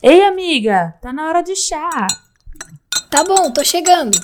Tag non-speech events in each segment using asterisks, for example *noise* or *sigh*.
Ei, amiga, tá na hora de chá. Tá bom, tô chegando.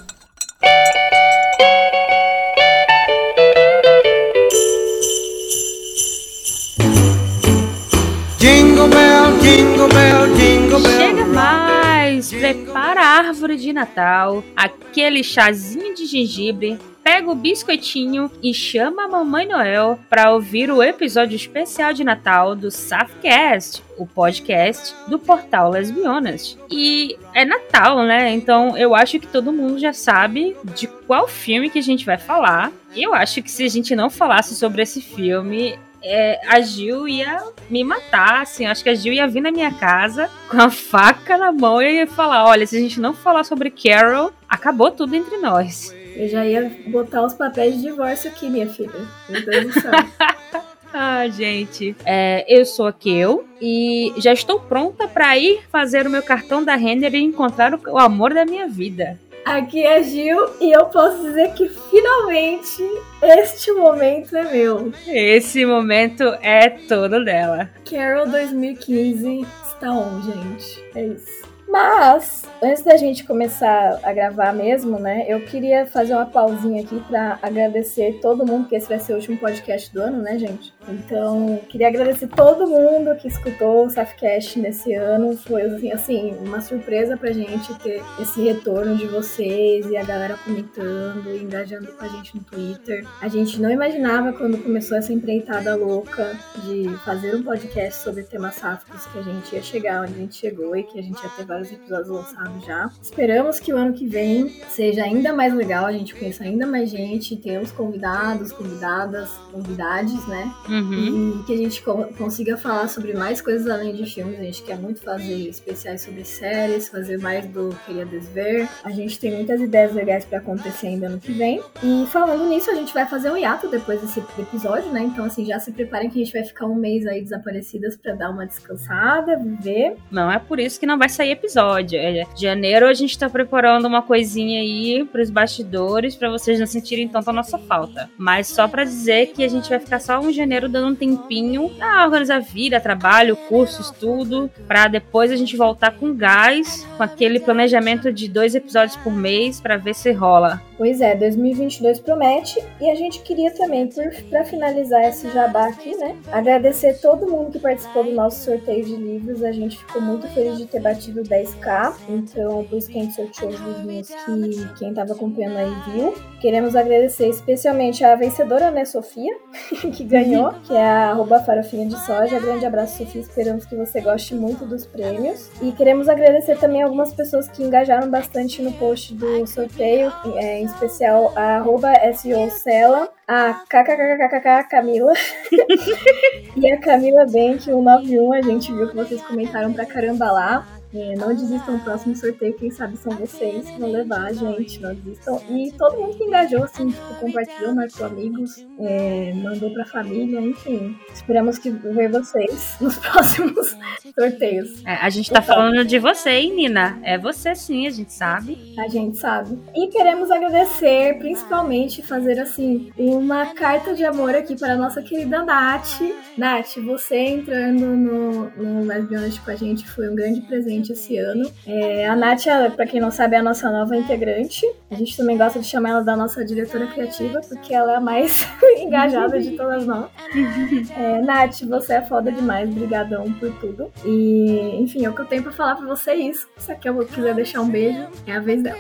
Jingle bell, jingle bell, jingle bell. Chega mais, prepara a árvore de Natal, aquele chazinho de gengibre, pega o biscoitinho e chama a Mamãe Noel para ouvir o episódio especial de Natal do Safcast, o podcast do portal Lesbionas. E é Natal, né? Então eu acho que todo mundo já sabe de qual filme que a gente vai falar. E eu acho que se a gente não falasse sobre esse filme, é, a Gil ia me matar, assim. Acho que a Gil ia vir na minha casa com a faca na mão e ia falar: olha, se a gente não falar sobre Carol, acabou tudo entre nós. Eu já ia botar os papéis de divórcio aqui, minha filha. Meu Deus do céu. *laughs* Ah, gente. É, eu sou a Kel e já estou pronta para ir fazer o meu cartão da Render e encontrar o, o amor da minha vida. Aqui é Gil e eu posso dizer que finalmente este momento é meu. Esse momento é todo dela. Carol 2015 está on, gente. É isso. Mas, antes da gente começar a gravar mesmo, né, eu queria fazer uma pausinha aqui para agradecer todo mundo, que esse vai ser o último podcast do ano, né, gente? Então, queria agradecer todo mundo que escutou o Safcast nesse ano. Foi, assim, assim, uma surpresa pra gente ter esse retorno de vocês e a galera comentando engajando com a gente no Twitter. A gente não imaginava quando começou essa empreitada louca de fazer um podcast sobre temas sáficos que a gente ia chegar onde a gente chegou e que a gente ia ter vários episódios lançados já. Esperamos que o ano que vem seja ainda mais legal, a gente conheça ainda mais gente, tenhamos convidados, convidadas, convidades, né? Uhum. E que a gente co consiga falar sobre mais coisas além de filmes. A gente quer muito fazer especiais sobre séries, fazer mais do Queria Desver. A gente tem muitas ideias legais para acontecer ainda ano que vem. E falando nisso, a gente vai fazer um hiato depois desse episódio, né? Então, assim, já se preparem que a gente vai ficar um mês aí desaparecidas para dar uma descansada, viver. Não é por isso que não vai sair episódio. É, janeiro a gente tá preparando uma coisinha aí pros bastidores para vocês não sentirem tanto a nossa falta. Mas só para dizer que a gente vai ficar só um janeiro janeiro dando um tempinho a organizar vida, trabalho, curso, estudo, para depois a gente voltar com gás, com aquele planejamento de dois episódios por mês para ver se rola. Pois é, 2022 promete e a gente queria também, para finalizar esse jabá aqui, né, agradecer todo mundo que participou do nosso sorteio de livros. A gente ficou muito feliz de ter batido 10k, então por isso que a gente sorteou os livros que quem estava acompanhando aí viu. Queremos agradecer especialmente a vencedora, né, Sofia, *laughs* que ganhou, que é a farofinha de soja. Grande abraço, Sofia. Esperamos que você goste muito dos prêmios. E queremos agradecer também algumas pessoas que engajaram bastante no post do sorteio, é, em especial a arroba SOCela, a KKKKK Camila *laughs* e a Camila Bank 191. A gente viu que vocês comentaram pra caramba lá. É, não desistam no próximo sorteio, quem sabe são vocês que vão levar, gente. Não desistam. E todo mundo que engajou, assim, tipo, compartilhou, marcou amigos, é, mandou pra família, enfim. Esperamos que ver vocês nos próximos *laughs* sorteios. É, a gente tá então, falando de você, hein, Nina? É você sim, a gente sabe. A gente sabe. E queremos agradecer, principalmente, fazer assim, uma carta de amor aqui para a nossa querida Nath. Nath, você entrando no, no Lesbianas com a gente foi um grande presente gente esse ano. É, a Nath, para quem não sabe, é a nossa nova integrante. A gente também gosta de chamar ela da nossa diretora criativa, porque ela é a mais *laughs* engajada de todas nós. *laughs* É, Nath, você é foda demais, brigadão por tudo. E, enfim, é o que eu tenho pra falar pra você é isso. Se a Kel quiser deixar um beijo, é a vez dela.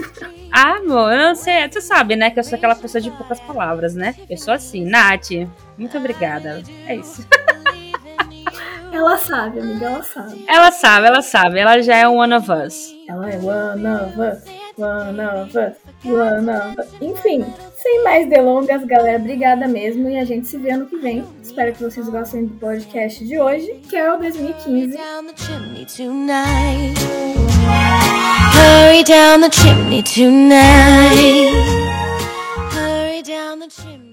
*laughs* ah, amor, eu não sei, tu sabe, né, que eu sou aquela pessoa de poucas palavras, né? Eu sou assim, Nath, muito obrigada. É isso. Ela sabe, amiga, ela sabe. Ela sabe, ela sabe. Ela já é one of us. Ela é one of us, one of us, one of us. Enfim, sem mais delongas, galera, obrigada mesmo. E a gente se vê ano que vem. Espero que vocês gostem do podcast de hoje, que é o 2015. Hurry down the chimney tonight. Hurry down the chimney.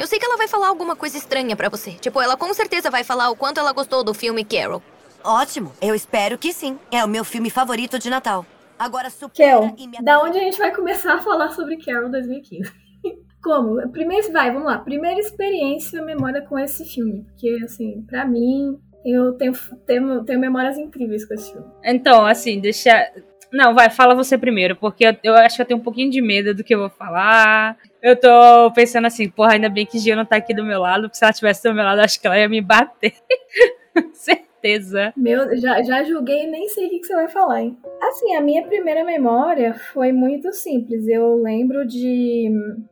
Eu sei que ela vai falar alguma coisa estranha para você. Tipo, ela com certeza vai falar o quanto ela gostou do filme Carol. Ótimo, eu espero que sim. É o meu filme favorito de Natal. Agora, Kel, da onde a gente vai começar a falar sobre Carol 2015? *laughs* Como? Primeiro, vai, vamos lá. Primeira experiência, memória com esse filme. Porque, assim, para mim, Eu tenho, tenho, tenho memórias incríveis com esse filme. Então, assim, deixa. Não, vai, fala você primeiro, porque eu, eu, acho que eu tenho um pouquinho de medo do que eu vou falar. Eu tô pensando assim, porra, ainda bem que Gia não tá aqui do meu lado, porque se ela tivesse do meu lado, acho que ela ia me bater. *laughs* certeza. Meu, já, já julguei nem sei o que, que, você vai falar, hein? Assim, a minha primeira memória foi muito simples. Eu lembro de.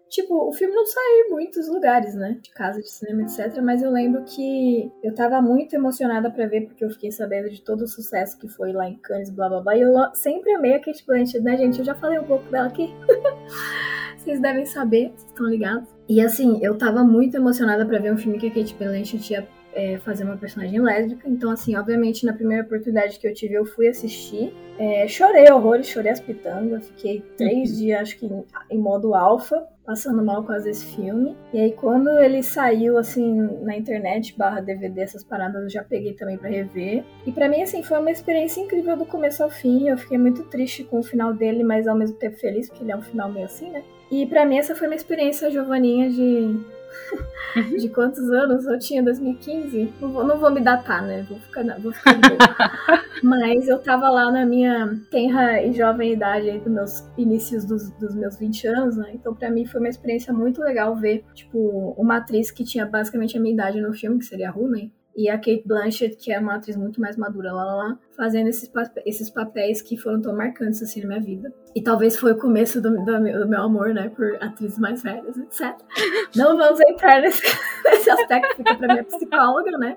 Tipo, o filme não saiu em muitos lugares, né? De casa, de cinema, etc. Mas eu lembro que eu tava muito emocionada para ver, porque eu fiquei sabendo de todo o sucesso que foi lá em Cannes, blá blá blá. E eu sempre amei a Kate Blanchett, né, gente? Eu já falei um pouco dela aqui. *laughs* vocês devem saber, vocês estão ligados. E assim, eu tava muito emocionada para ver um filme que a Kate Blanchett ia é, fazer uma personagem lésbica. Então, assim, obviamente, na primeira oportunidade que eu tive, eu fui assistir. É, chorei horrores, chorei as pitangas. Fiquei três uhum. dias, acho que em, em modo alfa, passando mal com esse filme. E aí, quando ele saiu, assim, na internet, barra DVD, essas paradas, eu já peguei também para rever. E para mim, assim, foi uma experiência incrível do começo ao fim. Eu fiquei muito triste com o final dele, mas ao mesmo tempo feliz, porque ele é um final meio assim, né? E para mim, essa foi uma experiência, Giovaninha, de *laughs* de quantos anos eu tinha em 2015. Não vou, não vou me datar, né? Vou ficar, vou ficar *laughs* Mas eu tava lá na minha tenra e jovem idade aí dos meus inícios dos, dos meus 20 anos, né? Então para mim foi uma experiência muito legal ver, tipo, uma atriz que tinha basicamente a minha idade no filme, que seria a Rumi, e a Kate Blanchett, que é uma atriz muito mais madura lá, lá, lá fazendo esses, esses papéis que foram tão marcantes assim na minha vida. E talvez foi o começo do, do, do meu amor, né, por atrizes mais velhas, etc. Não vamos entrar nesse, *laughs* nesse aspecto, fica pra minha psicóloga, né?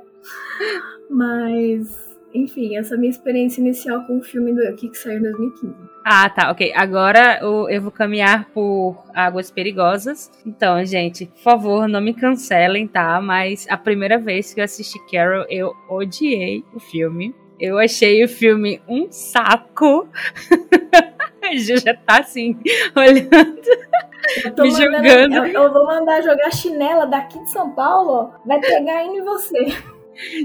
Mas enfim, essa minha experiência inicial com o filme do que saiu em 2015. Ah, tá, ok. Agora eu vou caminhar por águas perigosas. Então, gente, por favor, não me cancelem, tá? Mas a primeira vez que eu assisti Carol, eu odiei o filme. Eu achei o filme um saco. a *laughs* Ju já tá assim, *laughs* olhando. Eu me jogando. Eu, eu vou mandar jogar chinela daqui de São Paulo, vai pegar em você.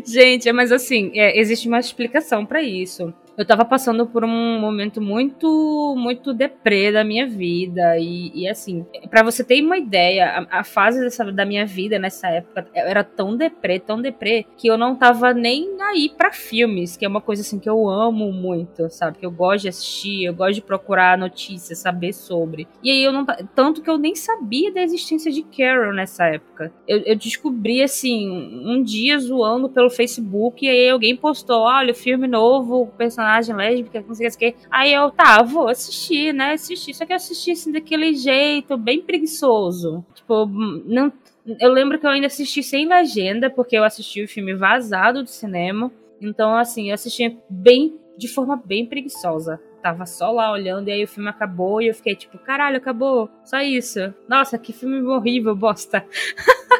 Gente, mas assim, é, existe uma explicação para isso eu tava passando por um momento muito, muito deprê da minha vida. E, e assim, para você ter uma ideia, a, a fase dessa, da minha vida nessa época era tão deprê, tão deprê, que eu não tava nem aí para filmes, que é uma coisa assim que eu amo muito, sabe? Que eu gosto de assistir, eu gosto de procurar notícias, saber sobre. E aí eu não. Tanto que eu nem sabia da existência de Carol nessa época. Eu, eu descobri, assim, um dia zoando pelo Facebook, e aí alguém postou: olha, filme novo, personagem personagem lésbica, não sei o que. Aí eu, tá, vou assistir, né? Assistir. Só que eu assisti assim daquele jeito, bem preguiçoso. Tipo, não. Eu lembro que eu ainda assisti sem legenda, porque eu assisti o filme vazado do cinema. Então, assim, eu assisti bem, de forma bem preguiçosa. Tava só lá olhando, e aí o filme acabou, e eu fiquei tipo, caralho, acabou. Só isso. Nossa, que filme horrível, bosta. *laughs*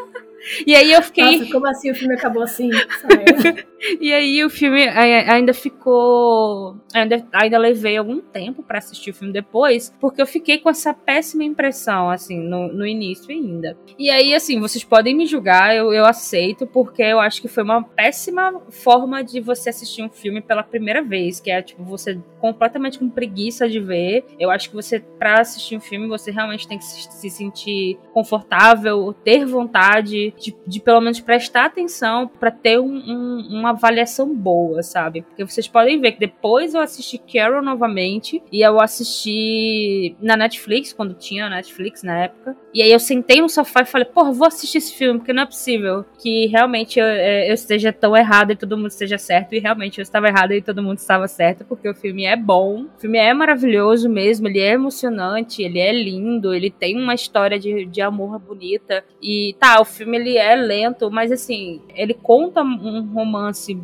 E aí eu fiquei. Nossa, como assim o filme acabou assim? *laughs* e aí o filme ainda ficou. Ainda, ainda levei algum tempo para assistir o filme depois, porque eu fiquei com essa péssima impressão, assim, no, no início ainda. E aí, assim, vocês podem me julgar, eu, eu aceito, porque eu acho que foi uma péssima forma de você assistir um filme pela primeira vez, que é, tipo, você completamente com preguiça de ver. Eu acho que você, pra assistir um filme, você realmente tem que se, se sentir confortável, ter vontade de, de pelo menos prestar atenção para ter um, um, uma avaliação boa, sabe? Porque vocês podem ver que depois eu assisti Carol novamente e eu assisti na Netflix, quando tinha Netflix na época. E aí eu sentei no sofá e falei, porra, vou assistir esse filme, porque não é possível que realmente eu, é, eu esteja tão errado e todo mundo esteja certo. E realmente eu estava errada e todo mundo estava certo, porque o filme é bom, o filme é maravilhoso mesmo, ele é emocionante, ele é lindo, ele tem uma história de, de amor bonita. E tá, o filme ele é lento, mas assim, ele conta um romance se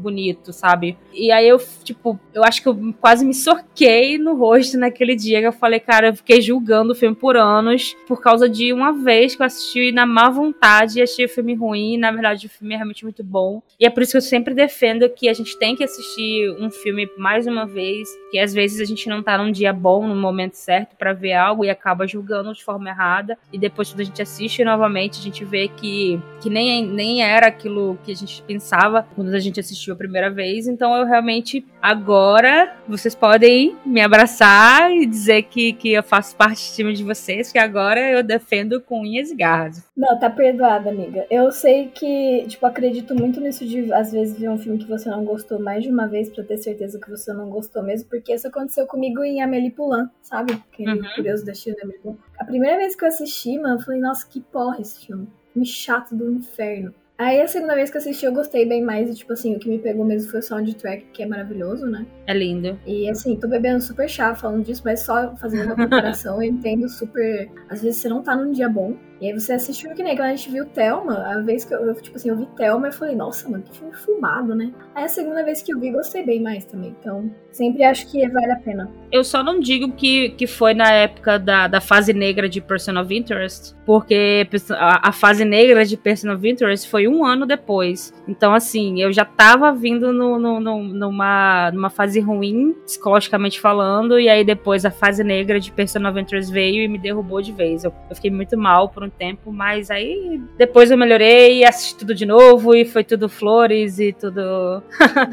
bonito, sabe? E aí eu, tipo, eu acho que eu quase me sorquei no rosto naquele dia que eu falei, cara, eu fiquei julgando o filme por anos por causa de uma vez que eu assisti na má vontade e achei o filme ruim. Na verdade, o filme é realmente muito bom. E é por isso que eu sempre defendo que a gente tem que assistir um filme mais uma vez, que às vezes a gente não tá num dia bom, no momento certo para ver algo e acaba julgando de forma errada. E depois, quando a gente assiste novamente, a gente vê que, que nem, nem era aquilo que a gente pensava quando a gente assistiu assistiu a primeira vez, então eu realmente agora vocês podem me abraçar e dizer que, que eu faço parte do time de vocês, que agora eu defendo com unhas e garras. Não, tá perdoada, amiga. Eu sei que, tipo, acredito muito nisso de às vezes ver um filme que você não gostou mais de uma vez para ter certeza que você não gostou mesmo, porque isso aconteceu comigo em Amélie Poulain, sabe? Aquele uhum. Curioso Destino da Amélie Poulain. A primeira vez que eu assisti, mano, eu falei, nossa, que porra esse filme. Me chato do inferno. Aí a segunda vez que assisti eu gostei bem mais e, tipo assim, o que me pegou mesmo foi o soundtrack, que é maravilhoso, né? É lindo. E assim, tô bebendo super chá falando disso, mas só fazendo uma comparação, *laughs* eu entendo super. Às vezes você não tá num dia bom, e aí você assiste filme que nem quando a gente viu Thelma, a vez que eu, eu, tipo assim, eu vi Thelma e falei, nossa, mano, que filme fumado, né? Aí a segunda vez que eu vi, gostei bem mais também. Então, sempre acho que vale a pena. Eu só não digo que, que foi na época da, da fase negra de Person of Interest, porque a, a fase negra de Person of Interest foi um ano depois. Então, assim, eu já tava vindo no, no, no, numa, numa fase ruim, psicologicamente falando, e aí depois a fase negra de Person of Interest veio e me derrubou de vez. Eu, eu fiquei muito mal por um tempo, mas aí depois eu melhorei, assisti tudo de novo e foi tudo flores e tudo *laughs*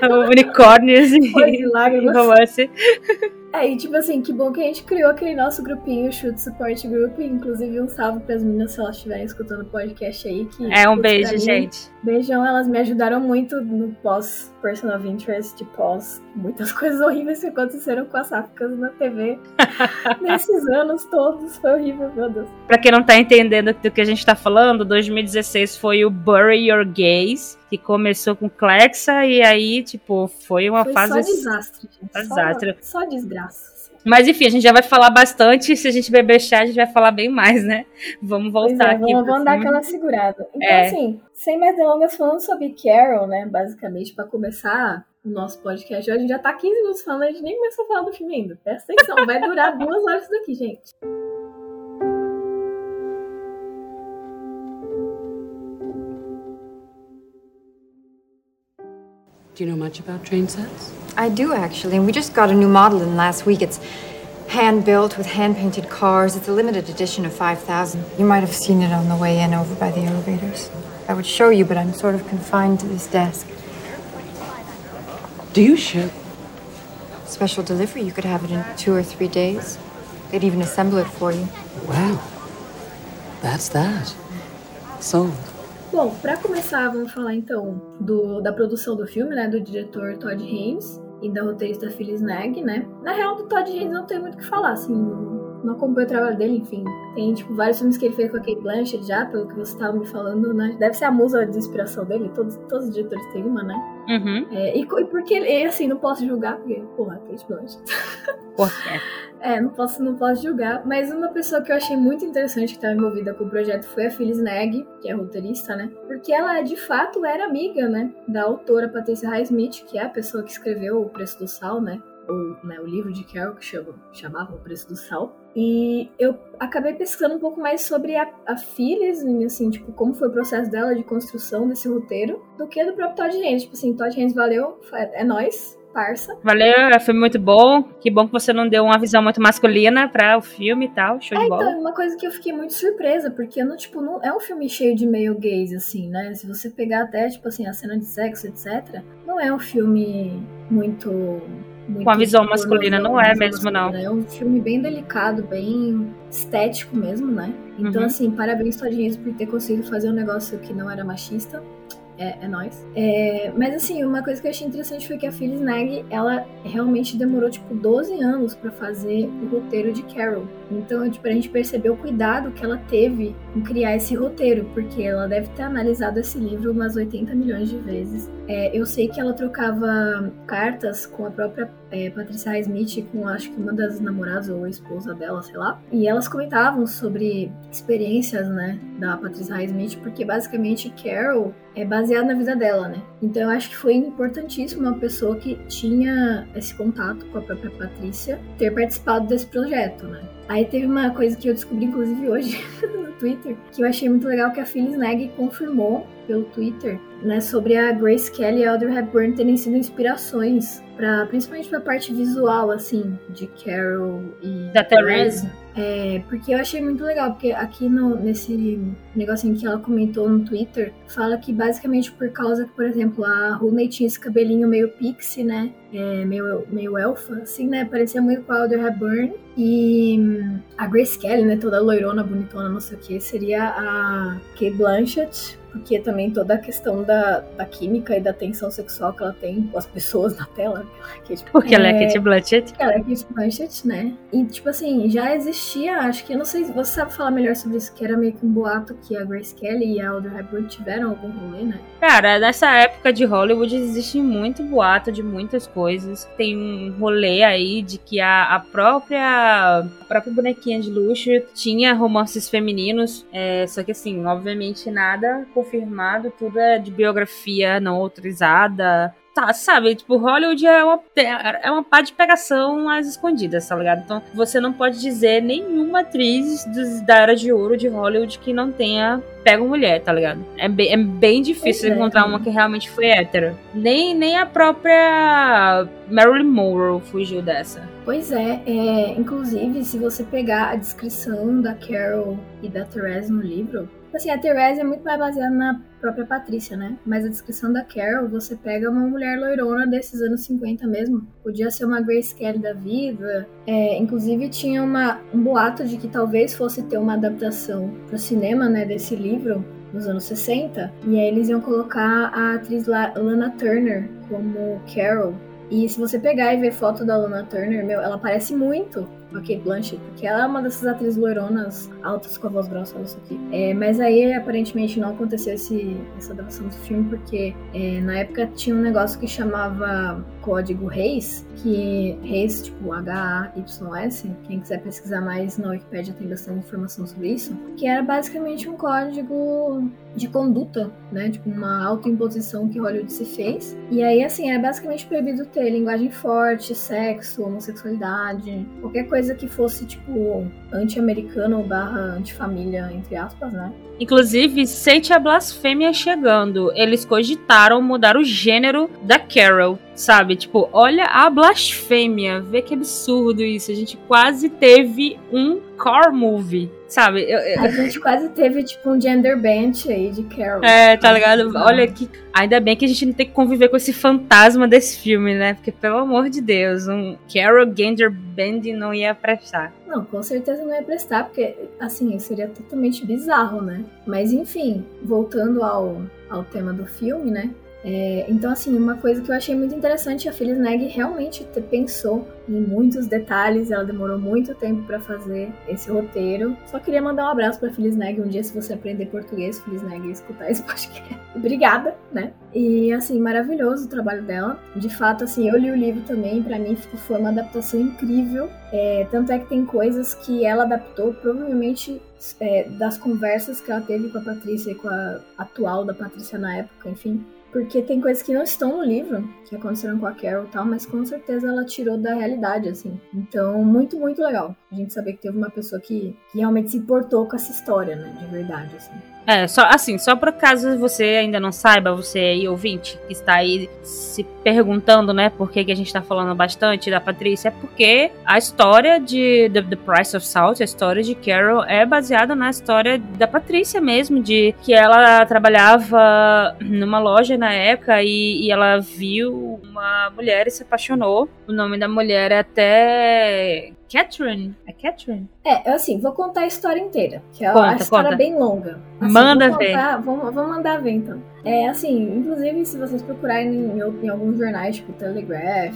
*laughs* unicórnios e, lágrimas. romance. *laughs* É, e tipo assim, que bom que a gente criou aquele nosso grupinho, o Shoot Support Group. Inclusive, um salve pras meninas se elas estiverem escutando o podcast aí. Que, é, um beijo, gente. Beijão, elas me ajudaram muito no pós Person of Interest, pós muitas *laughs* coisas horríveis que aconteceram com as sáficas na TV. *laughs* Nesses anos todos, foi horrível, meu Deus. Pra quem não tá entendendo do que a gente tá falando, 2016 foi o Bury Your Gays, que começou com Clexa e aí, tipo, foi uma foi fase. Só desastre, gente. Desastre. Só, só desgraça. Mas enfim, a gente já vai falar bastante. Se a gente beber chá, a gente vai falar bem mais, né? Vamos voltar é, aqui. Vamos, vamos dar aquela segurada. Então, é. assim, sem mais delongas, falando sobre Carol, né? Basicamente, para começar o nosso podcast, a gente já tá 15 minutos falando, a gente nem começou a falar do filme ainda. Presta atenção, vai durar duas horas isso daqui, gente. Do you know much about train sets? I do, actually. And we just got a new model in last week. It's hand built with hand painted cars. It's a limited edition of 5,000. You might have seen it on the way in over by the elevators. I would show you, but I'm sort of confined to this desk. Do you ship? Special delivery. You could have it in two or three days. They'd even assemble it for you. Wow. That's that. Sold. Bom, para começar, vamos falar então do, da produção do filme, né, do diretor Todd Haynes e da roteirista Phyllis Nag, né? Na real, do Todd Haynes não tem muito o que falar, assim, não acompanho o trabalho dele, enfim. Tem, tipo, vários filmes que ele fez com a Kate Blanchett já, pelo que você estava me falando, né? Deve ser a musa de inspiração dele, todos, todos os diretores têm uma, né? Uhum. É, e, e, porque ele, assim, não posso julgar, porque, porra, Kate Blanchett. Por *laughs* É, não posso, não posso julgar. Mas uma pessoa que eu achei muito interessante que estava envolvida com o projeto foi a Phyllis Nag, que é roteirista, né? Porque ela, de fato, era amiga, né? Da autora Patricia Highsmith, que é a pessoa que escreveu O Preço do Sal, né? O, né, o livro de Carol que chama, chamava O Preço do Sal. E eu acabei pesquisando um pouco mais sobre a, a Phyllis, assim, tipo, como foi o processo dela de construção desse roteiro, do que do próprio Todd Haynes. Tipo assim, Todd Haynes, valeu, é, é nóis, parça. Valeu, foi muito bom. Que bom que você não deu uma visão muito masculina para o filme e tal. Show é, de bola. Então, uma coisa que eu fiquei muito surpresa, porque não, tipo, não é um filme cheio de meio gays, assim, né? Se você pegar até, tipo assim, a cena de sexo, etc., não é um filme muito. muito Com a visão masculina, não é mesmo, não. É um filme bem delicado, bem estético mesmo, né? Então, Uhum. assim, parabéns, Todinhas, por ter conseguido fazer um negócio que não era machista. É, é nóis. É, mas assim, uma coisa que eu achei interessante foi que a Phyllis Nag, ela realmente demorou, tipo, 12 anos pra fazer o roteiro de Carol. Então, tipo, a gente percebeu o cuidado que ela teve em criar esse roteiro, porque ela deve ter analisado esse livro umas 80 milhões de vezes. É, eu sei que ela trocava cartas com a própria é, Patricia Highsmith, com acho que uma das namoradas ou esposa dela, sei lá. E elas comentavam sobre experiências, né, da Patricia Highsmith, porque basicamente Carol é baseado na vida dela, né? Então eu acho que foi importantíssimo uma pessoa que tinha esse contato com a própria Patrícia ter participado desse projeto, né? Aí teve uma coisa que eu descobri, inclusive, hoje *laughs* no Twitter, que eu achei muito legal que a Phyllis Nag confirmou pelo Twitter, né, sobre a Grace Kelly e a Audrey Hepburn terem sido inspirações para principalmente para a parte visual assim de Carol e Da Therese. É, porque eu achei muito legal, porque aqui no, nesse negocinho que ela comentou no Twitter, fala que basicamente por causa que, por exemplo, a Rooney tinha esse cabelinho meio pixie, né? É, meio, meio elfa, assim, né? Parecia muito com a Audrey Hepburn. E hum, a Grace Kelly, né? Toda loirona, bonitona, não sei o que, seria a Kate Blanchett. Porque também toda a questão da, da química e da tensão sexual que ela tem com as pessoas na tela. *laughs* Que, tipo, Porque ela é Kate Blanchett. Cara, é Kate Blanchett, né? E, tipo assim, já existia, acho que, eu não sei se você sabe falar melhor sobre isso, que era meio que um boato que a Grace Kelly e a Audrey Hepburn tiveram algum rolê, né? Cara, nessa época de Hollywood existe muito boato de muitas coisas. Tem um rolê aí de que a, a própria a própria bonequinha de luxo tinha romances femininos. é, só que assim, obviamente nada confirmado, tudo é de biografia não autorizada. Tá, sabe? Tipo, Hollywood é uma, é uma pá de pegação às escondidas, tá ligado? Então, você não pode dizer nenhuma atriz dos- da era de ouro de Hollywood que não tenha pego mulher, tá ligado? É bem, é bem difícil é. encontrar uma que realmente foi hétero. Nem, nem a própria Marilyn Monroe fugiu dessa. Pois é, é, inclusive, se você pegar a descrição da Carol e da Therese no livro, assim, a Therese é muito mais baseada na própria Patrícia, né? Mas a descrição da Carol, você pega uma mulher loirona desses anos 50 mesmo. Podia ser uma Grace Kelly da vida. É, inclusive, tinha uma, um boato de que talvez fosse ter uma adaptação pro cinema, né, desse livro, nos anos 60. E aí eles iam colocar a atriz La- Lana Turner como Carol. E se você pegar e ver foto da Lana Turner, meu, ela parece muito com a Kate Blanchett, porque ela é uma dessas atrizes loironas altas com a voz grossa, isso aqui. É, mas aí, aparentemente, não aconteceu esse, essa adaptação do filme, porque é, na época tinha um negócio que chamava Código Reis, que Reis, tipo H-A-Y-S, quem quiser pesquisar mais na Wikipedia tem bastante informação sobre isso, que era basicamente um código de conduta, né? Tipo, uma autoimposição que Hollywood se fez. E aí, assim, era basicamente proibido ter linguagem forte, sexo, homossexualidade, qualquer coisa que fosse, tipo, anti-americano ou barra anti-família, entre aspas, né? Inclusive, sente a blasfêmia chegando. Eles cogitaram mudar o gênero da Carol, sabe? Tipo, olha a blasfêmia. Vê que absurdo isso. A gente quase teve um car movie, sabe? Eu- eu- A gente quase teve, tipo, um gender bench aí de Carol. É, tá ligado? Olha que. Ainda bem que a gente não tem que conviver com esse fantasma desse filme, né? Porque, pelo amor de Deus, um Carol Gender Band não ia prestar. Não, com certeza não ia prestar, porque, assim, seria totalmente bizarro, né? Mas, enfim, voltando ao, ao tema do filme, né? É, então, assim, uma coisa que eu achei muito interessante, a Nag realmente te- pensou em muitos detalhes, ela demorou muito tempo pra fazer esse roteiro. Só queria mandar um abraço Phyllis Nag, um dia se você aprender português, e escutar esse *laughs* podcast. Obrigada, né? E, assim, maravilhoso o trabalho dela. De fato, assim, eu li o livro também, pra mim foi uma adaptação incrível. É, tanto é que tem coisas que ela adaptou, provavelmente é, das conversas que ela teve com a Patrícia e com a atual da Patrícia na época, enfim. Porque tem coisas que não estão no livro, que aconteceram com a Carol e tal, mas com certeza ela tirou da realidade, assim. Então, muito, muito legal. A gente saber que teve uma pessoa que, que realmente se importou com essa história, né? De verdade, assim. É, só assim, só por caso você ainda não saiba, você aí ouvinte, que está aí se perguntando, né, por que, que a gente tá falando bastante da Patrícia, é porque a história de The, The Price of Salt, a história de Carol, é baseada na história da Patrícia mesmo, de que ela trabalhava numa loja na época e, e ela viu uma mulher e se apaixonou. O nome da mulher é até Catherine. É Catherine? É, assim, vou contar a história inteira, que é Conta, a história conta. bem longa. Assim, Manda vou ver. contar- Vamos, vamos mandar ver, então. É, assim, inclusive, se vocês procurarem em, em alguns jornais, tipo Telegraph,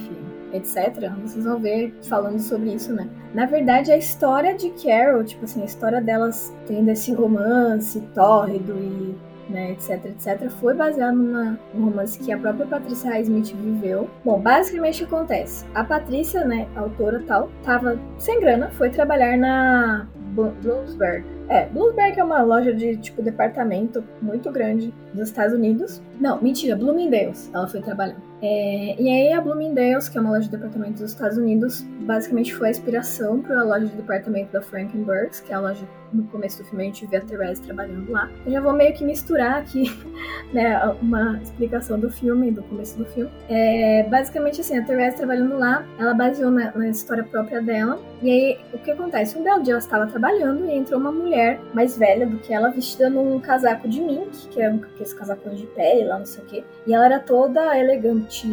etc., vocês vão ver falando sobre isso, né? Na verdade, a história de Carol, tipo assim, a história delas tendo esse romance tórrido e né, etc, etc, foi baseado numa, num romance que a própria Patrícia Highsmith viveu. Bom, basicamente o que acontece? A Patrícia, né, a autora tal, tava sem grana, foi trabalhar na Blo- Bloomsburg. É, Bloomsburg é uma loja de, tipo, departamento muito grande dos Estados Unidos. Não, mentira, Bloomingdale's. Ela foi trabalhar. É, e aí a Bloomingdale's, que é uma loja de departamento dos Estados Unidos, basicamente foi a inspiração para a loja de departamento da Frankenbergs, que é a loja no começo do filme a gente vê a Therese trabalhando lá. Eu já vou meio que misturar aqui, *laughs* né, uma explicação do filme, do começo do filme. É, basicamente assim, a Therese trabalhando lá, ela baseou na, na, história própria dela. E aí, o que acontece? Um belo dia ela estava trabalhando e entrou uma mulher mais velha do que ela, vestida num casaco de mink, que é um, aqueles casacões de pele lá, não sei o quê. E ela era toda elegante,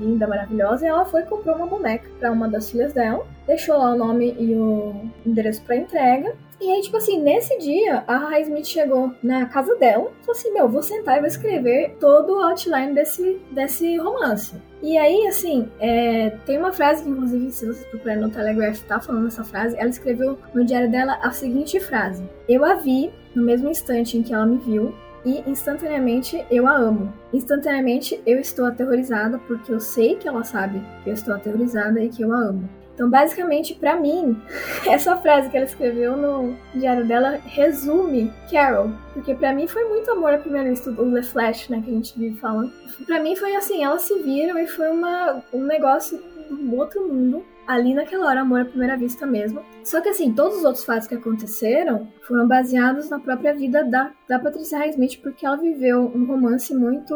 linda, maravilhosa, e ela foi e comprou uma boneca para uma das filhas dela, deixou lá o nome e o endereço para entrega. E aí, tipo assim, nesse dia, a High Smith chegou na casa dela e falou assim: Meu, vou sentar e vou escrever todo o outline desse, desse romance. E aí, assim, é, tem uma frase que, inclusive, se vocês procurarem no Telegraph, tá falando essa frase. Ela escreveu no diário dela a seguinte frase: Eu a vi no mesmo instante em que ela me viu, e instantaneamente eu a amo. Instantaneamente eu estou aterrorizada porque eu sei que ela sabe que eu estou aterrorizada e que eu a amo. Então, basicamente, para mim, *laughs* essa frase que ela escreveu no diário dela resume Carol, porque para mim foi muito amor à primeira vista, o The Flash, né, que a gente vive falando. Para mim foi assim, elas se viram e foi uma, um negócio do outro mundo ali naquela hora, amor à primeira vista mesmo. Só que assim, todos os outros fatos que aconteceram foram baseados na própria vida da, da Patricia Highsmith, porque ela viveu um romance muito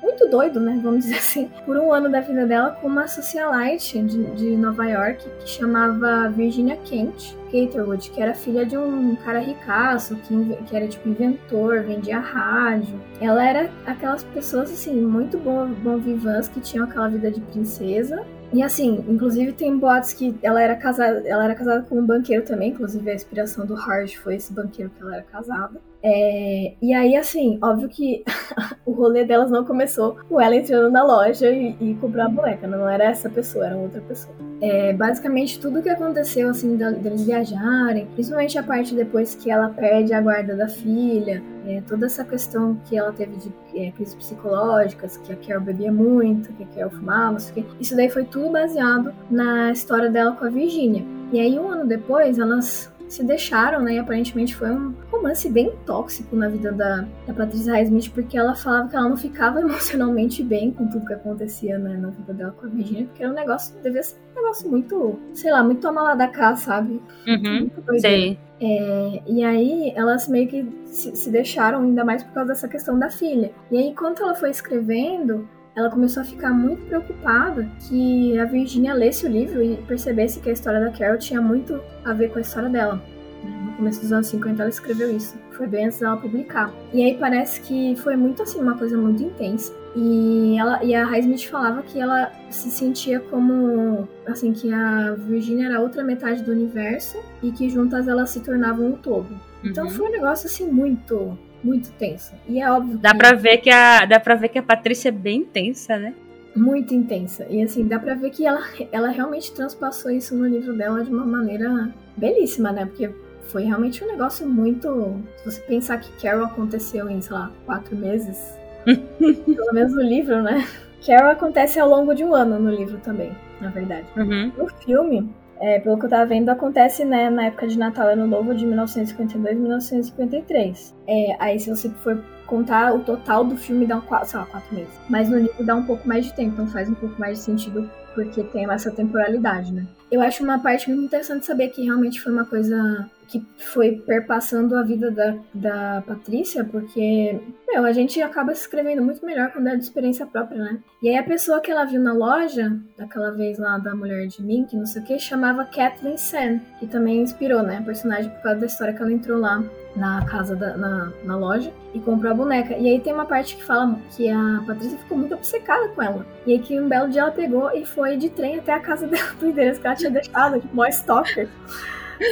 muito doido, né? Vamos dizer assim, por um ano da vida dela com uma socialite de, de Nova York que chamava Virginia Kent. Caterwood, que era filha de um cara ricaço, que, que era tipo inventor, vendia rádio. Ela era aquelas pessoas assim, muito bom, bom vivãs que tinham aquela vida de princesa e assim, inclusive tem boatos que ela era casada, ela era casada com um banqueiro também, inclusive a inspiração do Hard foi esse banqueiro que ela era casada. É, e aí, assim, óbvio que *laughs* o rolê delas não começou com ela entrando na loja e, e comprando a boneca, não era essa pessoa, era outra pessoa. É, basicamente, tudo que aconteceu, assim, deles viajarem, principalmente a parte depois que ela perde a guarda da filha, é, toda essa questão que ela teve de é, crises psicológicas, que a Carol bebia muito, que a Carol fumava, isso daí foi tudo baseado na história dela com a Virginia. E aí, um ano depois, elas se deixaram, né? E aparentemente foi um romance bem tóxico na vida da, da Patrícia Highsmith, porque ela falava que ela não ficava *laughs* emocionalmente bem com tudo que acontecia né, na vida dela com a Virginia, porque era um negócio, devia ser um negócio muito, sei lá, muito toma lá da cá, sabe? Uhum, sei. É, e aí elas meio que se, se deixaram, ainda mais por causa dessa questão da filha. E aí, enquanto ela foi escrevendo, ela começou a ficar muito preocupada que a Virginia lesse o livro e percebesse que a história da Carol tinha muito a ver com a história dela. No começo dos anos 50 ela escreveu isso. Foi bem antes dela publicar. E aí parece que foi muito assim, uma coisa muito intensa. E, ela, e a Highsmith falava que ela se sentia como, assim, que a Virginia era outra metade do universo e que juntas elas se tornavam um todo. Então uhum. foi um negócio, assim, muito muito tensa. E é óbvio dá que... Pra ver que a, dá pra ver que a Patrícia é bem intensa, né? Muito intensa. E assim, dá pra ver que ela, ela realmente transpassou isso no livro dela de uma maneira belíssima, né? Porque foi realmente um negócio muito. Se você pensar que Carol aconteceu em, sei lá, quatro meses, *laughs* pelo menos no livro, né? Carol acontece ao longo de um ano no livro também, na verdade. Uhum. No filme, é, pelo que eu tava vendo, acontece né, na época de Natal e Ano Novo de 1952 e 1953. É, aí, se você for contar o total do filme, dá um, sei lá, quatro meses. Mas no livro dá um pouco mais de tempo, então faz um pouco mais de sentido porque tem essa temporalidade, né? Eu acho uma parte muito interessante saber que realmente foi uma coisa que foi perpassando a vida da, da Patrícia, porque, meu, a gente acaba se escrevendo muito melhor quando é de experiência própria, né? E aí a pessoa que ela viu na loja, daquela vez lá da mulher de Mink, não sei o que, chamava Kathleen Sen, que também inspirou, né, a personagem por causa da história que ela entrou lá na casa da, na, na loja e comprou a boneca. E aí tem uma parte que fala que a Patrícia ficou muito obcecada com ela. E aí que um belo dia ela pegou e foi de trem até a casa *laughs* dela, do endereço que ela tinha deixado, mó stalker.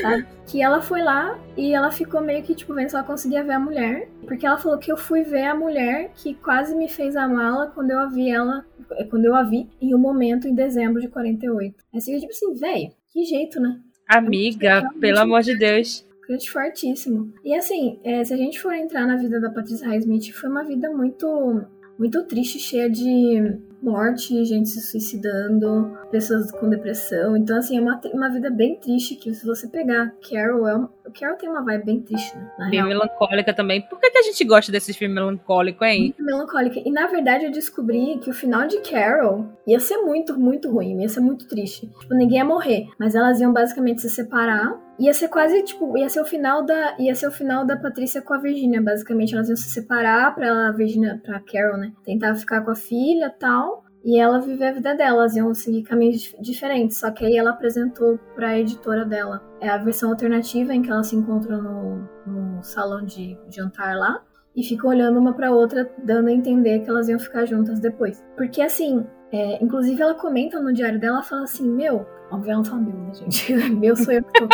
Sabe? Que ela foi lá e ela ficou meio que, tipo, vendo se ela conseguia ver a mulher. Porque ela falou que eu fui ver a mulher que quase me fez amá-la quando eu a vi ela. Quando eu a vi em um momento em dezembro de 48. Assim, tipo assim, velho, que jeito, né? Amiga, pelo amor de Deus. Crunch fortíssimo. E assim, é, se a gente for entrar na vida da Patrícia Highsmith, foi uma vida muito, muito triste, cheia de morte, gente se suicidando, pessoas com depressão. Então, assim, é uma, uma vida bem triste que se você pegar Carol, é uma, Carol tem uma vibe bem triste, né? Bem melancólica também. Por que, que a gente gosta desses filmes melancólicos, hein? Muito melancólica. E na verdade eu descobri que o final de Carol ia ser muito, muito ruim, ia ser muito triste. Tipo, ninguém ia morrer, mas elas iam basicamente se separar ia ser quase, tipo, ia ser o final da, ia ser o final da Patrícia com a Virginia, basicamente elas iam se separar para a Virginia, para Carol, né, tentar ficar com a filha, tal, e ela viver a vida dela, elas iam seguir caminhos diferentes, só que aí ela apresentou para a editora dela. É a versão alternativa em que elas se encontram no, no salão de jantar lá e ficam olhando uma para outra, dando a entender que elas iam ficar juntas depois. Porque assim, é, inclusive ela comenta no diário dela, fala assim, meu, Óbvio, ela não fala meu, né, gente? *laughs* meu sou eu que tô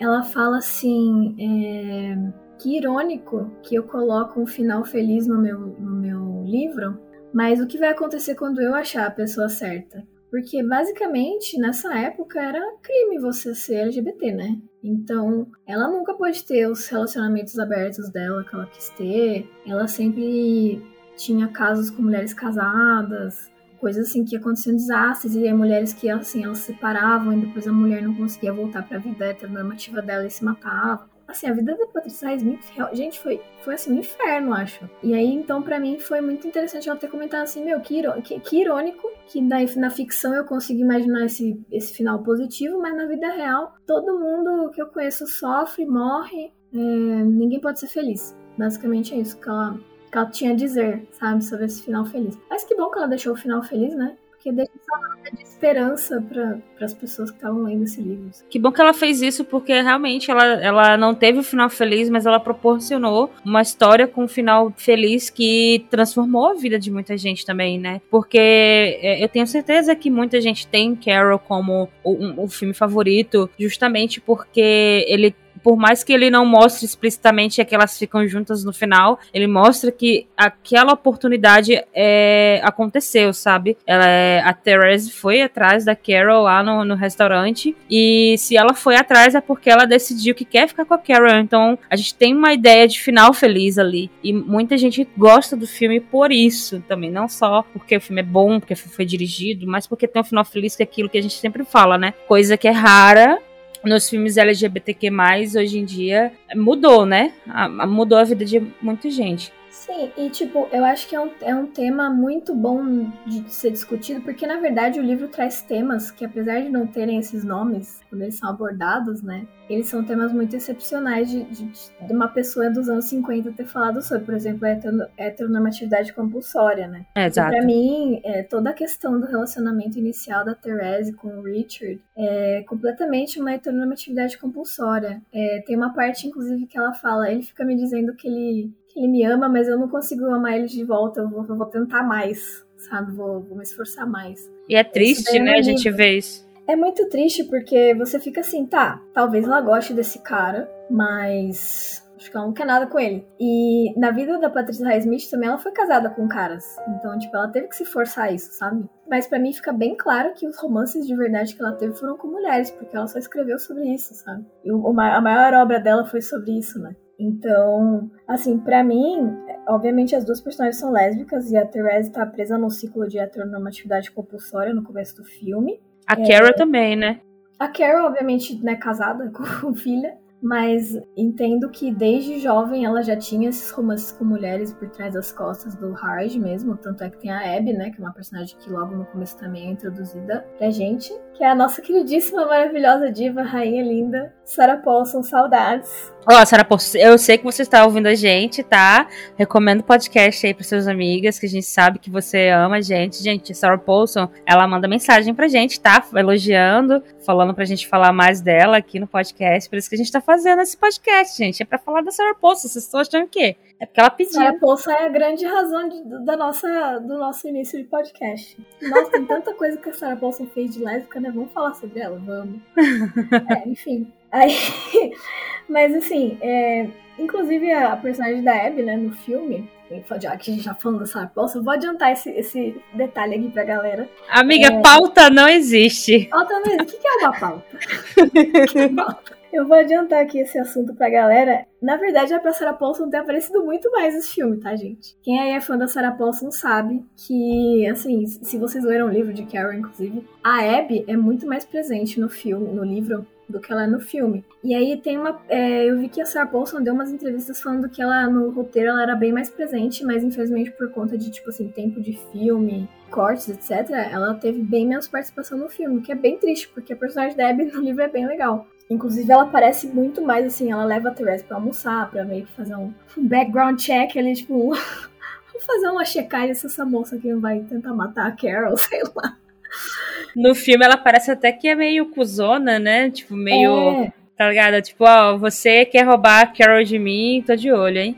Ela fala assim. É, que irônico que eu coloco um final feliz no meu, no meu livro, mas o que vai acontecer quando eu achar a pessoa certa? Porque basicamente nessa época era crime você ser LGBT, né? Então ela nunca pôde ter os relacionamentos abertos dela que ela quis ter. Ela sempre tinha casos com mulheres casadas coisas assim que aconteciam desastres e mulheres que assim elas se separavam e depois a mulher não conseguia voltar para a vida heteronormativa dela e se matava. Assim, a vida da Patrícia Smith, gente, foi, foi assim, um inferno, acho. E aí, então, para mim, foi muito interessante ela ter comentado assim, meu, que, que, que irônico que na, na ficção eu consigo imaginar esse, esse final positivo, mas na vida real, todo mundo que eu conheço sofre, morre, é, ninguém pode ser feliz. Basicamente é isso que ela, que ela tinha a dizer, sabe, sobre esse final feliz. Mas que bom que ela deixou o final feliz, né? Porque deixa essa nota de esperança para as pessoas que estavam lendo esse livro. Que bom que ela fez isso, porque realmente ela, ela não teve o final feliz, mas ela proporcionou uma história com um final feliz que transformou a vida de muita gente também, né? Porque é, eu tenho certeza que muita gente tem Carol como o, um, o filme favorito, justamente porque ele por mais que ele não mostre explicitamente que elas ficam juntas no final, ele mostra que aquela oportunidade é, aconteceu, sabe? Ela, é, a Therese foi atrás da Carol lá no, no restaurante e se ela foi atrás é porque ela decidiu que quer ficar com a Carol. Então a gente tem uma ideia de final feliz ali e muita gente gosta do filme por isso também, não só porque o filme é bom, porque foi dirigido, mas porque tem um final feliz que é aquilo que a gente sempre fala, né? Coisa que é rara nos filmes LGBTQ+, hoje em dia, mudou, né? Mudou a vida de muita gente. Sim, e tipo, eu acho que é um, é um tema muito bom de ser discutido, porque na verdade o livro traz temas que, apesar de não terem esses nomes, quando eles são abordados, né, eles são temas muito excepcionais de, de, de uma pessoa dos anos 50 ter falado sobre, por exemplo, a heteronormatividade compulsória, né? É, exato. Pra mim, é, toda a questão do relacionamento inicial da Therese com o Richard é completamente uma heteronormatividade compulsória. É, tem uma parte, inclusive, que ela fala, ele fica me dizendo que ele ele me ama, mas eu não consigo amar ele de volta. Eu vou, eu vou tentar mais, sabe? Vou, vou, me esforçar mais. E é triste, né? A gente vê isso. É muito triste porque você fica assim, tá, talvez ela goste desse cara, mas acho que ela não quer nada com ele. E na vida da Patrícia Highsmith também ela foi casada com caras. Então, tipo, ela teve que se forçar isso, sabe? Mas para mim fica bem claro que os romances de verdade que ela teve foram com mulheres, porque ela só escreveu sobre isso, sabe? E a maior obra dela foi sobre isso, né? Então, assim, para mim, obviamente as duas personagens são lésbicas e a Therese tá presa no ciclo de heteronormatividade compulsória no começo do filme. A é, Carol também, né? A Carol, obviamente, né, casada *laughs* com filha mas entendo que desde jovem ela já tinha esses romances com mulheres por trás das costas do Hard mesmo, tanto é que tem a Abby, né, que é uma personagem que logo no começo também é introduzida pra gente, que é a nossa queridíssima, maravilhosa diva, rainha linda, Sarah Paulson, saudades. Ó, Sarah Paulson, eu sei que você está ouvindo a gente, tá? Recomendo o podcast aí para suas amigas, que a gente sabe que você ama a gente. Gente, Sarah Paulson, ela manda mensagem pra gente, tá? Elogiando, falando pra gente falar mais dela aqui no podcast, por isso que a gente tá fazendo esse podcast, gente. É pra falar da Sarah Paulson. Vocês estão achando o quê? É porque ela pediu. Sarah Paulson é a grande razão de, da nossa, do nosso início de podcast. Nossa, tem tanta coisa que a Sarah Paulson fez de lésbica, né? Vamos falar sobre ela? Vamos. *laughs* é, enfim. Aí, *laughs* mas assim, é, inclusive a personagem da Abby, né, no filme, já que a gente já falando da Sarah Paulson, vou adiantar esse, esse detalhe aqui pra galera. Amiga, é... pauta não existe. Pauta não existe. O que é uma pauta? o que é pauta? Eu vou adiantar aqui esse assunto pra galera. Na verdade, a pra Sarah Paulson tem aparecido muito mais nesse filme, tá, gente? Quem aí é fã da Sarah Paulson sabe que, assim, se vocês leram o livro de Carol, inclusive, a Abby é muito mais presente no filme, no livro, do que ela é no filme. E aí tem uma. É, eu vi que a Sarah Paulson deu umas entrevistas falando que ela, no roteiro, ela era bem mais presente, mas infelizmente por conta de, tipo assim, tempo de filme, cortes, etc., ela teve bem menos participação no filme, o que é bem triste, porque a personagem da Abby *laughs* no livro é bem legal. Inclusive, ela parece muito mais assim, ela leva a Therese pra almoçar, pra meio que fazer um background check ali, tipo, *laughs* vamos fazer uma checagem se essa moça aqui não vai tentar matar a Carol, *laughs* sei lá. No filme ela parece até que é meio cuzona, né? Tipo, meio. É. Tá ligado? Tipo, ó, você quer roubar a Carol de mim, tô de olho, hein?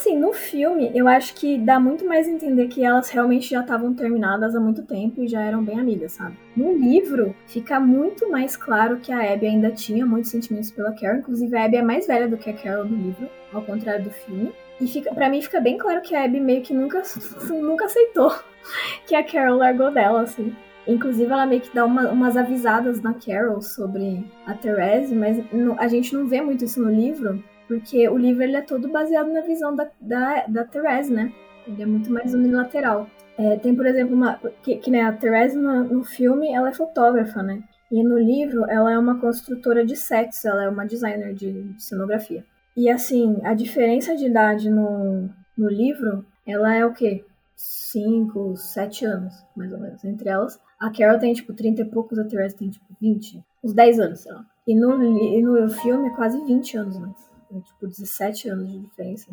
Assim, no filme, eu acho que dá muito mais a entender que elas realmente já estavam terminadas há muito tempo e já eram bem amigas, sabe? No livro, fica muito mais claro que a Abby ainda tinha muitos sentimentos pela Carol, inclusive a Abby é mais velha do que a Carol no livro, ao contrário do filme. E fica, para mim fica bem claro que a Abby meio que nunca, *laughs* nunca aceitou *laughs* que a Carol largou dela, assim. Inclusive, ela meio que dá uma, umas avisadas na Carol sobre a Therese, mas a gente não vê muito isso no livro, porque o livro ele é todo baseado na visão da, da, da Therese, né? Ele é muito mais unilateral. É, tem, por exemplo, uma. Que, que né, a Therese no, no filme ela é fotógrafa, né? E no livro ela é uma construtora de sets, ela é uma designer de, de cenografia. E assim, a diferença de idade no, no livro, ela é o quê? 5, 7 anos, mais ou menos, entre elas. A Carol tem, tipo, 30 e poucos, a Therese tem, tipo, 20. Uns 10 anos, sei lá. E no, e no filme quase 20 anos mais. Tipo, 17 anos de diferença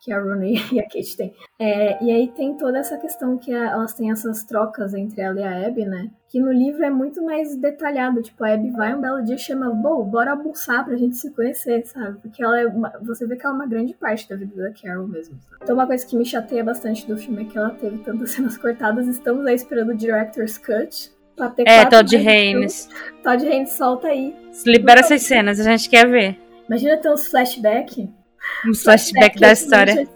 que a Rooney *laughs* e a Kate têm. É, e aí tem toda essa questão que a, elas têm essas trocas entre ela e a Abby, né? Que no livro é muito mais detalhado. Tipo, a Abby vai um belo dia e chama, bom, bora almoçar pra gente se conhecer, sabe? Porque ela é uma, você vê que ela é uma grande parte da vida da Carol mesmo. Sabe? Então uma coisa que me chateia bastante do filme é que ela teve tantas *laughs* cenas cortadas. Estamos aí esperando o Director's Cut. Pra ter É, Todd Haynes. Todd Haynes solta aí. Libera essas cenas, a gente quer ver. Imagina ter uns flashback. Um flashback da história.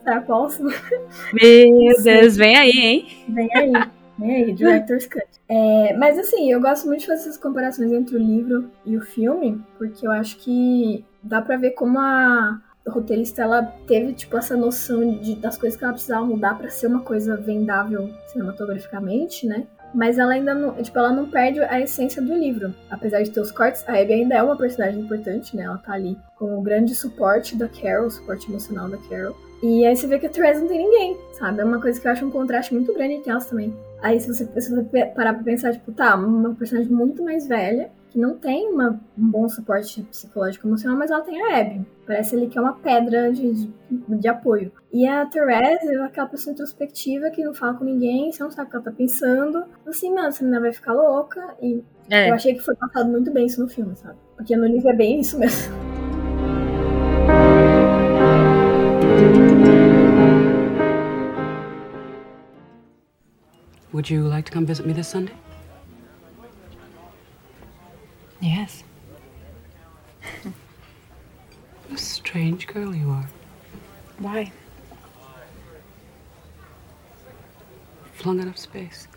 Meu Deus, vem aí, hein? Vem aí, vem aí, Director's *laughs* Cut. É, mas assim, eu gosto muito de fazer essas comparações entre o livro e o filme, porque eu acho que dá pra ver como a roteirista ela teve tipo essa noção de, das coisas que ela precisava mudar pra ser uma coisa vendável cinematograficamente, né? Mas ela ainda não, tipo, ela não perde a essência do livro. Apesar de ter os cortes, a Abby ainda é uma personagem importante, né? Ela tá ali com o grande suporte da Carol, o suporte emocional da Carol. E aí você vê que a Therese não tem ninguém, sabe? É uma coisa que eu acho um contraste muito grande entre elas também. Aí se você, se você parar pra pensar, tipo, tá, uma personagem muito mais velha, que não tem uma, um bom suporte psicológico emocional, mas ela tem a Abby. Parece ali que é uma pedra de, de, de apoio. E a Therese é aquela pessoa introspectiva que não fala com ninguém, você não sabe o que ela tá pensando. Assim, mano, essa menina vai ficar louca. E eu É. achei que foi passado muito bem isso no filme, sabe? Porque no livro é bem isso mesmo. Would you like to come visit me this Sunday? Yes. What a strange girl you are. Why? Flung out of space.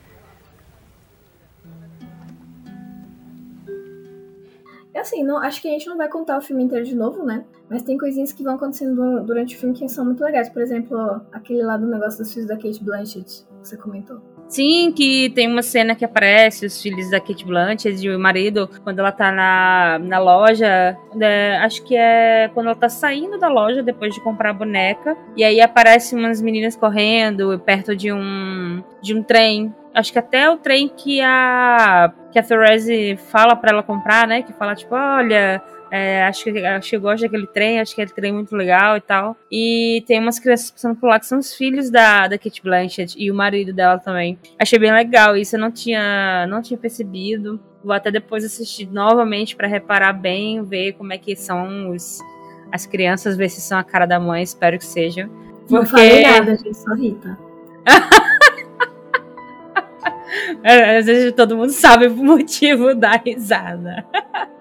É assim, não, acho que a gente não vai contar o filme inteiro de novo, né? Mas tem coisinhas que vão acontecendo du- durante o filme que são muito legais. Por exemplo, aquele lá do negócio dos filhos da Kate Blanchett, que você comentou. Sim, que tem uma cena que aparece os filhos da Kate Blanchett e o marido, quando ela tá na, na loja, né, acho que é quando ela tá saindo da loja depois de comprar a boneca, e aí aparecem umas meninas correndo perto de um, de um trem. Acho que até o trem que a, que a Therese fala pra ela comprar, né? Que fala, tipo, olha, é, acho, que, acho que eu gosto daquele trem, acho que aquele trem é muito legal e tal. E tem umas crianças passando por lá que são os filhos da, da Kate Blanchett e o marido dela também. Achei bem legal, isso eu não tinha, não tinha percebido. Vou até depois assistir novamente pra reparar bem, ver como é que são os, as crianças, ver se são a cara da mãe, espero que sejam. Não Porque- falei nada, gente, só Rita. *laughs* É, Às vezes todo mundo sabe o motivo da risada. *laughs*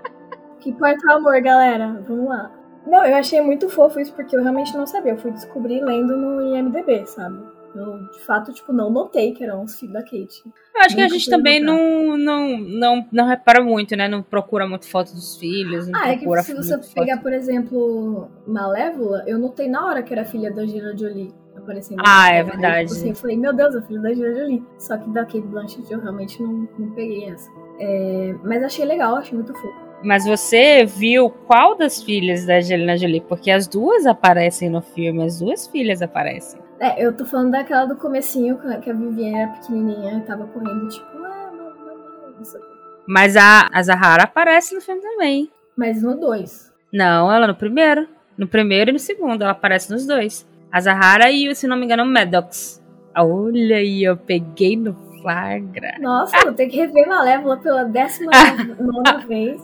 Que importa o amor, galera. Vamos lá. Não, eu achei muito fofo isso porque eu realmente não sabia. Eu fui descobrir lendo no IMDB, sabe? Eu, de fato, tipo, não notei que eram os filhos da Kate. Eu acho que a Nunca gente também notar. não, não, não, não repara muito, né? Não procura muito foto dos filhos. Ah, é que se você pegar, foto- por exemplo, Malévola, eu notei na hora que era filha da Angelina Jolie aparecendo. Ah, é Aí, verdade. tipo assim, eu falei, meu Deus, a filha da Angelina Jolie. Só que da Kate Blanchett eu realmente não, não peguei essa. É, mas achei legal, achei muito fofo. Mas você viu qual das filhas da Angelina Jolie? Porque as duas aparecem no filme, as duas filhas aparecem. É, eu tô falando daquela do comecinho, que a- que a Viviane era pequenininha e tava correndo, tipo, ah, mamãe, não sei o quê. Mas a, a Zahara aparece no filme também. Mas no 2. Não, ela no primeiro. No primeiro e no segundo, ela aparece nos dois. A Zahara e, se não me engano, o Maddox. Olha aí, eu peguei no flagra. Nossa, eu tenho que rever Malévola pela décima nona *laughs* vez.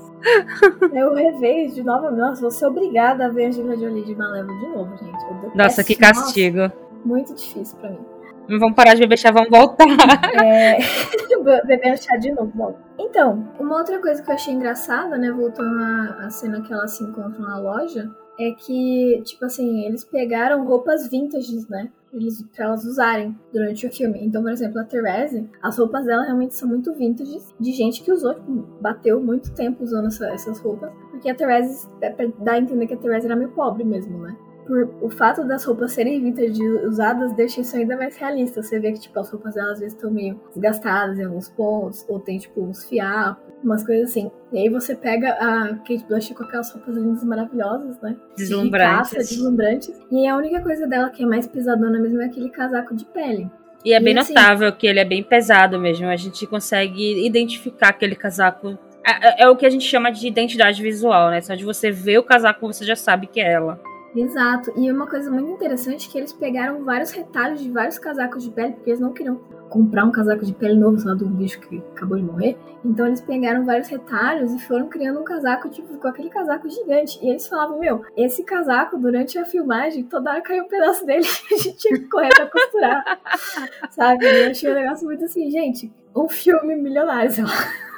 Eu revejo de novo. Nossa, vou ser obrigada a ver a Angelina Jolie de Malévola de novo, gente. Nossa, que nossa, castigo. muito difícil pra mim. Não vamos parar de beber chá, vamos voltar. É... *laughs* Bebendo chá de novo. Bom, então, uma outra coisa que eu achei engraçada, né, voltando à, à cena que elas se encontram na loja, é que, tipo assim, eles pegaram roupas vintages, né? Eles, pra elas usarem durante o filme. Então, por exemplo, a Therese, as roupas dela realmente são muito vintages, de gente que usou, tipo, bateu muito tempo usando essa- essas roupas. Porque a Therese, é dar a entender que a Therese era meio pobre mesmo, né? Por o fato das roupas serem vintage usadas deixa isso ainda mais realista. Você vê que tipo, as roupas delas às vezes estão meio desgastadas em alguns pontos, ou tem tipo uns fiapos, umas coisas assim. E aí você pega a Kate Blanchett com aquelas roupas lindas maravilhosas, né? Deslumbrantes. De caça, deslumbrantes. E a única coisa dela que é mais pesadona mesmo é aquele casaco de pele. E é bem E assim- notável que ele é bem pesado mesmo. A gente consegue identificar aquele casaco. É, é o que a gente chama de identidade visual, né? Só de você ver o casaco, você já sabe que é ela. Exato. E uma coisa muito interessante é que eles pegaram vários retalhos de vários casacos de pele, porque eles não queriam comprar um casaco de pele novo, só do bicho que acabou de morrer. Então eles pegaram vários retalhos e foram criando um casaco, tipo, com aquele casaco gigante. E eles falavam, meu, esse casaco, durante a filmagem, toda hora caiu um pedaço dele e *laughs* a gente tinha que correr pra costurar. *laughs* Sabe? E eu achei um negócio muito assim, gente, um filme milionário, sei lá.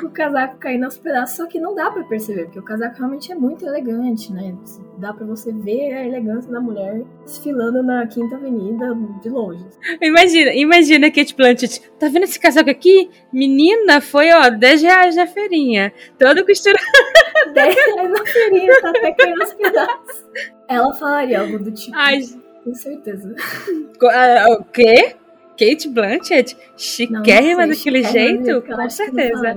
Com o casaco caindo aos pedaços, só que não dá pra perceber, porque o casaco realmente é muito elegante, né? Dá pra você ver a elegância da mulher desfilando na Quinta Avenida de longe. Imagina, imagina Kate Blanchett. Tá vendo esse casaco aqui? Menina, foi, ó, 10 reais na feirinha. Todo costurado. *laughs* 10 reais na feirinha, tá até caindo aos pedaços. Ela falaria algo do tipo, Ai, com certeza. co- ah, o quê? Kate Blanchett? Chiquérrima daquele jeito? Com certeza.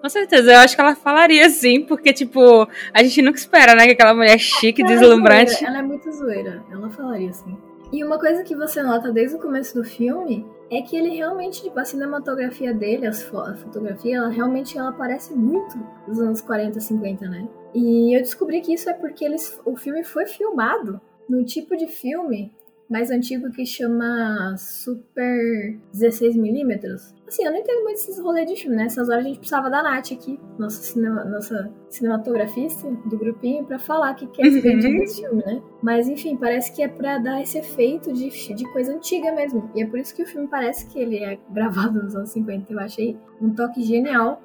Com certeza, eu acho que ela falaria sim, porque, tipo, a gente nunca espera, né? Que aquela mulher chique, Ela é deslumbrante. zoeira, Ela é muito zoeira. Ela falaria assim. E uma coisa que você nota desde o começo do filme é que ele realmente, tipo, a cinematografia dele, as fo- a fotografia, ela realmente ela parece muito dos anos 40, 50, né? E eu descobri que isso é porque eles, o filme foi filmado num tipo de filme mais antigo que chama Super 16mm. Assim, eu não entendo muito esses rolês de filme, né? Essas horas a gente precisava da Nath aqui, nossa, cinema, nossa cinematografista do grupinho, pra falar o que, que é esse Uhum. desse filme, né? Mas enfim, parece que é pra dar esse efeito de, de coisa antiga mesmo. E é por isso que o filme parece que ele é gravado nos anos 50. Eu achei um toque genial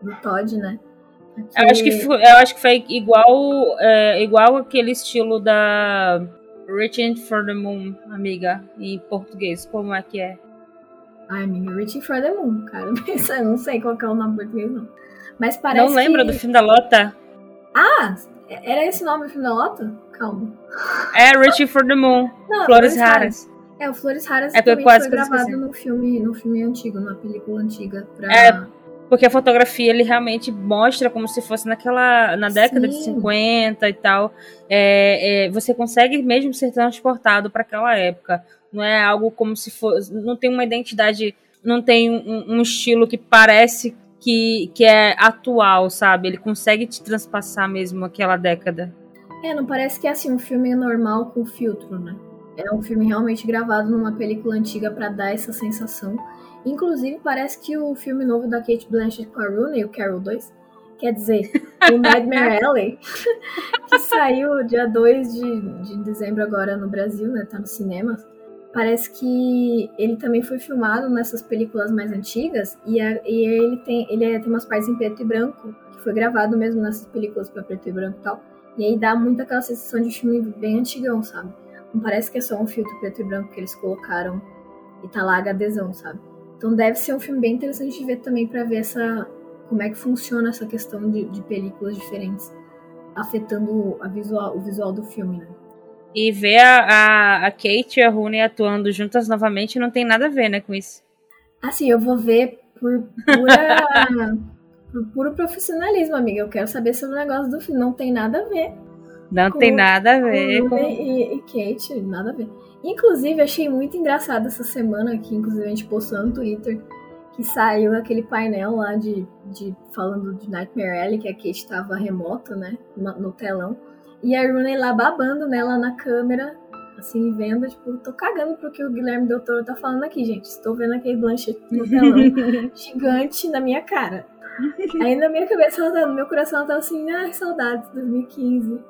do Todd, né? Eu acho que foi, eu acho que foi igual, é, igual aquele estilo da Reaching for the Moon, amiga, em português. Como é que é? Ai, amiga, Reaching for the Moon, cara. *laughs* Mas eu não sei qual que é o nome português, não. Mas parece Não lembra que... do filme da Lota? Ah, era esse nome do filme da Lota? Calma. É Reaching for the Moon, Não, Flores Raras. É, o Flores Raras É, foi gravado no filme, no filme antigo, numa película antiga. Pra... É, Porque a fotografia ele realmente mostra como se fosse naquela na década de Sim. 50 e tal. É, é, você consegue mesmo ser transportado para aquela época. Não é algo como se fosse. Não tem uma identidade. Não tem um, um estilo que parece que, que é atual, sabe? Ele consegue te transpassar mesmo aquela década. É, não parece que é assim um filme normal com filtro, né? É um filme realmente gravado numa película antiga pra dar essa sensação. Inclusive, parece que o filme novo da Kate Blanchett com a Rooney, o Carol 2, quer dizer, o Nightmare *laughs* Alley, que saiu dia 2 de, de dezembro agora no Brasil, né? Tá nos cinemas. Parece que ele também foi filmado nessas películas mais antigas e, a- e ele, tem, ele é- tem umas partes em preto e branco, que foi gravado mesmo nessas películas pra preto e branco e tal. E aí dá muito aquela sensação de filme bem antigão, sabe? Não parece que é só um filtro preto e branco que eles colocaram e tá lá HDzão, sabe? Então deve ser um filme bem interessante de ver também para ver essa como é que funciona essa questão de, de películas diferentes afetando a visual, o visual do filme, né? E ver a, a, a Kate e a Rooney atuando juntas novamente não tem nada a ver, né, com isso. Assim, eu vou ver por pura, *laughs* por puro profissionalismo, amiga. Eu quero saber sobre o negócio do filme. Não tem nada a ver. Não com, tem nada a ver com... E, e Kate, nada a ver. Inclusive, achei muito engraçado essa semana que, inclusive, a gente postou no Twitter que saiu aquele painel lá de, de falando de Nightmare Alley, que a Kate estava remota, né, no, telão. E a Rooney lá babando nela na câmera, assim, vendo, tipo, tô cagando pro que o Guilherme Del Toro tá falando aqui, gente. Estou vendo aquele Blanchett no telão, *laughs* gigante na minha cara. Aí na minha cabeça, ela tá, no meu coração, ela tava assim, ai, saudades, 2015.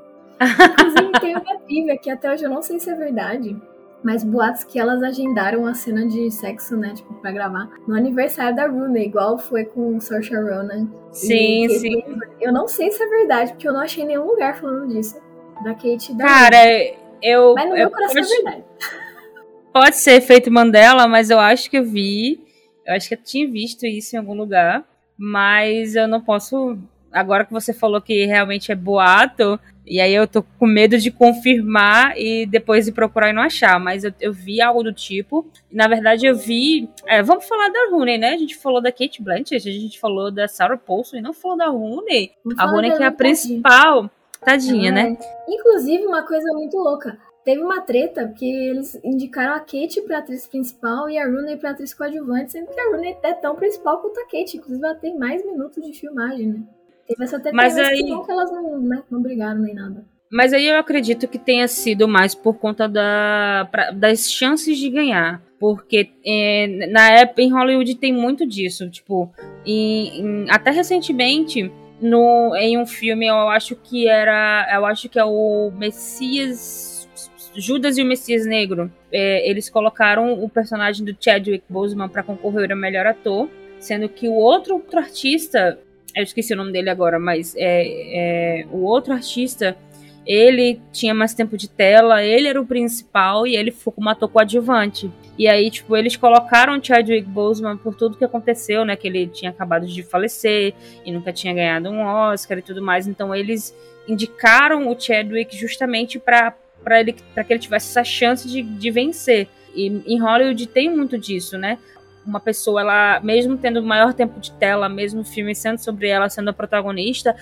Inclusive, tem uma trivia que até hoje eu não sei se é verdade, mas boatos que elas agendaram a cena de sexo, né, tipo, pra gravar no aniversário da Rooney, igual foi com Saoirse Ronan. Sim, sim. Eu não sei se é verdade, porque eu não achei nenhum lugar falando disso. Da Kate e da Cara, eu... Mas no eu, meu coração pode, é verdade. Pode ser efeito Mandela, mas eu acho que eu vi... Eu acho que eu tinha visto isso em algum lugar, mas eu não posso... Agora que você falou que realmente é boato, e aí eu tô com medo de confirmar e depois de procurar e não achar. Mas eu, eu vi algo do tipo. Na verdade, eu vi. É, vamos falar da Rooney, né? A gente falou da Kate Blanchett, a gente falou da Sarah Paulson e não falou da Rooney. A Rooney que é a principal. Tadinha, né? Inclusive, uma coisa muito louca. Teve uma treta porque eles indicaram a Kate pra atriz principal e a Rooney pra atriz coadjuvante, sendo que a Rooney é tão principal quanto a Kate. Inclusive, ela tem mais minutos de filmagem, né? Teve essa treta, mas aí... que, que elas não, né, não brigaram nem nada. Mas aí eu acredito que tenha sido mais por conta da, pra, das chances de ganhar. Porque é, na época em Hollywood tem muito disso. Tipo, em, em, até recentemente, no, em um filme, eu acho que era. Eu acho que é o Messias. Judas e o Messias Negro. É, eles colocaram o personagem do Chadwick Boseman para concorrer a melhor ator. Sendo que o outro, outro artista eu esqueci o nome dele agora, mas é, é, o outro artista, ele tinha mais tempo de tela, ele era o principal e ele ficou como ator coadjuvante. E aí, tipo, eles colocaram o Chadwick Boseman por tudo que aconteceu, né? Que ele tinha acabado de falecer e nunca tinha ganhado um Oscar e tudo mais. Então, eles indicaram o Chadwick justamente para pra que ele tivesse essa chance de, de vencer. E em Hollywood tem muito disso, né? Uma pessoa, ela, mesmo tendo maior tempo de tela, mesmo o filme sendo sobre ela, sendo a protagonista,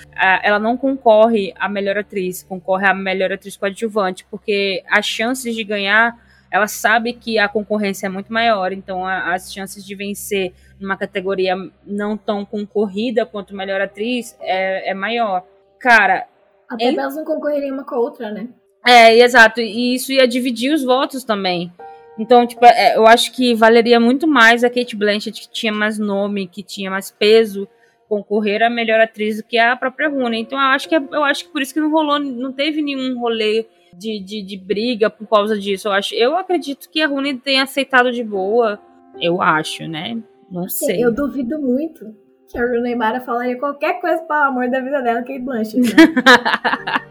ela não concorre a melhor atriz, concorre a melhor atriz coadjuvante, porque as chances de ganhar, ela sabe que a concorrência é muito maior, então as chances de vencer numa categoria não tão concorrida quanto melhor atriz é, é maior. Cara. Até em... elas não concorreriam uma com a outra, né? É, exato. E isso ia dividir os votos também. Então, tipo, é, eu acho que valeria muito mais a Kate Blanchett, que tinha mais nome, que tinha mais peso, concorrer a melhor atriz do que a própria Rooney. Então, eu acho que, é, eu acho que por isso que não rolou, não teve nenhum rolê de, de, de briga por causa disso. Eu, acho, eu acredito que a Rooney tenha aceitado de boa. Eu acho, né? Não sei. Eu duvido muito que a Rooney Mara falaria qualquer coisa para o amor da vida dela, Kate Blanchett. Né?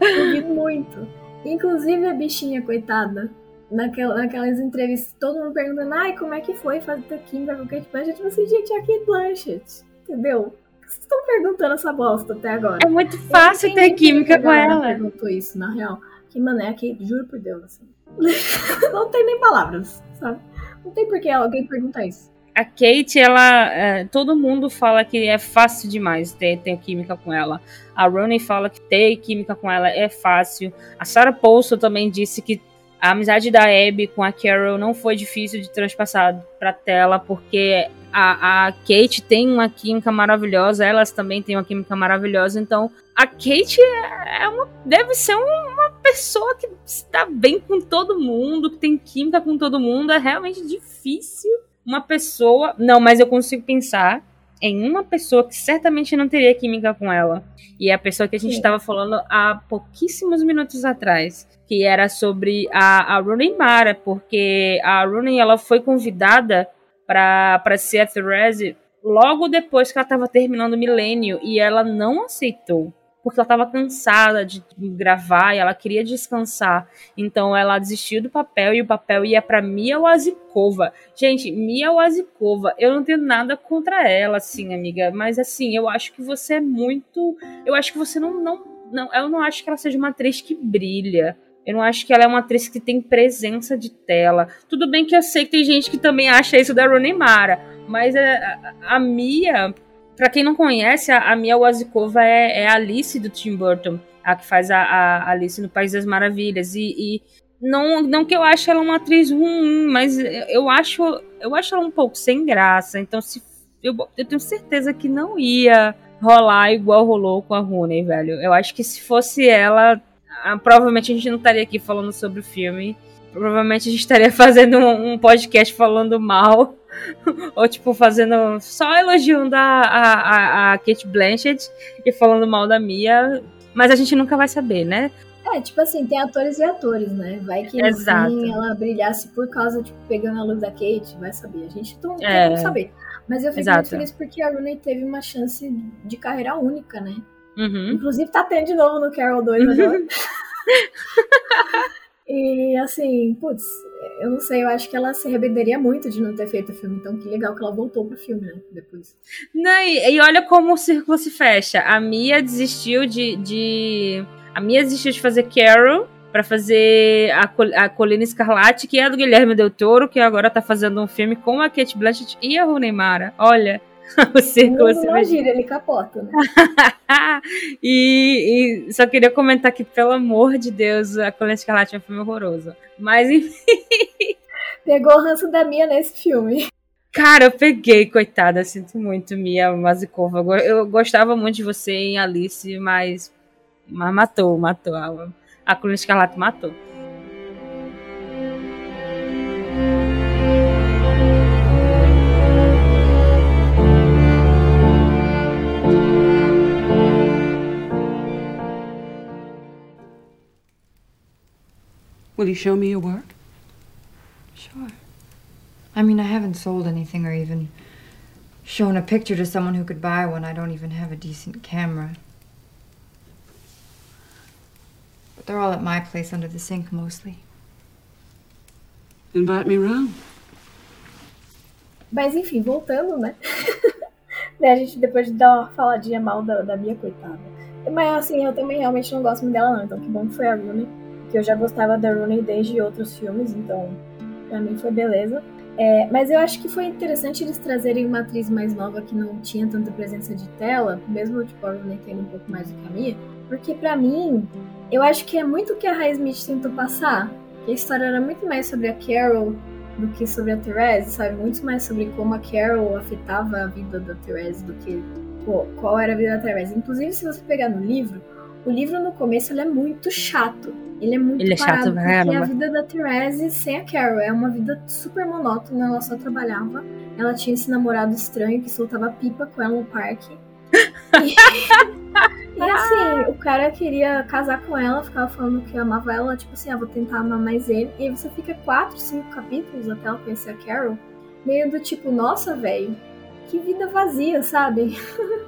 *laughs* duvido muito. Inclusive a bichinha, coitada naquela, naquelas entrevistas, todo mundo perguntando, ai, como é que foi fazer química com Kate Blanchett? Tipo assim, gente, é a Kate Blanchett, entendeu? Vocês estão perguntando essa bosta até agora? É muito fácil ter química com ela. perguntou isso, na real. Que mané, que juro por Deus, assim. *laughs* não tem nem palavras, sabe? Não tem por que alguém perguntar isso. A Kate, ela. É, todo mundo fala que é fácil demais ter, ter química com ela. A Rooney fala que ter química com ela é fácil. A Sarah Paulson também disse que a amizade da Abby com a Carol não foi difícil de transpassar pra tela, porque a, a Kate tem uma química maravilhosa, elas também têm uma química maravilhosa, então a Kate é, é uma, deve ser uma pessoa que está bem com todo mundo, que tem química com todo mundo, é realmente difícil uma pessoa. Não, mas eu consigo pensar em uma pessoa que certamente não teria química com ela. E é a pessoa que a gente estava falando há pouquíssimos minutos atrás, que era sobre a, a Rooney Mara, porque a Rooney ela foi convidada para ser a Therese logo depois que ela estava terminando o milênio e ela não aceitou. porque ela estava cansada de gravar e ela queria descansar. Então ela desistiu do papel e o papel ia para Mia Wasikova. Gente, Mia Wasikova, eu não tenho nada contra ela, assim, amiga, mas assim, eu acho que você é muito. Eu acho que você não. não, não eu não acho que ela seja uma atriz que brilha. Eu não acho que ela é uma atriz que tem presença de tela. Tudo bem que eu sei que tem gente que também acha isso da Rooney Mara, mas a, a, a Mia, Pra quem não conhece, a, a Mia Wasikova é, é, a Alice do Tim Burton, a que faz a, a Alice no País das Maravilhas. E, e, não, não que eu ache ela uma atriz ruim, mas eu acho, eu acho ela um pouco sem graça. Então, se eu, eu tenho certeza que não ia rolar igual rolou com a Rooney, velho. Eu acho que se fosse ela, ah, provavelmente a gente não estaria aqui falando sobre o filme. Provavelmente a gente estaria *laughs* fazendo um, um podcast falando mal *laughs* Ou, tipo, fazendo. Só elogiando a, a, a Kate Blanchett e falando mal da Mia. Mas a gente nunca vai saber, né? É, tipo assim, tem atores e atores, né? Vai que. Fim, ela brilhasse por causa, tipo, pegando a luz da Kate, vai saber. A gente não tem é. como saber. Mas eu fico Exato. muito feliz porque a Rooney teve uma chance de carreira única, né? Uhum. Inclusive tá tendo de novo no Carol 2 agora. *laughs* e assim, putz, eu não sei, eu acho que ela se arrependeria muito de não ter feito o filme. Então, que legal que ela voltou pro filme, né? Depois. Não, e, e olha como o círculo se fecha. A Mia desistiu de. de... A Mia desistiu de fazer Carol para fazer a, a Colina Escarlate, que é do Guilherme Del Toro, que agora tá fazendo um filme com a Kate Blanchett e a Rooney Mara. Olha. *laughs* o círculo não, não gira, ele capota, né? *laughs* e, e, só queria comentar que, pelo amor de Deus, a Colina Escarlate é um filme horroroso. Mas *laughs* enfim. Pegou o ranço da Mia nesse filme. Cara, eu peguei, coitada. Sinto muito, Mia Mazikova. Eu gostava muito de você em Alice, mas, mas matou, matou. A, a Colina Escarlate matou. Will you show me your work? Sure. I mean, I haven't sold anything or even shown a picture to someone who could buy one. I don't even have a decent camera. But they're all at my place under the sink mostly. Invite me round. Mas enfim, voltando, né? *laughs* né? A gente, depois de dar uma faladinha mal da, da Bia, coitada. Mas assim, eu também realmente não gosto muito dela, não. Então que bom que foi a Rooney que eu já gostava da Rooney desde outros filmes, então pra mim foi beleza. É, mas eu acho que foi interessante eles trazerem uma atriz mais nova que não tinha tanta presença de tela, mesmo tipo, a Rooney tendo um pouco mais do que a minha, porque para mim, eu acho que é muito o que a High Smith tentou passar. A história era muito mais sobre a Carol do que sobre a Therese, sabe? Muito mais sobre como a Carol afetava a vida da Therese do que pô, qual era a vida da Therese. Inclusive, se você pegar no livro, o livro no começo é muito chato. Ele é muito ele é parado, chato, porque a vida da Therese sem a Carol é uma vida super monótona, ela só trabalhava. Ela tinha esse namorado estranho que soltava pipa com ela no parque. e, *laughs* e assim, o cara queria casar com ela, ficava falando que amava ela, tipo assim, ah, vou tentar amar mais ele. E aí você fica quatro, cinco capítulos até ela conhecer a Carol, meio do tipo, nossa, velho, que vida vazia, sabe?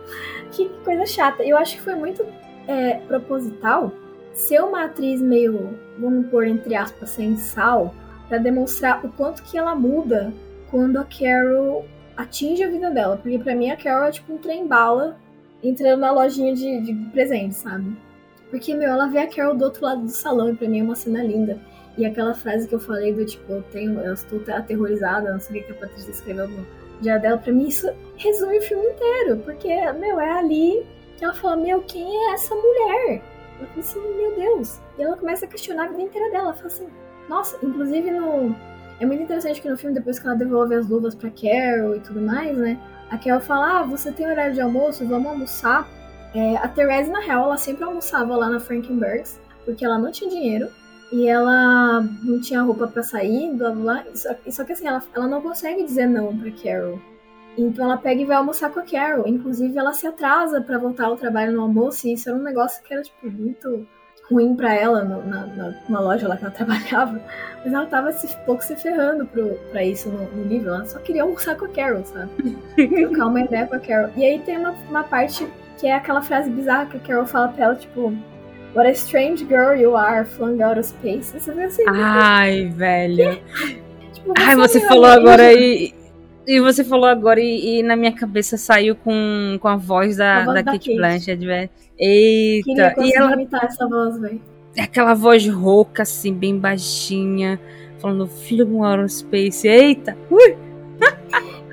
*laughs* que coisa chata. Eu acho que foi muito é, proposital ser uma atriz meio, vamos pôr entre aspas, sem sal, para demonstrar o quanto que ela muda quando a Carol atinge a vida dela. Porque para mim a Carol é tipo um trem-bala entrando na lojinha de, de presentes, sabe? Porque, meu, ela vê a Carol do outro lado do salão e pra mim é uma cena linda. E aquela frase que eu falei do tipo, eu tenho, eu estou aterrorizada, não sei o que a Patrícia escreveu no dia dela, pra mim isso resume o filme inteiro. Porque, meu, é ali que ela fala, meu, quem é essa mulher? Ela fala assim, meu Deus. E ela começa a questionar a vida inteira dela. Ela fala assim, nossa, inclusive no. É muito interessante que no filme, depois que ela devolve as luvas pra Carol e tudo mais, né? A Carol fala, ah, você tem horário de almoço, vamos almoçar. É, a Therese, na real, ela sempre almoçava lá na Frankenbergs, porque ela não tinha dinheiro. E ela não tinha roupa para sair, blá blá. Só, só que assim, ela, ela não consegue dizer não pra Carol. Então ela pega e vai almoçar com a Carol. Inclusive, ela se atrasa para voltar ao trabalho no almoço, e isso era um negócio que era, tipo, muito ruim para ela no, na, na, na, loja lá que ela *laughs* trabalhava. Mas ela tava se, pouco se ferrando pro, pra isso no, no, livro. Ela só queria almoçar com a Carol, sabe? *laughs* Trocar uma ideia com a Carol. E aí tem uma, uma parte que é aquela frase bizarra que a Carol fala pra ela, tipo, What a strange girl you are, flung out of space. Você vê assim. Ai, velho. *laughs* tipo, Ai, você falou agora e. E você falou agora e, e, na minha cabeça saiu com, com a voz da, a voz da, da Kate, Kate Blanchett, velho. Eita. e ela imitar essa voz, velho. É aquela voz rouca, assim, bem baixinha, falando filho do aerospace. Eita! Ui!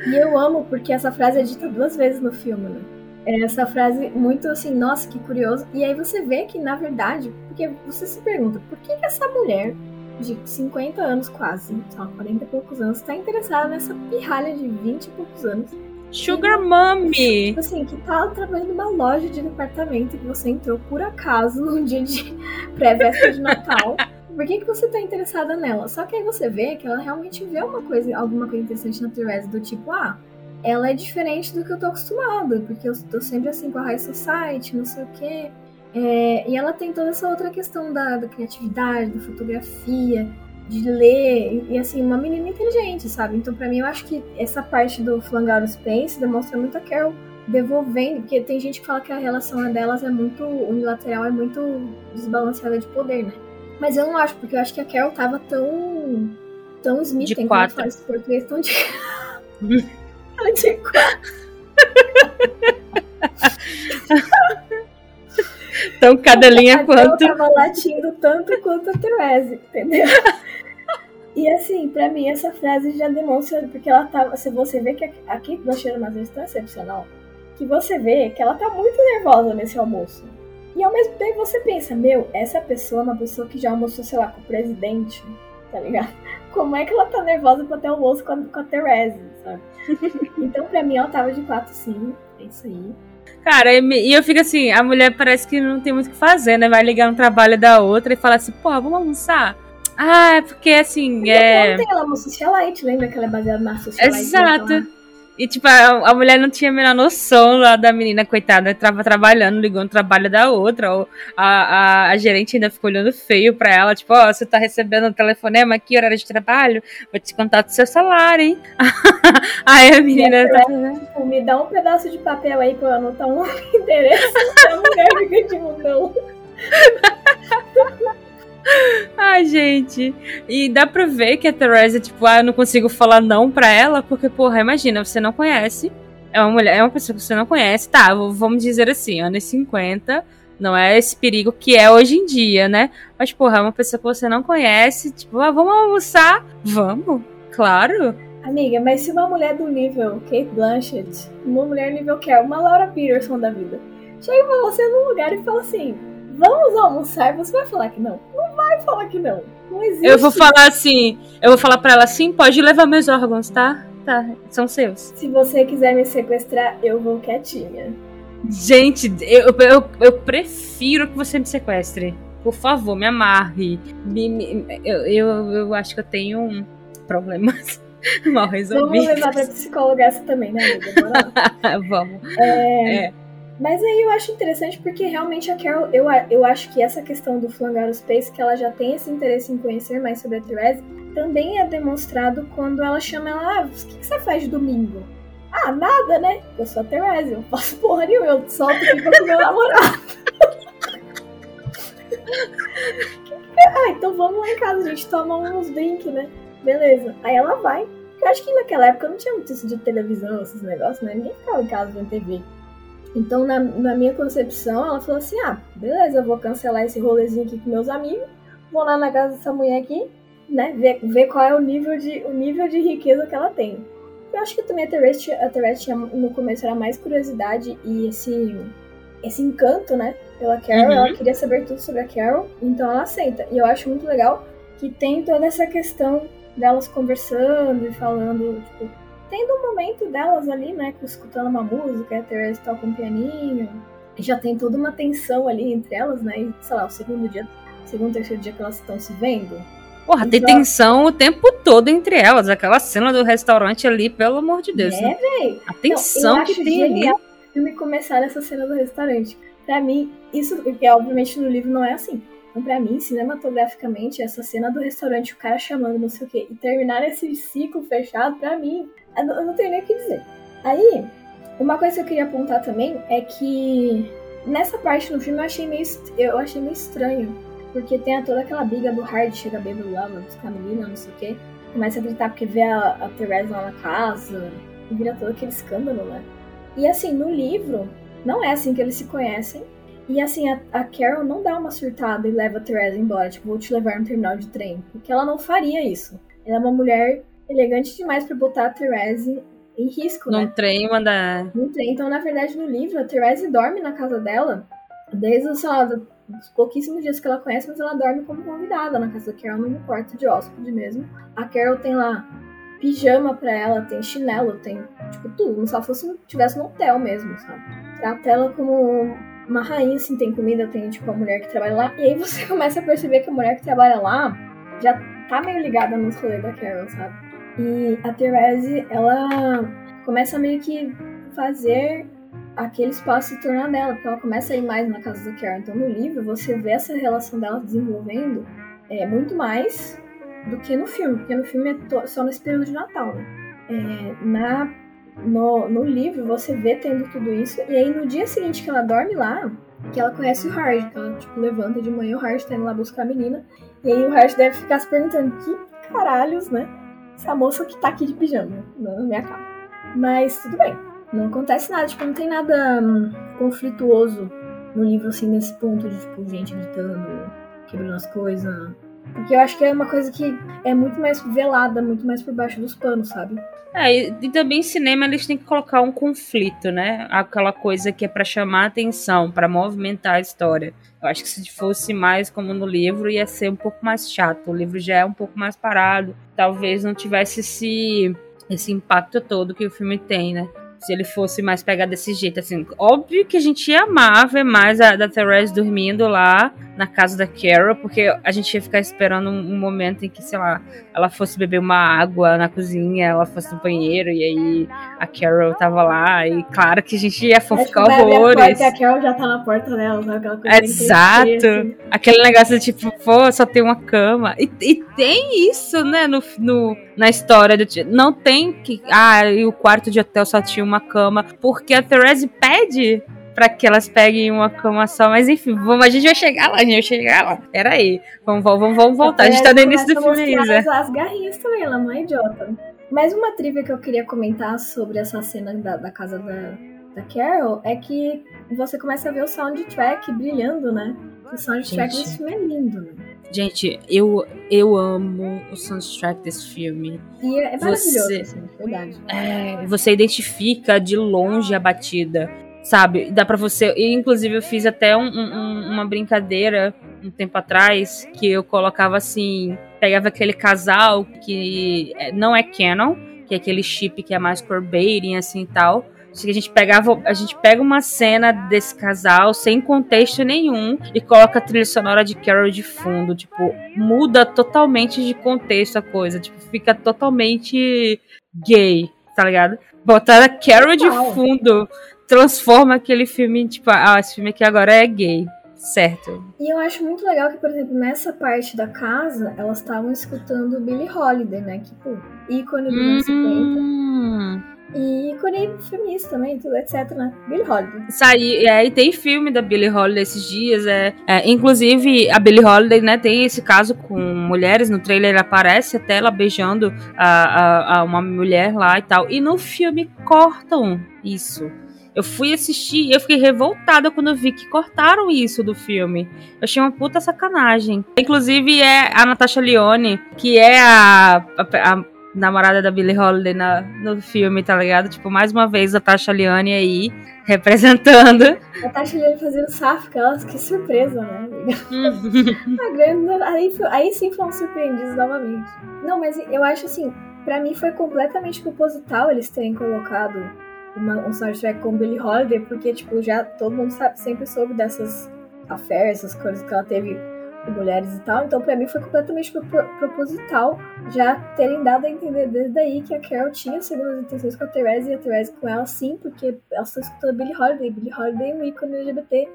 e eu amo porque essa frase é dita duas vezes no filme, né? É essa frase muito assim, nossa, que curioso. E aí você vê que, na verdade, porque você se pergunta, por que, que essa mulher de 50 anos quase, só 40 e poucos anos, tá interessada nessa pirralha de 20 e poucos anos. Sugar Mommy! Tipo assim, que tá trabalhando numa loja de departamento que você entrou por acaso num dia de *laughs* pré-véspera de Natal. Por que, que você tá interessada nela? Só que aí você vê que ela realmente vê uma coisa, alguma coisa interessante na Therese, do tipo, ah, ela é diferente do que eu tô acostumada, porque eu tô sempre assim com a High Society, não sei o quê. É, e ela tem toda essa outra questão da, da criatividade, da fotografia, de ler, e, e, assim, uma menina inteligente, sabe? Então, para mim, eu acho que essa parte do Flangaro Space demonstra muito a Carol devolvendo, porque tem gente que fala que a relação delas é muito unilateral, é muito desbalanceada de poder, né? Mas eu não acho, porque eu acho que a Carol tava tão. tão Smith, de quatro. Faz português, tão de. *laughs* *laughs* de quatro. *laughs* Tão cadelinha a quanto. Eu tava latindo tanto quanto a Therese, entendeu? E assim, pra mim essa frase já demonstra, porque ela tava. Se você vê que a Kate Blanchett é uma vez tão excepcional, que você vê que ela tá muito nervosa nesse almoço. E ao mesmo tempo você pensa, meu, essa pessoa é uma pessoa que já almoçou, sei lá, com o presidente, tá ligado? Como é que ela tá nervosa pra ter almoço com a, com a Therese, sabe? então pra mim ela tava de quatro sim, é isso aí. Cara, e eu fico assim, a mulher parece que não tem muito o que fazer, né? Vai ligar no trabalho da outra e falar assim, pô, vamos almoçar? Ah, é porque assim. É... Ela é socialite, lembra que ela é baseada na socialite? Exato. E, tipo, a, a, mulher não tinha a menor noção lá da menina, coitada, tava trabalhando, ligou no trabalho da outra. Ou a, a, a gerente ainda ficou olhando feio pra ela, tipo, ó, oh, você tá recebendo um telefonema aqui, horário de trabalho, vou te contar do seu salário, hein? *laughs* aí a menina. É, tá... tipo, me dá um pedaço de papel aí pra eu anotar um *laughs* endereço. a mulher fica tipo, não. *laughs* *laughs* Ai, gente. E dá pra ver que a Teresa, tipo, ah, eu não consigo falar não pra ela, porque, porra, imagina, você não conhece. É uma mulher, é uma pessoa que você não conhece. Tá, vamos dizer assim, anos 50, não é esse perigo que é hoje em dia, né? Mas, porra, é uma pessoa que você não conhece, tipo, ah, vamos almoçar? Vamos, claro. Amiga, mas se uma mulher do nível Kate Blanchett, uma mulher nível que é uma Laura Peterson da vida, chega pra você num lugar e fala assim: vamos almoçar, você vai falar que não. Não vai falar que não. Não existe. Eu vou falar assim, eu vou falar para ela assim, pode levar meus órgãos, tá? Tá, são seus. Se você quiser me sequestrar, eu vou quietinha. Gente, eu, eu, eu prefiro que você me sequestre. Por favor, me amarre. Me, me, eu, eu, eu acho que eu tenho um problemas *laughs* mal resolvidos. Vamos levar pra psicóloga essa também, né, amiga? *laughs* Vamos. É... é. Mas aí eu acho interessante porque realmente a Carol, eu, eu acho que essa questão do Flangar Space, que ela já tem esse interesse em conhecer mais sobre a Therese, também é demonstrado quando ela chama ela, ah, o que, que você faz de domingo? Ah, nada, né? Eu sou a Therese, eu faço *laughs* porra nenhuma, eu solto aqui pra meu namorado. *laughs* ah, então vamos lá em casa, a gente toma uns drinks, né? Beleza. Aí ela vai. Eu acho que naquela época não tinha muito isso de televisão, esses negócios, né? Ninguém ficava em casa vendo TV. Então, na, na minha concepção, ela falou assim: ah, beleza, eu vou cancelar esse rolezinho aqui com meus amigos, vou lá na casa dessa mulher aqui, né, ver, ver qual é o nível, de, o nível de riqueza que ela tem. Eu acho que também a Therese, a Therese tinha, no começo era mais curiosidade e esse, esse encanto, né, pela Carol, uhum. ela queria saber tudo sobre a Carol, então ela aceita. E eu acho muito legal que tem toda essa questão delas conversando e falando, tipo, tendo um momento delas ali, né, escutando uma música, a Therese toca um pianinho, já tem toda uma tensão ali entre elas, né, e, sei lá, o segundo dia, segundo, terceiro dia que elas estão se vendo. Porra, tem então, tensão o tempo todo entre elas, aquela cena do restaurante ali, pelo amor de Deus. É, né? velho. A tensão que tem ali. O filme começar nessa cena do restaurante. Pra mim, isso, porque obviamente no livro não é assim. Então, pra mim, cinematograficamente, essa cena do restaurante, o cara chamando, não sei o quê, e terminar esse ciclo fechado, pra mim, eu não tenho nem o que dizer. Aí, Uma coisa que eu queria apontar também é que nessa parte no filme eu achei meio, eu achei meio estranho. Porque tem toda aquela briga do Hard, chega bêbado lá, vai buscar a menina, não sei o quê. Começa a gritar porque vê a, a Therese lá na casa. E vira todo aquele escândalo, né? E assim, no livro, não é assim que eles se conhecem. E assim, a, a Carol não dá uma surtada e leva a Therese embora, tipo, vou te levar no terminal de trem. Porque ela não faria isso. Ela é uma mulher elegante demais para botar a Therese em risco, Num né? trem, mandar. No trem. Então, na verdade, no livro, a Therese dorme na casa dela desde, sei lá, dos pouquíssimos dias que ela conhece, mas ela dorme como convidada na casa da Carol, no quarto de hóspede mesmo. A Carol tem lá pijama pra ela, tem chinelo, tem, tipo, tudo. Como se ela fosse, tivesse no hotel mesmo, sabe? Trata ela como uma rainha, assim, tem comida, tem, tipo, a mulher que trabalha lá. E aí você *laughs* começa a perceber que a mulher que trabalha lá já tá meio ligada nos rolês da Carol, sabe? E a Therese, ela começa a meio que fazer aquele espaço se tornar dela, porque ela começa a ir mais na casa da Carol. Então no livro você vê essa relação dela desenvolvendo é, muito mais do que no filme, porque no filme é só nesse período de Natal, né? É, na, no, no livro você vê tendo tudo isso, e aí no dia seguinte que ela dorme lá, que ela conhece o Hard, que ela tipo, levanta de manhã, o Hard tá indo lá buscar a menina, e aí o Hard deve ficar se perguntando que caralhos, né? Essa moça que tá aqui de pijama na minha cama. Mas tudo bem. Não acontece nada, tipo, não tem nada hum, conflituoso no livro, assim, nesse ponto de, tipo, gente gritando, quebrando as coisas. Porque eu acho que é uma coisa que é muito mais velada, muito mais por baixo dos panos, sabe? É, e, e também em cinema eles têm que colocar um conflito, né? Aquela coisa que é para chamar a atenção, para movimentar a história. Eu acho que se fosse mais como no livro, ia ser um pouco mais chato. O livro já é um pouco mais parado. Talvez não tivesse esse, esse impacto todo que o filme tem, né? se ele fosse mais pegar desse jeito, assim. Óbvio que a gente ia amar ver mais a da Therese dormindo lá na casa da Carol, porque a gente ia ficar esperando um, um, momento em que, sei lá, ela fosse beber uma água na cozinha, ela fosse no banheiro, e aí a Carol tava lá, e claro que a gente ia ficar horrores. A Carol já tá na porta dela? Aquela coisa Exato. Assim. Aquele negócio de tipo, pô, só tem uma cama. E, e tem isso, né, no, no, na história. Do, não tem que. Ah, e o quarto de hotel só tinha uma cama, porque a Therese pede para que elas peguem uma cama só. Mas enfim, vamos, a gente vai chegar lá, a gente vai chegar lá. Pera aí. Vamos, vamos, vamos voltar. A gente tá no início do filme ainda. As, as garrinhas também, ela não é idiota. Mais uma trivia que eu queria comentar sobre essa cena da, da casa da, da Carol é que você começa a ver o soundtrack brilhando, né? O soundtrack gente. desse filme é lindo, né? Gente, eu, eu amo o soundtrack desse filme. E é, é maravilhoso, você, assim, verdade. É, você identifica de longe a batida sabe? Dá para você. E, inclusive, eu fiz até um, um, uma brincadeira um tempo atrás que eu colocava assim: pegava aquele casal que é, não é canon, que é aquele chip que é mais baiting assim e tal. A gente pegava, a gente pega uma cena desse casal sem contexto nenhum e coloca a trilha sonora de Carol de fundo, tipo, muda totalmente de contexto a coisa, tipo, fica totalmente gay, tá ligado? Botar a Carol de fundo transforma aquele filme, tipo, ah, esse filme aqui agora é gay. Certo. E eu acho muito legal que, por exemplo, nessa parte da casa, elas estavam escutando Billie Holiday, né? Que, pô, ícone dos anos hum. 50. E ícone feminista também, tudo, etc, né? Billie Holiday. Saí, é, e tem filme da Billie Holiday esses dias, é, é, Inclusive, a Billie Holiday, né, tem esse caso com mulheres, no trailer aparece até ela beijando a, a, a uma mulher lá e tal. E no filme cortam isso. Eu fui assistir e eu fiquei revoltada quando eu vi que cortaram isso do filme. Eu achei uma puta sacanagem. Inclusive é a Natasha Lyonne, que é a, a, a namorada da Billie Holiday na, no filme, tá ligado? Tipo, mais uma vez a Natasha Lyonne aí, *laughs* representando. A Natasha Lyonne fazendo Safka, nossa, que surpresa, né? *laughs* aí, aí sim foram surpreendidos novamente. Não, mas eu acho assim, para mim foi completamente proposital eles terem colocado uma, um soundtrack com Billie Holiday, porque, tipo, já todo mundo sabe, sempre soube dessas affairs, essas coisas que ela teve com mulheres e tal. Então, pra mim, foi completamente proposital já terem dado a entender desde aí que a Carol tinha segundas intenções com a Therese e a Therese com ela sim, porque ela está escutando Billie Holiday. Billie Holiday é um ícone LGBT.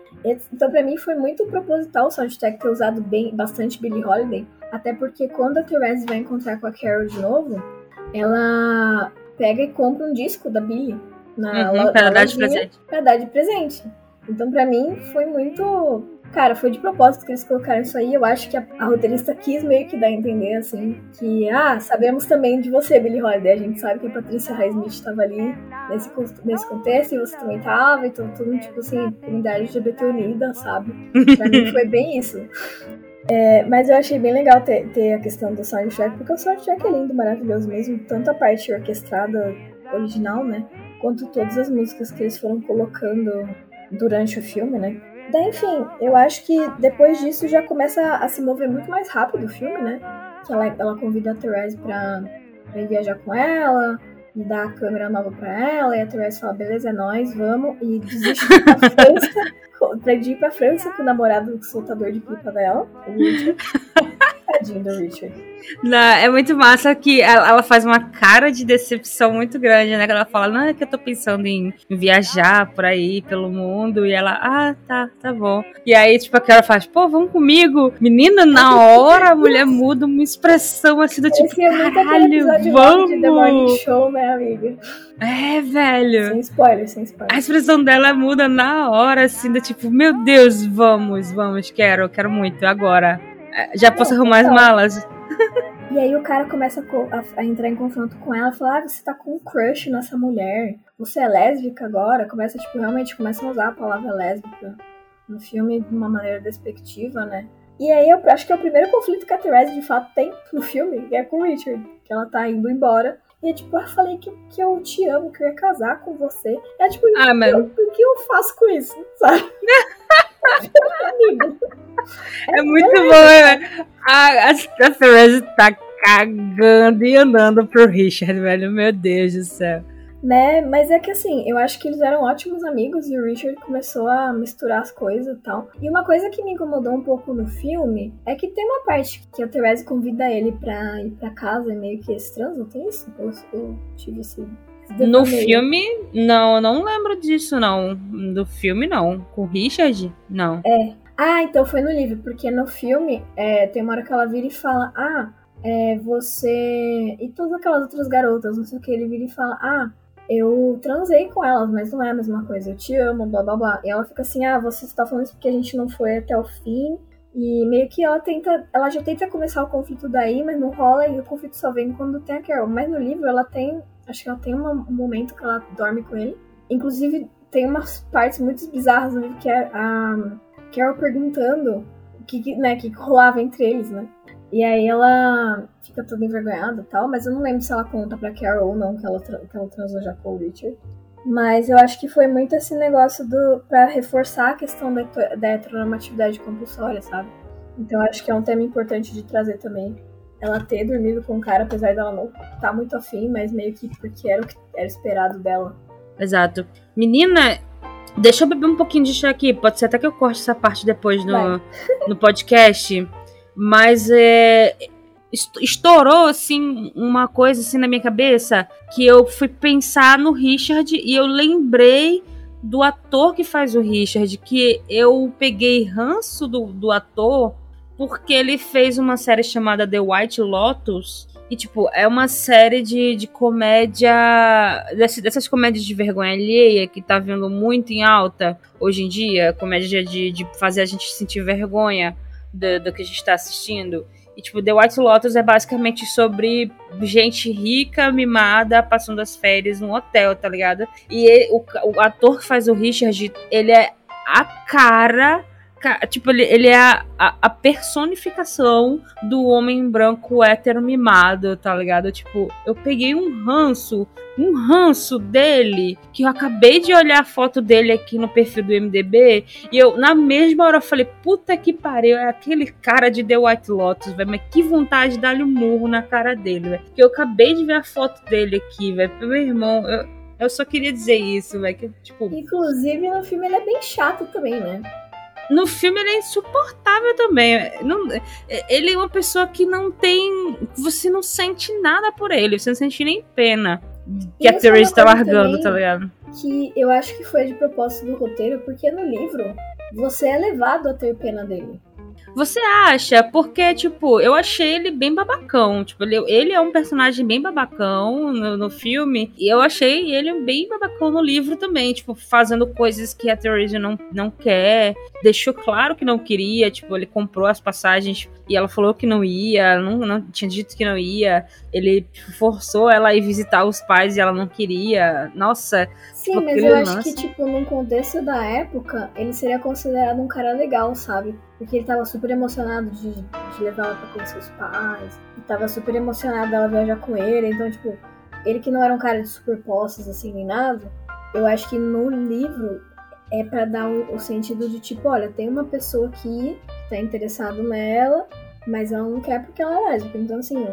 Então, pra mim, foi muito proposital o soundtrack ter usado bem, bastante Billie Holiday. Até porque quando a Therese vai encontrar com a Carol de novo, ela pega e compra um disco da Billie na, Uhum, na dar de presente. dar de presente. Então, pra mim, foi muito. Cara, foi de propósito que eles colocaram isso aí. Eu acho que a, a roteirista quis meio que dar a entender, assim, que, ah, sabemos também de você, Billie Holiday. A gente sabe que a Patrícia Highsmith tava ali nesse, nesse contexto e você também tava. Então, tudo, tipo assim, comunidade LGBT unida, sabe? Pra mim foi bem isso. É, mas eu achei bem legal ter, ter a questão do soundtrack, porque o soundtrack é lindo, maravilhoso mesmo. Tanto a parte orquestrada original, né? Quanto todas as músicas que eles foram colocando durante o filme, né? Daí, enfim, eu acho que depois disso já começa a se mover muito mais rápido o filme, né? Que ela, ela convida a Therese pra, pra viajar com ela e dá a câmera nova pra ela, e a Therese fala, beleza, é nóis, vamos, e desiste pra França, *laughs* pra ir pra França com o namorado soltador de pipa dela, Richard. *laughs* Tadinho do Richard. Não, é muito massa que ela, ela faz uma cara de decepção muito grande, né? Que ela fala, não, é que eu tô pensando em, em viajar por aí, pelo mundo. E ela, ah, tá, tá bom. E aí, tipo, a cara faz, pô, vamos comigo. Menina, na hora a mulher muda uma expressão assim do tipo, Esse é caralho, nove de The Morning vamos. Show, né, amiga? É, velho. Sem spoiler, sem spoiler. A expressão dela muda na hora, assim, do tipo, meu Deus, vamos, vamos, quero, quero muito, agora. É, Já posso Não, arrumar as total. malas. E aí o cara começa a, a- entrar em confronto com ela e fala, ah, você tá com um crush nessa mulher. Você é lésbica agora? Começa, tipo, realmente começam a usar a palavra lésbica no filme de uma maneira despectiva, né? E aí eu acho que é o primeiro conflito que a Therese de fato tem no filme, é com o Richard, que ela tá indo embora. E é tipo, eu falei que, que eu te amo, que eu ia casar com você. É tipo, Ah, mas o que eu faço com isso, sabe? *laughs* É muito bom, né? A, a, a Therese tá cagando e andando pro Richard, velho. Meu Deus do céu. Né? Mas é que assim, eu acho que eles eram ótimos amigos e o Richard começou a misturar as coisas e tal. E uma coisa que me incomodou um pouco no filme é que tem uma parte que a Therese convida ele pra ir pra casa e meio que eles transam, tem isso? Eu, eu tive esse. No filme, não, eu não lembro disso, não. Do filme, não. Com o Richard, não. Ah, então foi no livro, porque no filme é, tem uma hora que ela vira e fala: Ah, é, você. E todas aquelas outras garotas, não sei o que, ele vira e fala: Ah, eu transei com elas, mas não é a mesma coisa, eu te amo, blá blá blá. E ela fica assim: Ah, você está falando isso porque a gente não foi até o fim. E meio que ela tenta. Ela já tenta começar o conflito daí, mas não rola e o conflito só vem quando tem a Carol. Mas no livro ela tem. Acho que ela tem uma- um momento que ela dorme com ele. Inclusive, tem umas partes muito bizarras no livro que é a. Carol perguntando o que, né, que rolava entre eles, né? E aí ela fica toda envergonhada e tal, mas eu não lembro se ela conta pra Carol ou não que ela, que ela transou já com o Richard. Mas eu acho que foi muito esse negócio do pra reforçar a questão da, da heteronormatividade compulsória, sabe? Então acho que é um tema importante de trazer também. Ela ter dormido com o cara, apesar dela não estar muito afim, mas meio que porque era o que era esperado dela. Exato. Menina, deixa eu beber um pouquinho de chá aqui. Pode ser até que eu corte essa parte depois no, *laughs* no podcast. Mas é. est- Estourou, assim, uma coisa assim na minha cabeça que eu fui pensar no Richard e eu lembrei do ator que faz o Richard, que eu peguei ranço do, do ator porque ele fez uma série chamada The White Lotus. E, tipo, é uma série de, de comédia. desse- dessas comédias de vergonha alheia que tá vindo muito em alta hoje em dia. Comédia de, de fazer a gente sentir vergonha do, do que a gente tá assistindo. E, tipo, The White Lotus é basicamente sobre gente rica, mimada, passando as férias num hotel, tá ligado? E ele- o, o ator que faz o Richard, ele é a cara. Tipo, ele, ele é a, a, a personificação do homem branco hétero mimado, tá ligado? Tipo, eu peguei um ranço, um ranço dele, que eu acabei de olhar a foto dele aqui no perfil do MDB, e eu, na mesma hora, eu falei, puta que pariu, é aquele cara de The White Lotus, velho, mas que vontade de dar-lhe um murro na cara dele, velho. Que eu acabei de ver a foto dele aqui, velho, meu irmão, eu, eu só queria dizer isso, velho, que, tipo, Inclusive, no filme ele é bem chato também, né? No filme ele é insuportável também. Não, ele é uma pessoa que não tem. Você não sente nada por ele, você não sente nem pena que a é Therese tá largando, tá ligado? que eu acho que foi de propósito do roteiro, porque no livro você é levado a ter pena dele. Você acha? Porque, tipo, eu achei ele bem babacão. Tipo, ele, ele é um personagem bem babacão no, no, filme. E eu achei ele bem babacão no livro também. Tipo, fazendo coisas que a Theresa não, não quer. Deixou claro que não queria. Tipo, ele comprou as passagens e ela falou que não ia. Não, não tinha dito que não ia. Ele forçou ela a ir visitar os pais e ela não queria. Nossa. Sim, mas eu acho que, tipo, num contexto da época, ele seria considerado um cara legal, sabe? Porque ele tava super emocionado de, de levar ela pra conhecer os pais. E tava super emocionado dela viajar com ele. Então, tipo, ele que não era um cara de super posses, assim, nem nada. Eu acho que no livro é para dar o, o, sentido de tipo, olha, tem uma pessoa aqui que tá interessado nela, mas ela não quer porque ela é lésbica. Então, assim,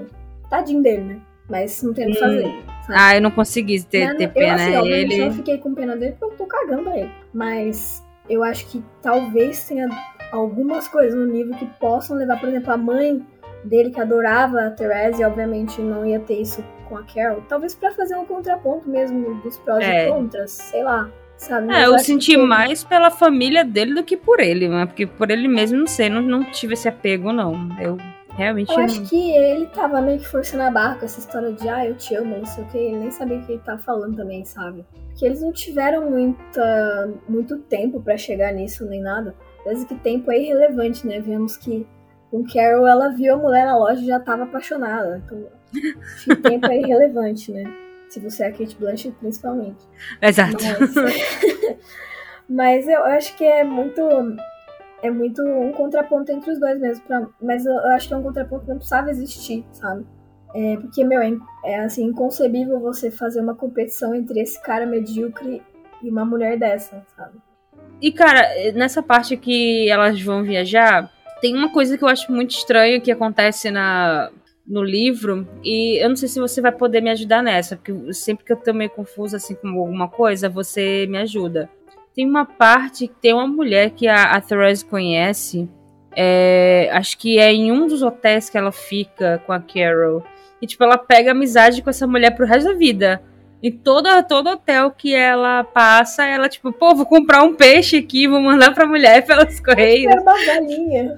tadinho dele, né? Mas não tem o que fazer. Sabe? Ah, eu não consegui ter, ter pena. Eu, assim, ele... eu fiquei com pena dele porque eu tô cagando pra ele. Mas eu acho que talvez tenha algumas coisas no livro que possam levar, por exemplo, a mãe dele que adorava a Therese, e obviamente não ia ter isso com a Carol. Talvez para fazer um contraponto mesmo dos prós é. e contras, sei lá. Sabe? É, eu senti que... mais pela família dele do que por ele, né? Porque por ele mesmo, não sei, não, não tive esse apego, não. Eu realmente. Eu não... acho que ele tava meio que forçando a barra com essa história de, ah, eu te amo, não sei o que. Ele nem sabia o que ele tava falando também, sabe? Que eles não tiveram muita, muito tempo para chegar nisso nem nada. Desde que tempo é irrelevante, né? Vemos que com Carol ela viu a mulher na loja e já tava apaixonada. Então, acho que tempo é *laughs* irrelevante, né? Se você é a Kate Blanchett, principalmente. Exato. Mas, *laughs* mas eu acho que é muito. É muito um contraponto entre os dois mesmo. Pra, mas eu acho que é um contraponto que não precisava existir, sabe? É, porque, meu, é, é assim, inconcebível você fazer uma competição entre esse cara medíocre e uma mulher dessa, sabe? E, cara, nessa parte que elas vão viajar, tem uma coisa que eu acho muito estranha que acontece na, no livro, e eu não sei se você vai poder me ajudar nessa, porque sempre que eu tô meio confusa assim com alguma coisa, você me ajuda. Tem uma parte que tem uma mulher que a, a Therese conhece, é, acho que é em um dos hotéis que ela fica com a Carol, e tipo, ela pega amizade com essa mulher pro resto da vida. Em todo, todo hotel que ela passa, ela, tipo, pô, vou comprar um peixe aqui, vou mandar pra mulher pelos correios. É uma galinha.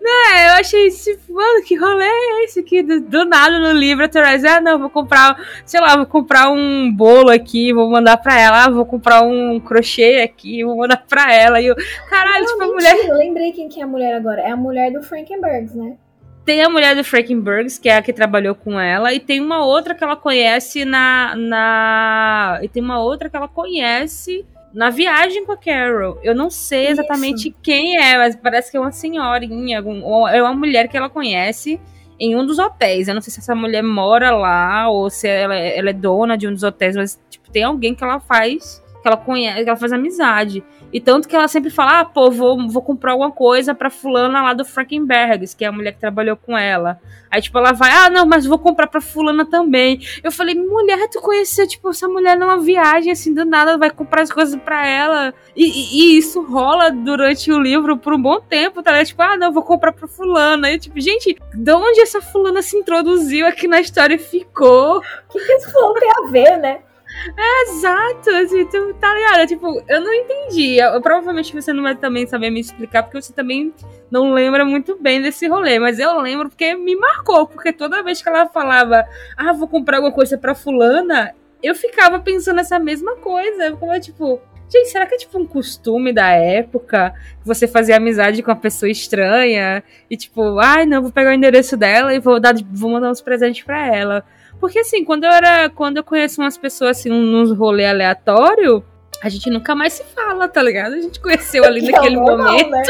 Não, eu achei tipo, mano, que rolê é esse aqui? Do, do nada no livro, a Therese, ah, não, vou comprar, sei lá, vou comprar um bolo aqui, vou mandar pra ela, ah, vou comprar um crochê aqui, vou mandar pra ela. E eu, caralho, não, tipo, mentira, a mulher. Eu lembrei quem que é a mulher agora. É a mulher do Frankenbergs, né? Tem a mulher do Frankenbergs, que é a que trabalhou com ela, e tem uma outra que ela conhece na. na... E tem uma outra que ela conhece na viagem com a Carol. Eu não sei exatamente Isso. quem é, mas parece que é uma senhorinha, ou é uma mulher que ela conhece em um dos hotéis. Eu não sei se essa mulher mora lá ou se ela, é, ela é dona de um dos hotéis, mas tipo, tem alguém que ela faz, que ela conhece, que ela faz amizade. E tanto que ela sempre fala, ah, pô, vou, vou comprar alguma coisa pra fulana lá do Frankenbergs, que é a mulher que trabalhou com ela. Aí, tipo, ela vai, ah, não, mas vou comprar pra fulana também. Eu falei, mulher, tu conhecia, tipo, essa mulher numa viagem, assim, do nada, vai comprar as coisas pra ela. E, e, e isso rola durante o livro por um bom tempo, tá? Tipo, ah, não, vou comprar pra fulana. E, tipo, gente, de onde essa fulana se introduziu aqui na história e ficou? O que, que fulano tem a ver, né? É, exato, assim, tu, tá ligado? Tipo, eu não entendi. Eu, provavelmente você não vai também saber me explicar, porque você também não lembra muito bem desse rolê. Mas eu lembro porque me marcou, porque toda vez que ela falava, ah, vou comprar alguma coisa pra fulana, eu ficava pensando essa mesma coisa. Eu ficava tipo, gente, será que é tipo um costume da época? Você fazer amizade com uma pessoa estranha e tipo, ai, não, vou pegar o endereço dela e vou dar, vou mandar uns presentes pra ela. Porque assim, quando eu era. Quando eu conheço umas pessoas assim, nos rolê aleatório, a gente nunca mais se fala, tá ligado? A gente conheceu ali *laughs* naquele é normal, momento. Né?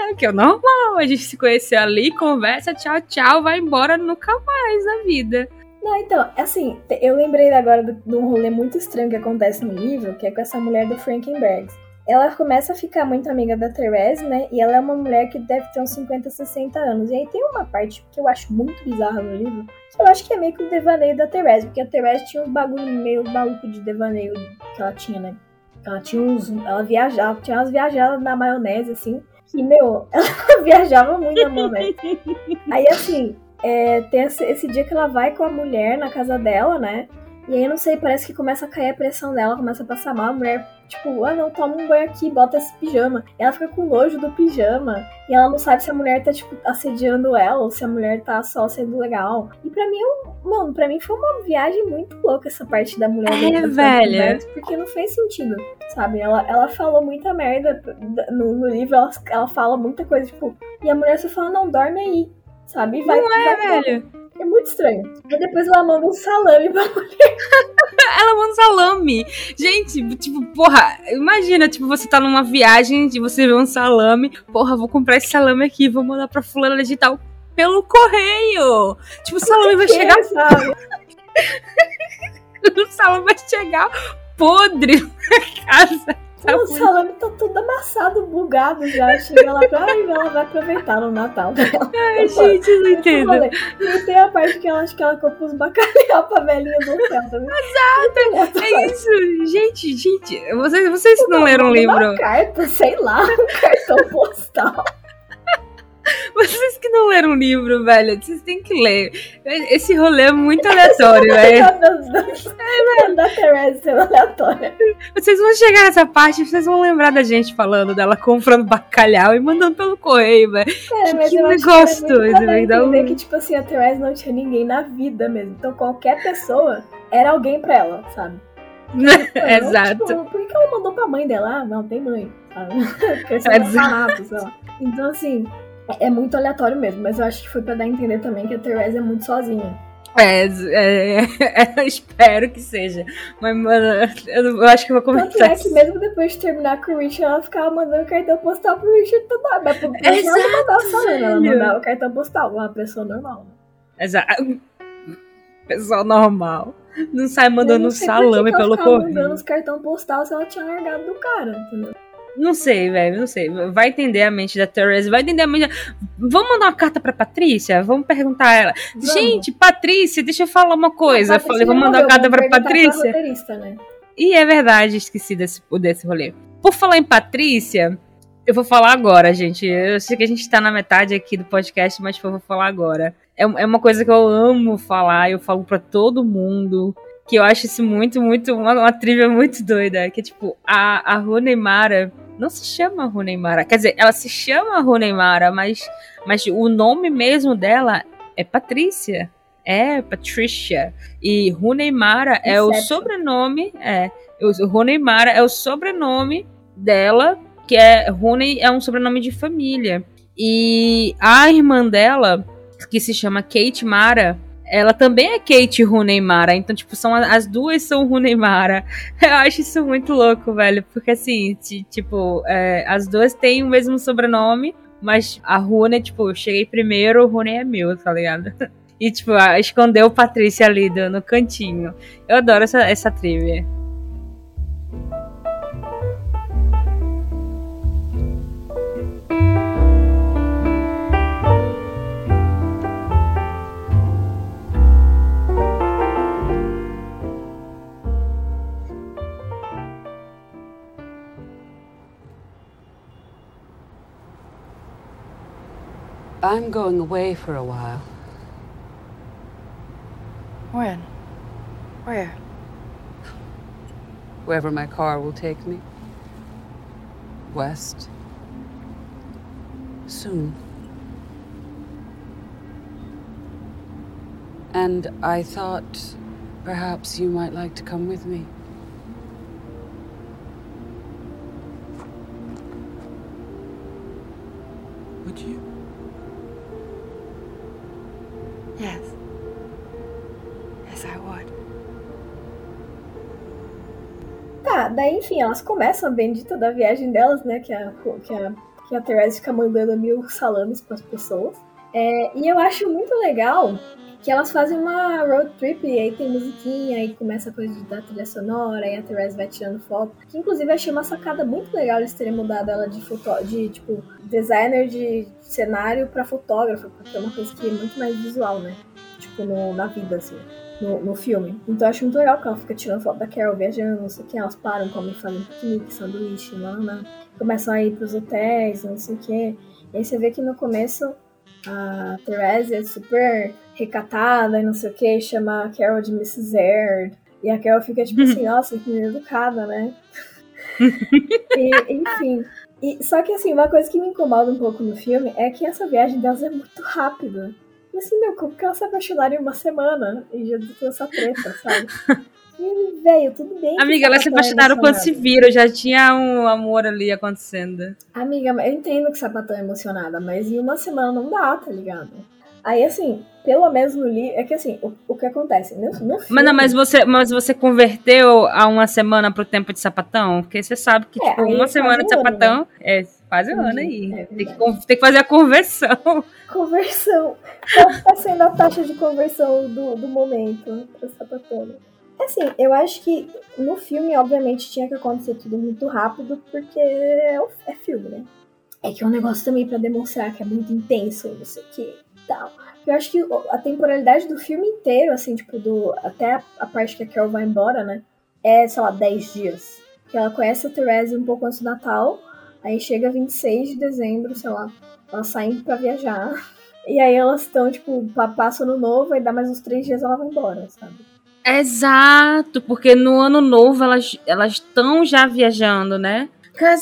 É que é normal. A gente se conheceu ali, conversa, tchau, tchau, vai embora nunca mais na vida. Não, então, assim, eu lembrei agora de um rolê muito estranho que acontece no livro, que é com essa mulher do Frankenbergs ela começa a ficar muito amiga da Therese, né? E ela é uma mulher que deve ter uns 50, 60 anos. E aí tem uma parte que eu acho muito bizarra no livro, que eu acho que é meio que o devaneio da Therese, porque a Therese tinha um bagulho meio maluco de devaneio que ela tinha, né? Ela tinha uns. Ela viajava, tinha umas viajadas na maionese, assim. Que, meu, *laughs* ela viajava muito na maionese. Aí, assim, é, tem esse, esse dia que ela vai com a mulher na casa dela, né? E aí, não sei, parece que começa a cair a pressão dela, começa a passar mal. A mulher, tipo, ah, não, toma um banho aqui, bota esse pijama. E ela fica com nojo do pijama. E ela não sabe se a mulher tá, tipo, assediando ela ou se a mulher tá só sendo legal. E pra mim, eu, mano, pra mim foi uma viagem muito louca essa parte da mulher. É, velho. Porque não fez sentido, sabe? Ela, ela falou muita merda no, no livro, ela, ela fala muita coisa, tipo. E a mulher só fala, não, dorme aí, sabe? E vai, não é, vai, velho. É muito estranho. Aí depois ela manda um salame pra mulher. *laughs* ela manda um salame. Gente, tipo, porra, imagina, tipo, você tá numa viagem e você vê um salame. Porra, vou comprar esse salame aqui, vou mandar pra fulana de tal pelo correio. Tipo, o salame vai chegar. *laughs* *laughs* O salame vai chegar podre na casa. Tá o salame tá todo amassado, bugado já. Chega lá pra. Ai, ela vai aproveitar no Natal. Ai, gente, não entendo. E tem a parte que ela acha que ela comprou os bacalhau pra velhinha do hotel também. Exato! É isso! Gente, gente, vocês, vocês não leram o livro? Uma carta, sei lá, um cartão postal. *laughs* Vocês que não leram o livro, velho, vocês têm que ler. Esse rolê é muito aleatório, *laughs* velho. É, da Therese sendo aleatória. Vocês vão chegar nessa parte, vocês vão lembrar da gente falando dela comprando bacalhau e mandando pelo correio, velho. É, mas que eu negócio doido, velho. Dá um... que, tipo assim, a Therese não tinha ninguém na vida mesmo. Então qualquer pessoa era alguém pra ela, sabe? *laughs* Exato. Tipo, por que ela mandou pra mãe dela? Ah, não, tem mãe. Sabe? Porque você é orfanato, sei lá. Então, assim, é muito aleatório mesmo, mas eu acho que foi pra dar a entender também que a Therese é muito sozinha. É, é, é, *laughs* espero que seja. Mas, mano, eu, eu acho que eu vou começar. Tanto é que mesmo depois de terminar com o Richard, ela ficava mandando cartão postal pro Richard toda hora. Mas ela não mandava só ela mandava cartão postal, uma pessoa normal. Exato. *laughs* Pessoa normal. Não sai mandando salame pelo correio. mandando os cartão postal se ela tinha largado do cara, entendeu? Não sei, velho, não sei. Vai entender a mente da Therese, vai entender a mente. Da... Vamos mandar uma carta pra Patrícia? Vamos perguntar a ela. Vamos. Gente, Patrícia, deixa eu falar uma coisa. Eu falei, vamos mandar uma carta pra Patrícia. Pra né? E é verdade, esqueci desse, desse rolê. Por falar em Patrícia, eu vou falar agora, gente. Eu sei que a gente tá na metade aqui do podcast, mas eu vou falar agora. É, é uma coisa que eu amo falar, eu falo pra todo mundo que eu acho isso muito, muito, uma, uma trivia muito doida, que é tipo, a, a Runeimara não se chama Runeimara, quer dizer, ela se chama Runeimara, mas, mas o nome mesmo dela é Patrícia, é Patricia, e Runeimara é o sobrenome, é, o Runeimara é o sobrenome dela, que é, Rune é um sobrenome de família, e a irmã dela, que se chama Kate Mara, ela também é Kate Runeimara, então, tipo, são, as duas são Runeimara. *laughs* Eu acho isso muito louco, velho, porque assim, tipo, é, as duas têm o mesmo sobrenome, mas a Rune, tipo, eu cheguei primeiro, o Rune é meu, tá ligado? *laughs* E, tipo, escondeu Patrícia ali no cantinho. Eu adoro essa, essa trivia. I'm going away for a while. When? Where? Wherever my car will take me. West. Soon. And I thought perhaps you might like to come with me. Would you? Yes. Yes, I would. Tá, daí enfim, elas começam a bendita da viagem delas, né? Que a, que a, que a Therese fica mandando mil salames para as pessoas. É, e eu acho muito legal que elas fazem uma road trip e aí tem musiquinha, aí começa a coisa da trilha sonora, aí a Therese vai tirando foto. Que inclusive achei uma sacada muito legal eles terem mudado ela de foto, de tipo designer de cenário para fotógrafo, porque é uma coisa que é muito mais visual, né? Tipo no, na vida assim. No, no, filme. Então eu acho muito legal que ela fica tirando foto da Carol viajando, não sei o que, elas param, comem, fazem piquenique, sanduíche, lá, começam a ir pros hotéis, não sei o que. E aí você vê que no começo a Therese é super recatada e não sei o que, chama a Carol de Mrs. Aird. E a Carol fica tipo assim, *laughs* nossa, que educada, né? *laughs* e, enfim. E, só que assim, uma coisa que me incomoda um pouco no filme é que essa viagem delas é muito rápida. E assim, meu, como que elas se apaixonaram em uma semana e já deu essa treta, sabe? E, velho, tudo bem. Amiga, elas se é apaixonaram quando se viram, já tinha um amor ali acontecendo. Amiga, eu entendo que Sapatão é emocionada, mas em uma semana não dá, tá ligado? Aí, assim, pelo menos no livro. É que assim, o, o que acontece? No, no filme, Mas, não, mas, você, mas você converteu a uma semana pro tempo de sapatão? Porque você sabe que, É, tipo, uma faz semana um de ano, sapatão é quase um ano Entendi, aí. é tem, que, tem que fazer a conversão. *laughs* Conversão. Qual tá sendo a taxa de conversão do, do momento pra Sapatão? Assim, eu acho que no filme, obviamente, tinha que acontecer tudo muito rápido, porque é, é filme, né? É que é um negócio também pra demonstrar que é muito intenso, não sei o que e tal. Eu acho que a temporalidade do filme inteiro, assim, tipo, do, até a, parte que a Carol vai embora, né? É, sei lá, 10 dias. Que ela conhece a Therese um pouco antes do Natal, aí chega 26 de dezembro, sei lá, elas saem pra viajar. *laughs* E aí elas estão, tipo, pa- passa ano novo, aí dá mais uns três dias ela vai embora, sabe? Exato, porque no ano novo elas elas estão já viajando, né?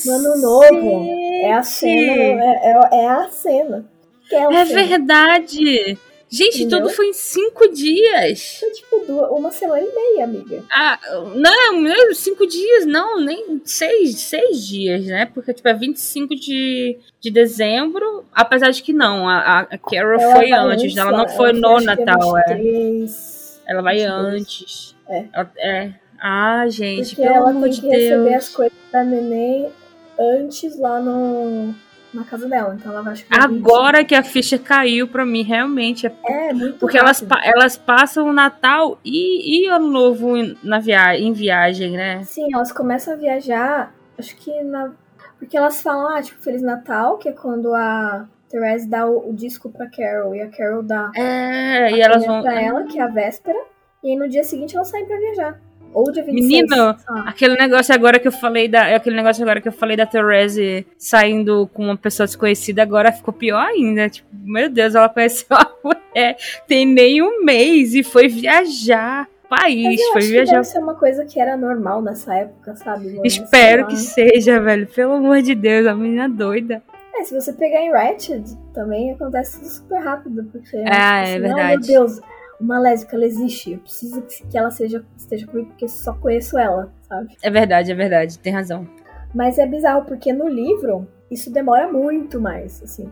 No ano novo é a cena, é, é- é a cena. É, verdade. Gente, Entendeu? tudo foi em cinco dias. Foi tipo duas, uma semana e meia, amiga. Ah, não, não, cinco dias, não, nem seis, seis dias, né? Porque, tipo, é 25 de, de dezembro, apesar de que não, a, a Carol Ela foi antes, ela não foi no é Natal, é. 23, Ela vai 22. antes. É. Ela- é. Ah, gente, Porque pelo ela amor tem de que receber as coisas da neném antes lá no, na casa dela. Então ela vai vir- Agora que a ficha caiu pra mim, realmente. É É, muito porque elas, rápido. elas passam o Natal e, e Ano Novo em- na via em viagem, né? Sim, elas começam a viajar, acho que na. Porque elas falam, ah, tipo, Feliz Natal, que é quando a Therese dá o, o disco pra Carol e a Carol dá É, a e elas vão. pra ela, que é a véspera, e aí no dia seguinte elas saem pra viajar. Ou dia 26. Menino, lá. Aquele negócio agora que eu falei da. Aquele negócio agora que eu falei da Therese saindo com uma pessoa desconhecida, agora ficou pior ainda. Tipo, meu Deus, ela conheceu a *laughs* mulher, tem nem um mês e foi viajar. País, eu foi acho que viajar. deve ser uma coisa que era normal nessa época, sabe? mano? Espero que seja, velho. Pelo amor de Deus, a menina doida. É, se você pegar em Ratched, também acontece tudo super rápido, porque... Ah, é não, verdade. meu Deus, uma lésbica, ela existe, eu preciso que ela seja, esteja comigo, porque só conheço ela, sabe? É verdade, é verdade, tem razão. Mas é bizarro, porque no livro, isso demora muito mais, assim.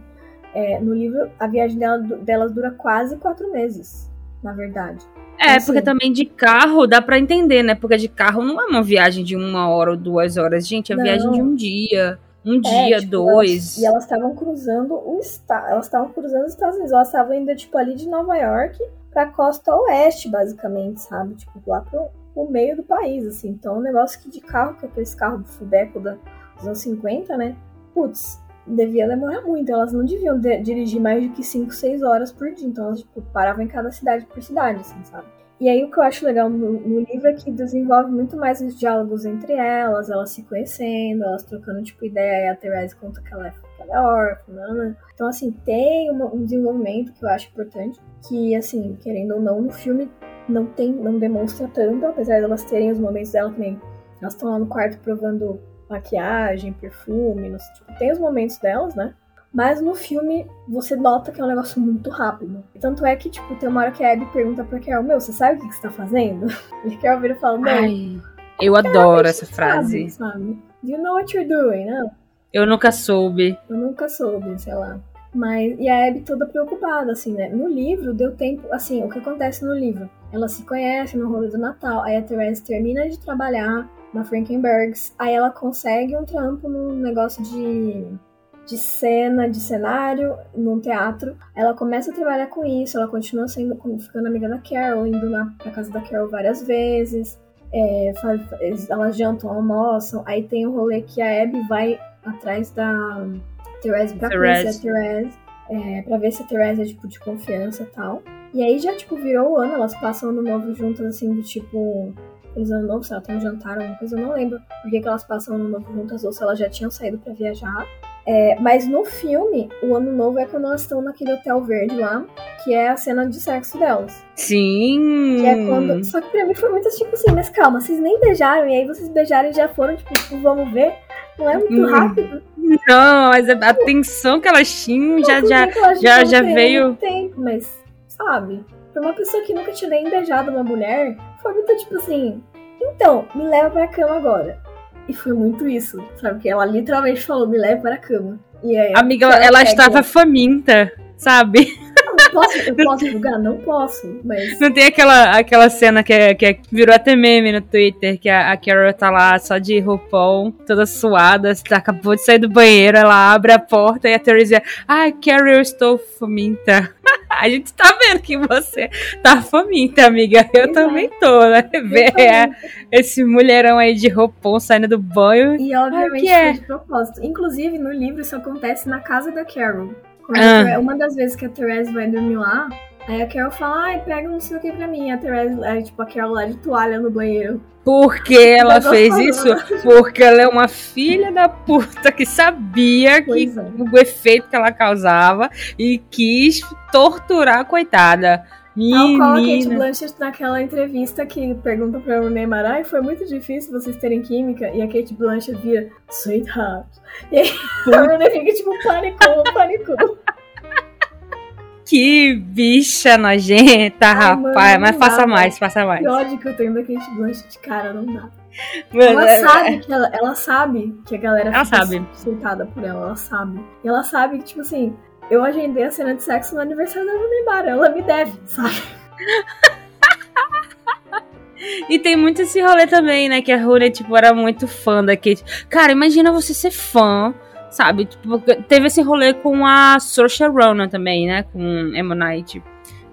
É, no livro, a viagem dela, delas dura quase quatro meses, na verdade. É, Assim. porque também de carro dá pra entender, né? Porque de carro não é uma viagem de uma hora ou duas horas. Gente, é Não. viagem de um dia. Um É, dia, tipo, dois. elas- e elas estavam cruzando o estado. Elas estavam cruzando os Estados Unidos. Elas estavam indo, tipo, ali de Nova York pra costa oeste, basicamente, sabe? Tipo, lá pro, pro meio do país, assim. Então, um negócio que de carro, que é aqueles carros do Fubeco da, dos anos 50, né? Putz, devia demorar muito. Elas não deviam de- dirigir mais do que 5, 6 horas por dia. Então, elas, tipo, paravam em cada cidade por cidade, assim, sabe? E aí o que eu acho legal no, no livro é que desenvolve muito mais os diálogos entre elas, elas se conhecendo, elas trocando tipo ideia, e a Therese conta que ela é, ela é órfã, né, né? Então, assim, tem uma- um desenvolvimento que eu acho importante, que, assim, querendo ou não, no filme não tem, não demonstra tanto, apesar de elas terem os momentos dela nem elas estão lá no quarto provando maquiagem, perfume, não sei, tipo, tem os momentos delas, né? Mas no filme você nota que é um negócio muito rápido. Tanto é que, tipo, tem uma hora que a Abby pergunta pra Carol, meu, você sabe o que, que você tá fazendo? *laughs* E a Carol vira e fala, não, Ai, eu adoro essa sabe, frase. Sabe? Do you know what you're doing? Não, Eu nunca soube. eu nunca soube, sei lá. Mas, e a Abby toda preocupada, assim, né? No livro, deu tempo, assim, o que acontece no livro? Elas se conhecem no rolê do Natal, aí a Therese termina de trabalhar na Frankenbergs, aí ela consegue um trampo num negócio de, de cena, de cenário, num teatro. Ela começa a trabalhar com isso, ela continua sendo, ficando amiga da Carol, indo na, pra casa da Carol várias vezes. É, faz- elas jantam, almoçam, aí tem o rolê que a Abby vai atrás da Therese pra Therese. conhecer a Therese, é, pra ver se a Therese é tipo de confiança e tal. E aí já, tipo, virou o ano, elas passam ano novo juntas, assim, do tipo. Eles ano novo, se elas estão jantar, alguma coisa, eu não lembro por que elas passam ano novo juntas ou se elas já tinham saído pra viajar. É, mas no filme, o ano novo é quando elas estão naquele hotel verde lá, que é a cena de sexo delas. Sim. Que é quando. Só que pra mim foi muito tipo assim, mas calma, vocês nem beijaram, e aí vocês beijaram e já foram, tipo, tipo vamos ver. Não é muito Hum. rápido. Não, mas a tensão que elas tinham já, já, elas já, já veio. Tempo, mas, sabe? Pra uma pessoa que nunca tinha nem beijado uma mulher, foi muito tipo assim. Então, me leva pra cama agora. E foi muito isso, sabe? Que ela literalmente falou, me leva para a cama. E aí, Amiga, ela ela estava faminta, sabe? Eu posso, eu posso julgar? Não posso, mas. Não tem aquela, aquela cena que, é, que é- virou até meme no Twitter, que a, a Carol tá lá só de roupão, toda suada, tá- acabou de sair do banheiro, ela abre a porta e a Teresa ai, Carol, eu estou faminta. *laughs* a gente tá vendo que você tá faminta, amiga. Eu Exato. também tô, né? Ver esse mulherão aí de roupão saindo do banho. E obviamente que é? de propósito. Inclusive, no livro isso acontece na casa da Carol. Ah. Uma das vezes que a Therese vai dormir lá, aí a Carol fala, ai, pega não sei o que pra mim. A Therese, aí, tipo, a Carol lá de toalha no banheiro. Por que ela fez falo, isso? Porque ela é uma filha da puta que sabia que é. o efeito que ela causava e quis torturar a coitada. Tal qual a Kate Menina. Blanchett naquela entrevista que pergunta pra Neymar, ai, foi muito difícil vocês terem química, e a Kate Blanchett vira, sweetheart. E aí *laughs* a Renee fica tipo, panicou, panicou. Que bicha nojenta, Ai, rapaz. mano, Mas faça dá, mais, faça mais. Que ódio que eu tenho da Kate Blanchett, cara, não dá. Mano, Ela é- sabe que ela, ela sabe que a galera Ela fica sabe. por ela, ela sabe. E ela sabe que, tipo assim, eu agendei a cena de sexo no aniversário da Neymar, ela me deve, sabe? E tem muito esse rolê também, né? Que a Rooney, tipo, era muito fã da Kate. Cara, imagina você ser fã, sabe? Tipo, teve esse rolê com a Saoirse Ronan também, né? Com Emma Knight.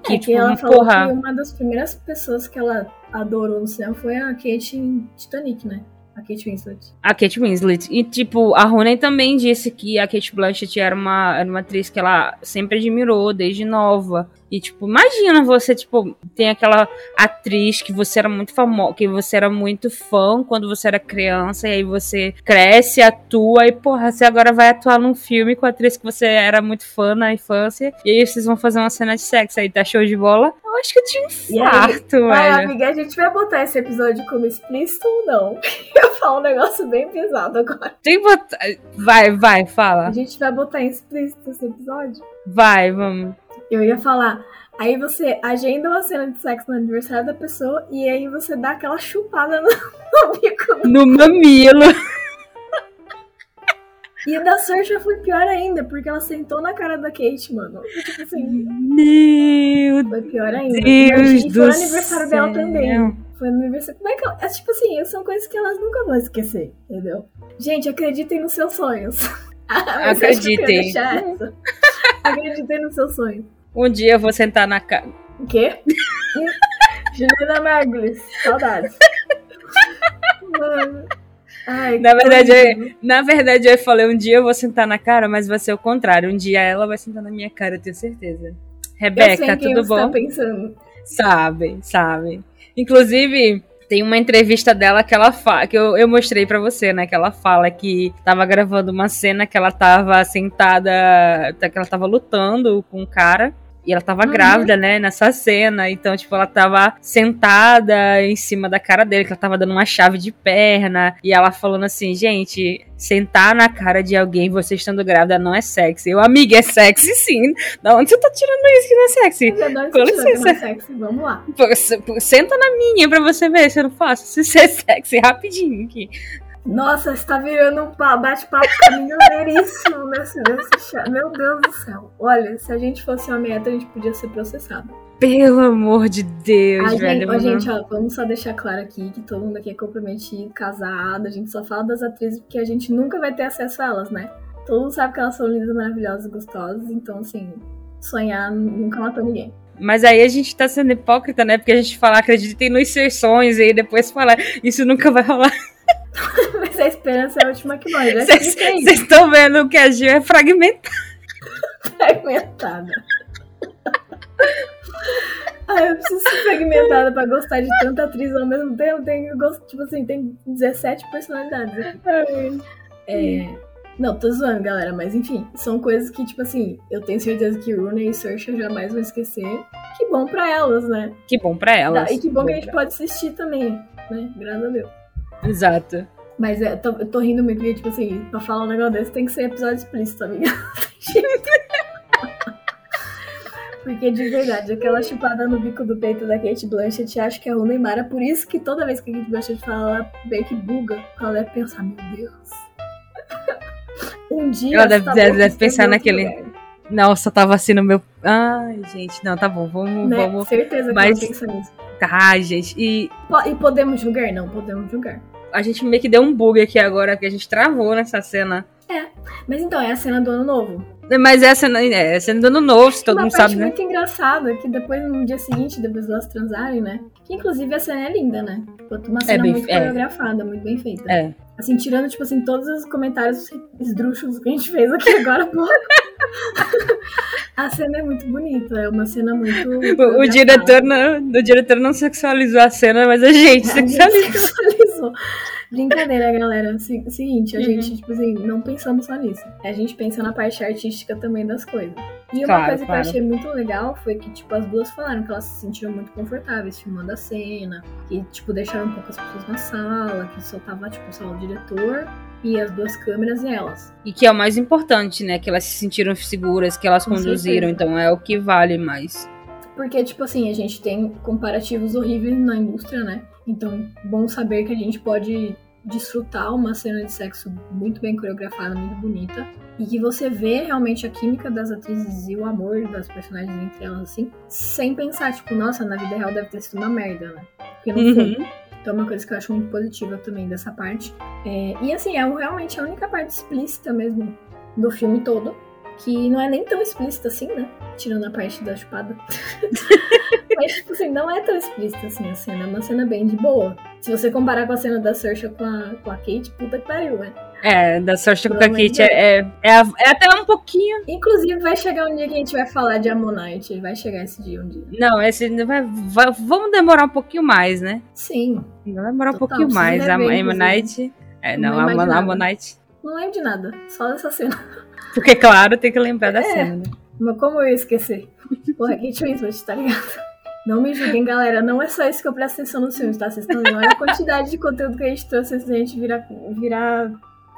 Que, é tipo, que ela falou porra... que uma das primeiras pessoas que ela adorou no cinema foi a Kate em Titanic, né? A Kate Winslet. A Kate Winslet. E, tipo, a Rooney também disse que a Kate Blanchett era uma, era uma atriz que ela sempre admirou desde nova. E, tipo, imagina você, tipo, tem aquela atriz que você era muito famosa, que você era muito fã quando você era criança, e aí você cresce, atua, e, porra, você agora vai atuar num filme com a atriz que você era muito fã na infância, e aí vocês vão fazer uma cena de sexo, aí tá show de bola. Eu acho que eu tinha aí- infarto, velho. amiga, a gente vai botar esse episódio como explícito ou não? *laughs* Eu falo um negócio bem pesado agora. Tem que botar... Vai, vai, fala. A gente vai botar em explícito esse episódio? Vai, vamos. Eu ia falar. Aí você agenda uma cena de sexo no aniversário da pessoa e aí você dá aquela chupada no, *laughs* no bico. No mamilo. E a da Saoirse foi pior ainda, porque ela sentou na cara da Kate, mano. Tipo assim, Meu foi pior ainda. Deus e foi do no aniversário dela céu. também. Foi no aniversário. Como é que ela... é, Tipo assim, são coisas que elas nunca vão esquecer, entendeu? Gente, acreditem nos seus sonhos. *laughs* Acreditem. Acreditem nos seus sonhos. Um dia eu vou sentar na cara. O quê? *laughs* Juliana Margulis, saudades. Mano. Ai, Na verdade, eu, na verdade, eu falei um dia eu vou sentar na cara, mas vai ser o contrário. Um dia ela vai sentar na minha cara, eu tenho certeza. Rebeca, tudo bom? tá pensando. Sabe, sabe. Inclusive, tem uma entrevista dela que ela que eu, eu mostrei pra você, né? Que ela fala que tava gravando uma cena que ela tava sentada, que ela tava lutando com um cara. E ela tava Uhum. grávida, né, nessa cena. Então, tipo, ela tava sentada em cima da cara dele, que ela tava dando uma chave de perna. E ela falando assim, gente, sentar na cara de alguém, você estando grávida, não é sexy. Eu, amiga, é sexy sim. Da onde você tá tirando isso que não é sexy? Com tirando licença. na sexy, Vamos lá. Senta na minha pra você ver se eu não faço. Se você é sexy, rapidinho aqui. Nossa, você tá virando um pa- bate-papo caminhoneiríssimo nesse, nesse chat. Meu Deus do céu. Olha, se a gente fosse uma meta, a gente podia ser processado. Pelo amor de Deus, A gente, velho. ó, mano. gente, ó, vamos só deixar claro aqui que todo mundo aqui é comprometido, casado. A gente só fala das atrizes porque a gente nunca vai ter acesso a elas, né? Todo mundo sabe que elas são lindas, maravilhosas, gostosas. Então, assim, sonhar nunca matou ninguém. Mas aí a gente tá sendo hipócrita, né? Porque a gente fala, acreditem nos seus sonhos, e aí depois fala, isso nunca vai rolar. *laughs* Mas a esperança é a última que morre. Já Vocês estão vendo que a Gil é fragmentada. fragmentada. Ai, eu preciso ser fragmentada pra gostar de tanta atriz ao mesmo tempo. Tem, tipo assim, tem 17 personalidades aqui. É, Não, tô zoando, galera, mas enfim, são coisas que, tipo assim, eu tenho certeza que Runa e Saoirse jamais vão esquecer. Que bom pra elas, né? Que bom pra elas. E que bom que a gente pode assistir também, né? Graças a Deus. Exato. Mas é, tô- eu tô rindo muito, porque, tipo assim, pra falar um negócio desse tem que ser episódio explícito, amiga. *laughs* Porque de verdade, aquela chupada no bico do peito da Kate Blanchett acho que é o Neymar. É por isso que toda vez que a Kate Blanchett fala, ela meio que buga. Ela deve pensar, meu Deus. *laughs* Um dia. Ela deve- deve- deve pensar naquele- lugar. Nossa, tava assim no meu. Ai, gente, não, tá bom, vamos. Né? vamos... Certeza que mas- ela pensa nisso. Tá, gente. E E podemos julgar? Não, podemos julgar. A gente meio que deu um bug aqui agora, que a gente travou nessa cena. Mas então, é a cena do ano novo. Mas é a cena, é a cena do ano novo, se todo mundo sabe, né? muito engraçada, que depois, no dia seguinte, depois delas transarem, né? Que inclusive a cena é linda, né? Uma cena bem- muito é. coreografada, muito bem feita. É. Assim, tirando, tipo assim, todos os comentários esdrúxulos que a gente fez aqui agora pouco. *laughs* a cena é muito bonita, é uma cena muito. O, o diretor não, o diretor não sexualizou a cena, mas a gente A gente sexualizou. Sexualizou. *laughs* Brincadeira, galera. Se- Seguinte, a Uhum. gente, tipo assim, não pensamos só nisso. A gente pensa na parte artística também das coisas. E uma Claro, coisa claro. que eu achei muito legal foi que, tipo, as duas falaram que elas se sentiram muito confortáveis filmando a cena, que, tipo, deixaram um pouco as pessoas na sala, que só tava, tipo, só o diretor e as duas câmeras e elas. E que é o mais importante, né? Que elas se sentiram seguras, que elas Com conduziram, certeza. então é o que vale mais. Porque, tipo assim, a gente tem comparativos horríveis na indústria, né? Então, bom saber que a gente pode desfrutar uma cena de sexo muito bem coreografada, muito bonita. E que você vê realmente a química das atrizes e o amor das personagens entre elas, assim, sem pensar, tipo, nossa, na vida real deve ter sido uma merda, né? Porque não foi. Uhum. Então é uma coisa que eu acho muito positiva também dessa parte. É, e assim, é realmente a única parte explícita mesmo do filme todo. Que não é nem tão explícita assim, né? Tirando a parte da chupada. *laughs* Mas, tipo assim, não é tão explícita assim a cena. É uma cena bem de boa. Se você comparar com a cena da Saoirse com a, com a Kate, puta que pariu, né? É, da sorte com a Kate é, é, é, a- é até um pouquinho. Inclusive, vai chegar um dia que a gente vai falar de Ammonite. Vai chegar esse dia um dia. Não, esse vai, vai- vamos demorar um pouquinho mais, né? Sim. Vai demorar um pouquinho mais. A Ammonite. É, não, Não a. Ammonite. Não lembro de nada. Só dessa cena. Porque, claro, tem que lembrar da É. cena, né? Mas como eu ia esquecer? Porra, Kate Winslet, tá ligado? Não me julguem, galera. Não é só isso que eu presto atenção nos filmes, tá? Vocês estão vendo? Olha a quantidade de conteúdo que a gente trouxe antes da gente virar, virar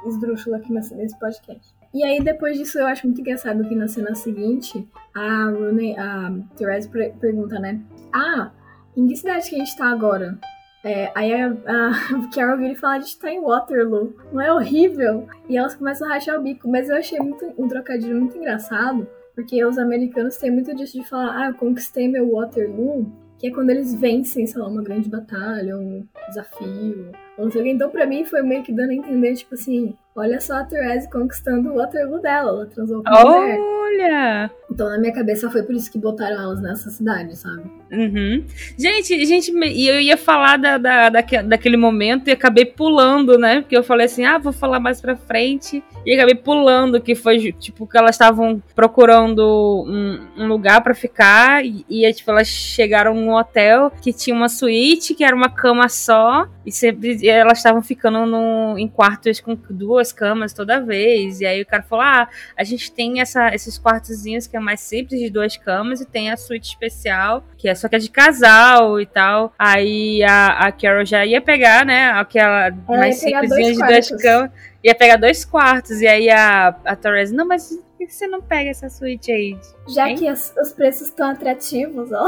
esdrúxulo aqui nesse, podcast. E aí, depois disso, eu acho muito engraçado que na cena seguinte, a Rooney, a Therese per- pergunta, né? Ah, em que cidade que a gente tá agora? É, aí a, a *laughs* Carol vira e fala, a gente tá em Waterloo. Não é horrível? E elas começam a rachar o bico. Mas eu achei muito, um trocadilho muito engraçado. Porque os americanos têm muito disso de falar, ah, eu conquistei meu Waterloo, que é quando eles vencem, sei lá, uma grande batalha, um desafio, não sei o que. Então, pra mim, foi meio que dando a entender, tipo assim, olha só a Therese conquistando o Waterloo dela, ela transou com uma mulher. Olha! Então, na minha cabeça, foi por isso que botaram elas nessa cidade, sabe? Uhum. Gente, gente, e eu ia falar da, da, daque- daquele momento e acabei pulando, né? Porque eu falei assim, ah, vou falar mais pra frente. E acabei pulando, que foi tipo que elas estavam procurando um, um lugar pra ficar. E, e tipo, elas chegaram num hotel que tinha uma suíte, que era uma cama só. E sempre e elas estavam ficando no, em quartos com duas camas toda vez. E aí o cara falou: ah, a gente tem essa, esses quartozinhos que é mais simples de duas camas e tem a suíte especial, que é só que é de casal e tal. Aí a, a Carol já ia pegar, né, aquela mais pegar simplesinha dois de duas quartos. camas. Ia pegar dois quartos. E aí a, a Torres, não, mas por que você não pega essa suíte aí? Já Hein? que as- os preços estão atrativos, ó.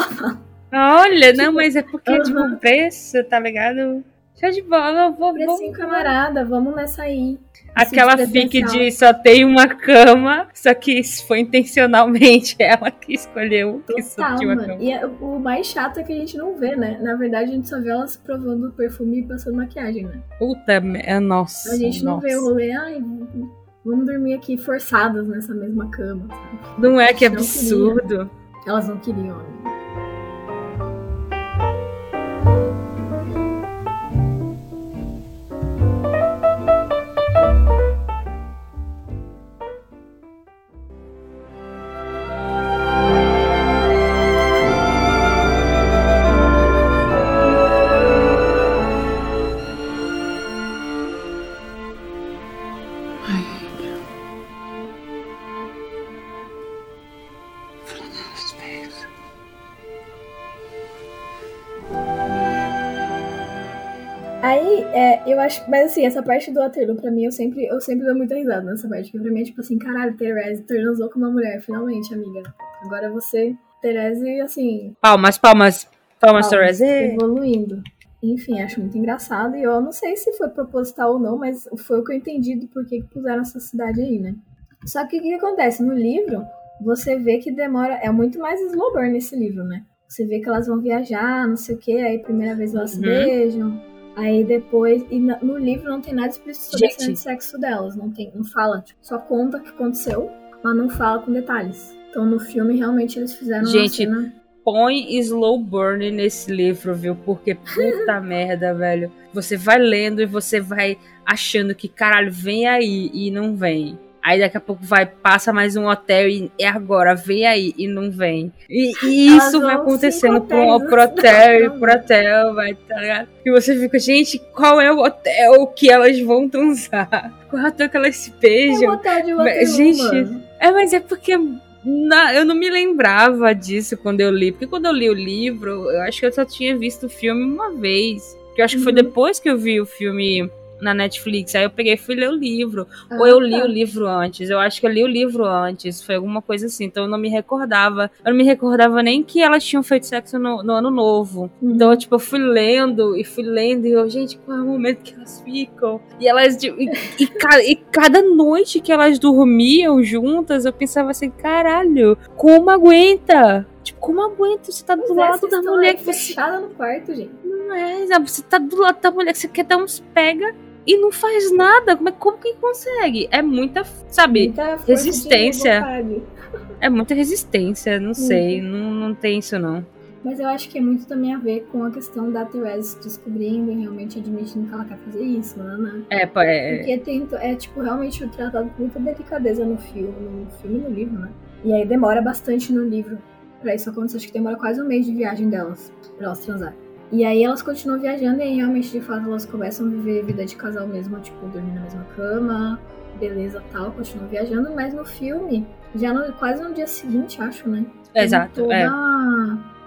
Olha, não, mas é porque, Aham. tipo, o preço, tá ligado? Show de bola, eu vou, Precinho camarada, vamos nessa aí. Aquela presidencial. de só tem uma cama, só que isso foi intencionalmente *laughs* ela que escolheu Total, tinha uma mano. cama. E é- o mais chato é que a gente não vê, né? Na verdade, a gente só vê elas provando perfume e passando maquiagem, né? Puta, é, nossa. A gente não nossa. vê o rolê, ai, vamos dormir aqui forçadas nessa mesma cama. sabe? Não é que Não absurdo. Elas não queriam, amiga. Mas assim, essa parte do Waterloo, pra mim, eu sempre, eu sempre dou muita risada nessa parte. Porque pra mim é tipo assim, caralho, Therese transou com uma mulher, finalmente, amiga. Agora você, Therese, assim. Palmas, palmas. Palmas, palmas, Therese. Evoluindo. Enfim, acho muito engraçado. E eu não sei se foi proposital ou não, mas foi o que eu entendi do porquê que puseram essa cidade aí, né? Só que o que acontece? No livro, você vê que demora. É muito mais slow burn nesse livro, né? Você vê que elas vão viajar, não sei o quê, aí primeira vez elas se Uhum. beijam. Aí depois. E no livro não tem nada explícito sobre a Gente. cena de sexo delas. Não, tem, não fala. Tipo, só conta o que aconteceu, mas não fala com detalhes. Então no filme realmente eles fizeram Gente, uma cena. Põe slow burn nesse livro, viu? Porque puta *laughs* merda, velho. Você vai lendo e você vai achando que, caralho, vem aí e não vem. Aí daqui a pouco vai, passa mais um hotel e é agora, vem aí e não vem. E, e isso vai acontecendo pro, pro hotel e pro hotel, vai, tá ligado? E você fica, gente, qual é o hotel que elas vão transar? Qual é o hotel que elas se É um beijam? hotel de Waterloo, gente, mano. É, mas é porque na- eu não me lembrava disso quando eu li. Porque quando eu li o livro, eu acho que eu só tinha visto o filme uma vez. Que eu acho que foi Uhum. depois que eu vi o filme na Netflix. Aí eu peguei e fui ler o livro. Ou Ah, eu li tá. o livro antes. Eu acho que eu li o livro antes. Foi alguma coisa assim. Então eu não me recordava. Eu não me recordava nem que elas tinham feito sexo no, no ano novo. Uhum. Então, tipo, eu fui lendo e fui lendo. E eu, gente, qual é o momento que elas ficam? E elas. E, e, ca- e cada noite que elas dormiam juntas, eu pensava assim: caralho, como aguenta? Tipo, como aguenta? Você tá do é, lado da mulher aí que você. fechada no quarto, gente. Não é? Você tá do lado da mulher que você quer dar uns pega e não faz nada. Como, é, como que consegue? É muita, sabe? Muita resistência. É muita resistência, não sei. Não, não tem isso, não. Mas eu acho que é muito também a ver com a questão da Therese descobrindo e realmente admitindo que ela quer fazer isso, né? né? É, é. Porque tem, é, tipo, realmente tratado com muita delicadeza no filme, no filme e no livro, né? E aí demora bastante no livro pra isso acontecer. Acho que demora quase um mês de viagem delas, pra elas transarem. E aí elas continuam viajando e aí realmente, de fato, elas começam a viver vida de casal mesmo, tipo, dormir na mesma cama, beleza tal, continuam viajando, mas no filme, já no, quase no dia seguinte, acho, né? Tem Exato, toda, é.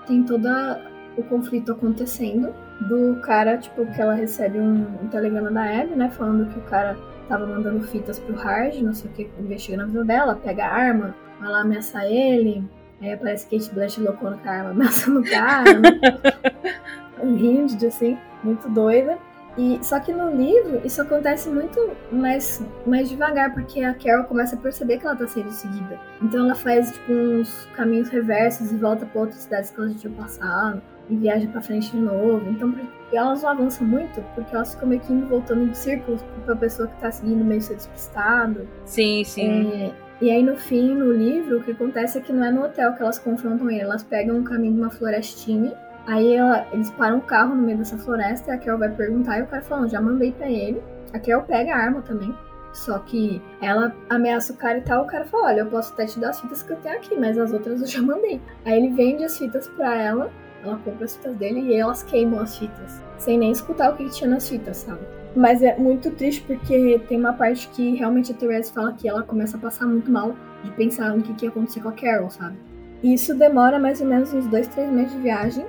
Tem toda o conflito acontecendo do cara, tipo, que ela recebe um, um telegrama da Abby, né? Falando que o cara tava mandando fitas pro Hard, não sei o que, investigando a vida dela, pega a arma, vai lá ameaçar ele. Aí aparece Kate Blanchett loucona com a arma ameaçando o cara, né? um hinge, assim, muito doida. E, só que no livro, isso acontece muito mais, mais devagar, porque a Carol começa a perceber que ela tá sendo seguida. Então ela faz, tipo, uns caminhos reversos e volta pra outras cidades que ela já tinha passado. E viaja pra frente de novo. Então elas não avançam muito, porque elas ficam meio que indo voltando em círculos pra pessoa que tá seguindo meio ser despistada. Sim, sim. É, e aí no fim, no livro, o que acontece é que não é no hotel que elas confrontam ele, elas pegam um caminho de uma florestinha, aí ela- eles param o carro no meio dessa floresta e a Carol vai perguntar e o cara fala, "Não, já mandei pra ele. A Carol pega a arma também. Só que ela ameaça o cara e tal, o cara fala, olha, eu posso até te dar as fitas que eu tenho aqui, mas as outras eu já mandei. Aí ele vende as fitas pra ela, ela compra as fitas dele e elas queimam as fitas. Sem nem escutar o que tinha nas fitas, sabe? Mas é muito triste porque tem uma parte que realmente a Therese fala que ela começa a passar muito mal de pensar no que, que ia acontecer com a Carol, sabe? E isso demora mais ou menos uns dois, três meses de viagem.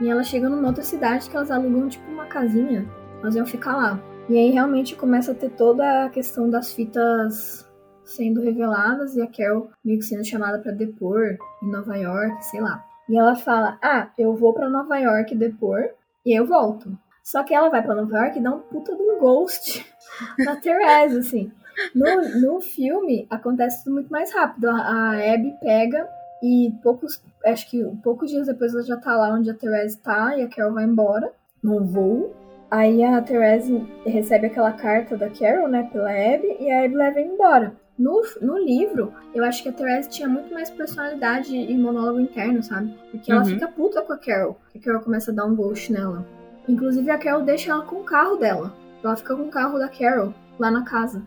E ela chega numa outra cidade que elas alugam tipo uma casinha. Elas iam ficar lá. E aí realmente começa a ter toda a questão das fitas sendo reveladas e a Carol meio que sendo chamada pra depor em Nova York, sei lá. E ela fala: Ah, eu vou pra Nova York depor e eu volto. Só que ela vai pra Nova York e dá um puta de um ghost *laughs* na Therese, assim. No, no filme acontece tudo muito mais rápido. A, a Abby pega e poucos, acho que poucos dias depois ela já tá lá onde a Therese tá e a Carol vai embora num voo. Aí a Therese recebe aquela carta da Carol, né, pela Abby, e a Abby leva embora. No, no livro, eu acho que a Therese tinha muito mais personalidade e monólogo interno, sabe? Porque ela Uhum. fica puta com a Carol. Que a Carol começa a dar um ghost nela. Inclusive, a Carol deixa ela com o carro dela. Ela fica com o carro da Carol lá na casa,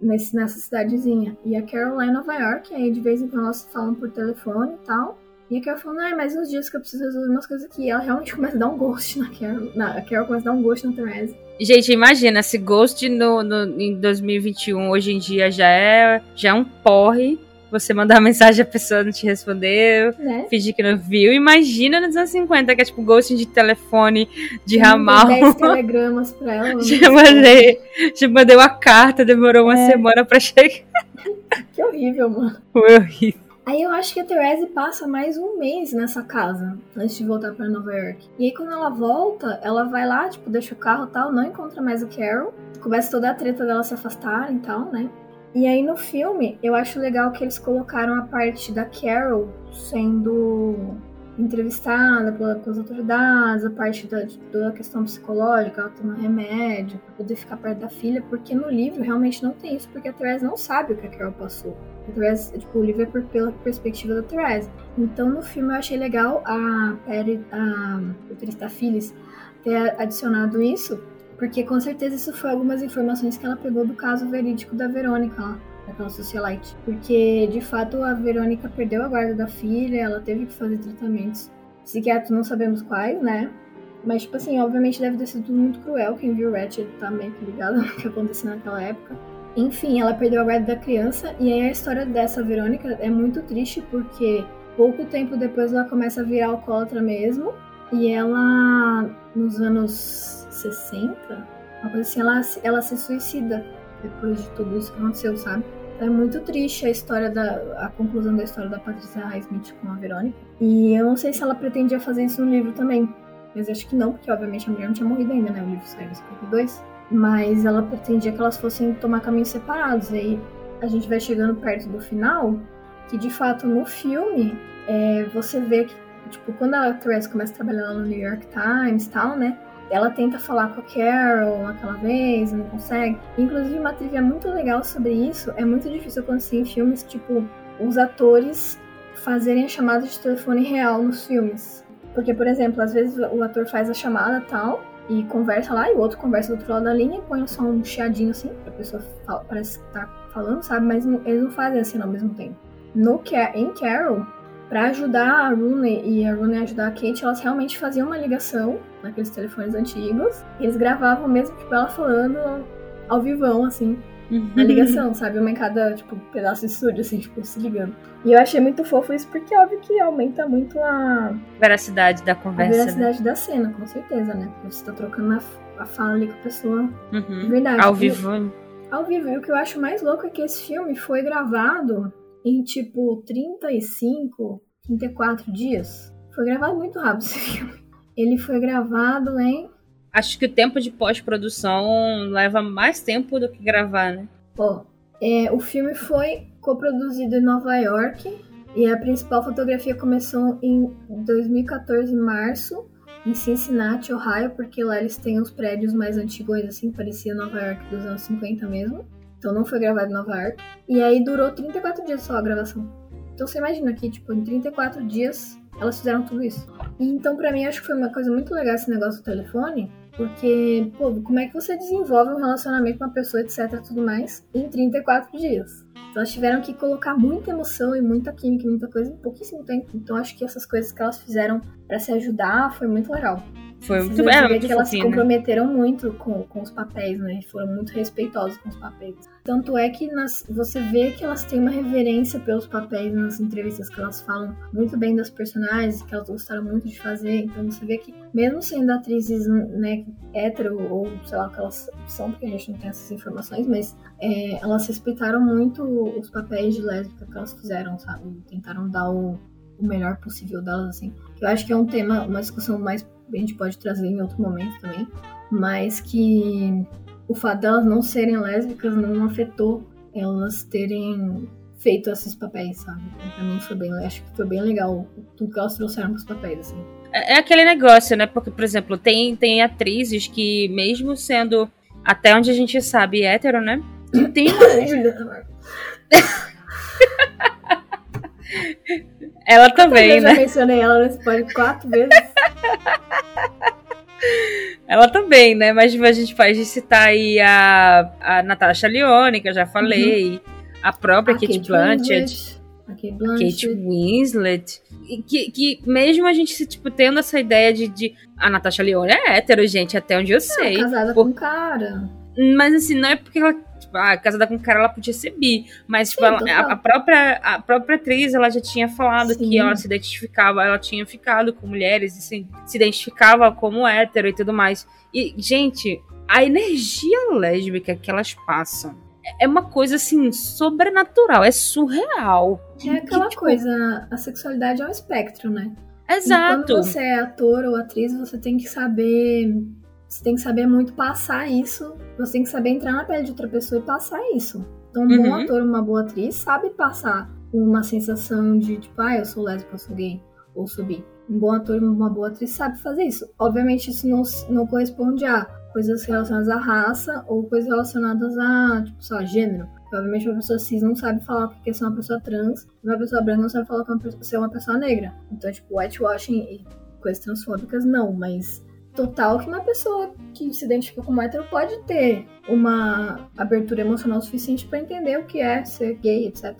nesse, nessa cidadezinha. E a Carol lá em Nova York, aí de vez em quando elas falam por telefone e tal. E a Carol falando, ai, mais uns dias que eu preciso resolver umas coisas aqui. E ela realmente *laughs* começa a dar um ghost na Carol. Na, a Carol começa a dar um ghost na Therese. Gente, imagina, se Ghost no, no- em 2021 hoje em dia já é, já é um porre. Você mandar *laughs* mensagem a pessoa não te respondeu, Né? fingir que não viu. Imagina nos anos 50, que é tipo ghosting de telefone, de Eu ramal. mandei 10 *laughs* telegramas pra ela. Já mandei, já mandei uma carta, demorou uma É. semana pra chegar. *laughs* Que horrível, mano. Foi horrível. Aí eu acho que a Therese passa mais um mês nessa casa, antes de voltar pra Nova York. E aí quando ela volta, ela vai lá, tipo, deixa o carro e tal, não encontra mais a Carol. Começa toda a treta dela se afastarem e tal, né? E aí no filme, eu acho legal que eles colocaram a parte da Carol sendo entrevistada pela- pelas autoridades, a parte da, de toda a questão psicológica, ela toma remédio pra poder ficar perto da filha, porque no livro realmente não tem isso, porque a Therese não sabe o que a Carol passou. A Therese, tipo, o livro é por- pela perspectiva da Therese. Então no filme eu achei legal a Perry, a roteirista Phyllis, ter adicionado isso, porque com certeza isso foi algumas informações que ela pegou do caso verídico da Verônica lá, daquela socialite. Porque de fato a Verônica perdeu a guarda da filha, ela teve que fazer tratamentos psiquiátricos, não sabemos quais, né? Mas, tipo assim, obviamente deve ter sido muito cruel. Quem viu Ratchet tá meio que ligado *laughs* no que aconteceu naquela época. Enfim, ela perdeu a guarda da criança. E aí a história dessa Verônica é muito triste porque pouco tempo depois ela começa a virar alcoólatra mesmo. E ela, nos anos 60, uma coisa assim, ela, ela se suicida depois de tudo isso que aconteceu, sabe? É muito triste a história da. a conclusão da história da Patrícia Highsmith com a Verônica. E eu não sei se ela pretendia fazer isso no livro também. Mas acho que não, porque obviamente a mulher não tinha morrido ainda, né? O livro saiu em 52. Mas ela pretendia que elas fossem tomar caminhos separados. E aí a gente vai chegando perto do final, que de fato no filme é, você vê que, tipo, quando a Therese começa a trabalhar lá no New York Times e tal, né? Ela tenta falar com a Carol aquela vez, não consegue. Inclusive, uma trivia muito legal sobre isso. É muito difícil acontecer em filmes, tipo, os atores fazerem a chamada de telefone real nos filmes. Porque, por exemplo, às vezes o ator faz a chamada tal e conversa lá, e o outro conversa do outro lado da linha e põe só um chiadinho assim, pra pessoa fala, parece que tá falando, sabe? Mas não- eles não fazem assim ao mesmo tempo. No, em Carol, Pra ajudar a Rooney e a Rooney ajudar a Kate, elas realmente faziam uma ligação naqueles telefones antigos. E eles gravavam mesmo, tipo, ela falando ao vivão, assim, na ligação, sabe? Uma em cada, tipo, pedaço de estúdio, assim, tipo, se ligando. E eu achei muito fofo isso, porque óbvio que aumenta muito a, Veracidade da a conversa. né? veracidade da cena, com certeza, né? Porque você tá trocando a, a fala ali com a pessoa de Uhum. verdade. Ao vivo. ao vivo. E o que eu acho mais louco é que esse filme foi gravado em tipo 35, 34 dias. Foi gravado muito rápido esse *laughs* filme. Ele foi gravado em. Acho que o tempo de pós-produção leva mais tempo do que gravar, né? Ó, é, o filme foi coproduzido em Nova York e a principal fotografia começou em 2014, em março, em Cincinnati, Ohio, porque lá eles têm os prédios mais antigos, assim, parecia Nova York dos anos 50 mesmo. Então não foi gravado em Nova York. E aí durou 34 dias só a gravação. Então você imagina que, tipo, em 34 dias elas fizeram tudo isso. E então, pra mim, acho que foi uma coisa muito legal esse negócio do telefone, porque, pô, como é que você desenvolve um relacionamento com uma pessoa, etc, tudo mais, em 34 dias? Então, elas tiveram que colocar muita emoção e muita química muita coisa em pouquíssimo tempo. Então, acho que essas coisas que elas fizeram pra se ajudar foi muito legal. Foi muito, vê é, que elas se né? comprometeram muito com, com os papéis, né? Foram muito respeitosas com os papéis. Tanto é que nas- você vê que elas têm uma reverência pelos papéis nas entrevistas, que elas falam muito bem das personagens, que elas gostaram muito de fazer. Então você vê que, mesmo sendo atrizes né, hétero, ou sei lá o que elas são, porque a gente não tem essas informações, mas é, elas respeitaram muito os papéis de lésbica que elas fizeram, sabe? Tentaram dar o, o melhor possível delas, assim. Eu acho que é um tema, uma discussão mais a gente pode trazer em outro momento também, mas que o fato delas não serem lésbicas não afetou elas terem feito esses papéis, sabe? Então, pra mim foi bem, acho que foi bem legal tudo que elas trouxeram pros papéis, assim. É é aquele negócio, né? Porque, por exemplo, tem, tem atrizes que, mesmo sendo, até onde a gente sabe, hétero, né? Tem uma... *coughs* *coughs* Ela também, Eu já né? mencionei ela nesse podcast quatro vezes. *laughs* Ela também, né? Mas a gente pode citar aí a, a Natasha Lyonne, que eu já falei, a própria A Kate, Kate Blanchett. Winslet, A Kate Blanchett. Kate Winslet. Que, que mesmo a gente, tipo, tendo essa ideia de, de. A Natasha Lyonne é hétero, gente, até onde eu sei. casada Por- com um cara. Mas assim, não é porque ela. Tipo, ah, casada com cara, ela podia ser bi. Mas, tipo, ela- a, a própria, a própria atriz, ela já tinha falado Sim. que ela se identificava, ela tinha ficado com mulheres e se, se identificava como hétero e tudo mais. E, gente, a energia lésbica que elas passam é uma coisa assim, sobrenatural, é surreal. É aquela tipo, coisa, a sexualidade é um espectro, né? E Exato. quando você é ator ou atriz, você tem que saber. Você tem que saber muito passar isso. Você tem que saber entrar na pele de outra pessoa e passar isso. Então, um bom Uhum. ator, uma boa atriz, sabe passar uma sensação de tipo, ah, eu sou lésbica, eu sou gay, ou sou bi. Um bom ator uma boa atriz sabe fazer isso. Obviamente, isso não, não corresponde a coisas relacionadas à raça ou coisas relacionadas a, tipo, lá, gênero. Porque, obviamente, uma pessoa cis não sabe falar o que é ser uma pessoa trans, e uma pessoa branca não sabe falar que é uma pessoa- ser uma pessoa negra. Então, tipo, whitewashing e coisas transfóbicas, não, mas total que uma pessoa que se identifica como hétero pode ter uma abertura emocional suficiente pra entender o que é ser gay, etc.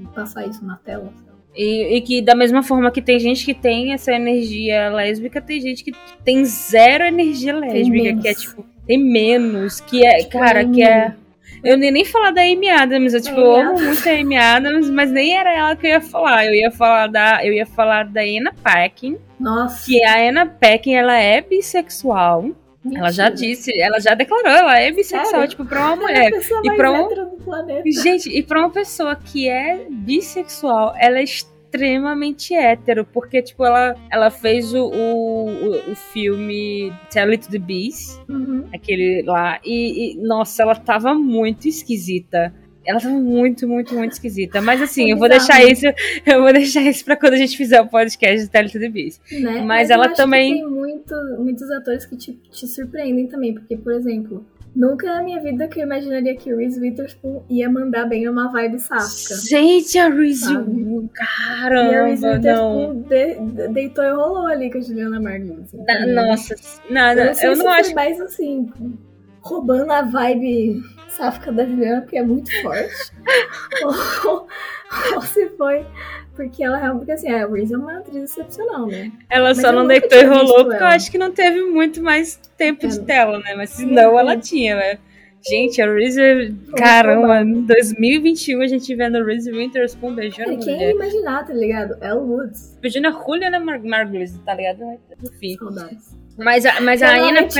E passar isso na tela. E, e que da mesma forma que tem gente que tem essa energia lésbica, tem gente que tem zero energia lésbica, menos. que é tipo, tem menos, que é, Tipo, cara, Amy. que é. Eu nem, nem falar da Amy Adams, eu tipo, eu amo muito a Amy Adams, mas nem era ela que eu ia falar. Eu ia falar da, eu ia falar da Anna Paquin, Nossa. que a Anna Paquin, ela é bissexual. Ela já mentira. disse, ela já declarou, ela é bissexual, Sério? tipo, pra uma é mulher. E pra um- hétero do planeta. Gente, e pra uma pessoa que é bissexual, ela é extremamente hétero, porque, tipo, ela, ela fez o, o, o- filme Tell It to the Beast, Uhum. aquele lá, e, e, nossa, ela tava muito esquisita. Ela tava muito, muito, muito esquisita. Mas assim, É eu vou deixar isso, eu vou deixar isso pra quando a gente fizer o podcast do to the Beast. Né? Mas eu ela também- tem muito, muitos atores que te, te surpreendem também, porque, por exemplo, nunca na minha vida que eu imaginaria que o Reese Witherspoon ia mandar bem numa vibe sáfica. Gente, a Reese, Sabe? E a Reese caramba. Witherspoon de- de- deitou e rolou ali com a Juliana Margulies. assim, mim. Nossa, nada, eu não, sei eu se não foi acho mais assim, roubando a vibe sáfica da Juliana, porque é muito forte. ou, *laughs* *laughs* ou se foi porque ela realmente, porque assim, a Reese é uma atriz excepcional, né? Ela Mas só não deitou e rolou porque eu acho que não teve muito mais tempo de É. tela, né? Mas senão Uhum. ela tinha, né? Gente, a Reese, caramba, em 2021 a gente vendo a Reese Witherspoon beijando Cara, quem mulher. imaginar, tá ligado? Elle Woods. Beijando a Juliana Mar Margulies, tá ligado? Enfim. Saudades. Mas a, mas a Anna gente.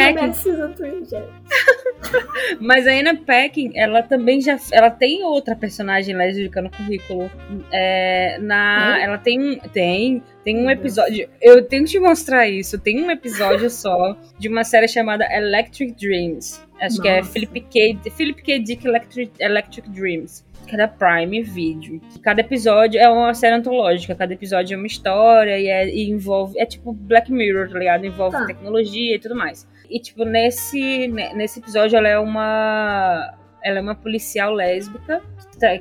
*laughs* mas a Anna Paquin, ela também já, ela tem outra personagem lésbica no currículo. É, na, Tem? ela tem, tem, tem um episódio. Eu tenho que te mostrar isso. Tem um episódio *laughs* só de uma série chamada Electric Dreams. Acho que é Nossa. Philip K. Philip K. Dick Electric, Electric Dreams. Que é da Prime Video. Cada episódio é uma série antológica. Cada episódio é uma história e, é- e envolve. É tipo Black Mirror, tá ligado? Envolve Tá. tecnologia e tudo mais. E, tipo, nesse, ne- nesse episódio ela é uma. Ela é uma policial lésbica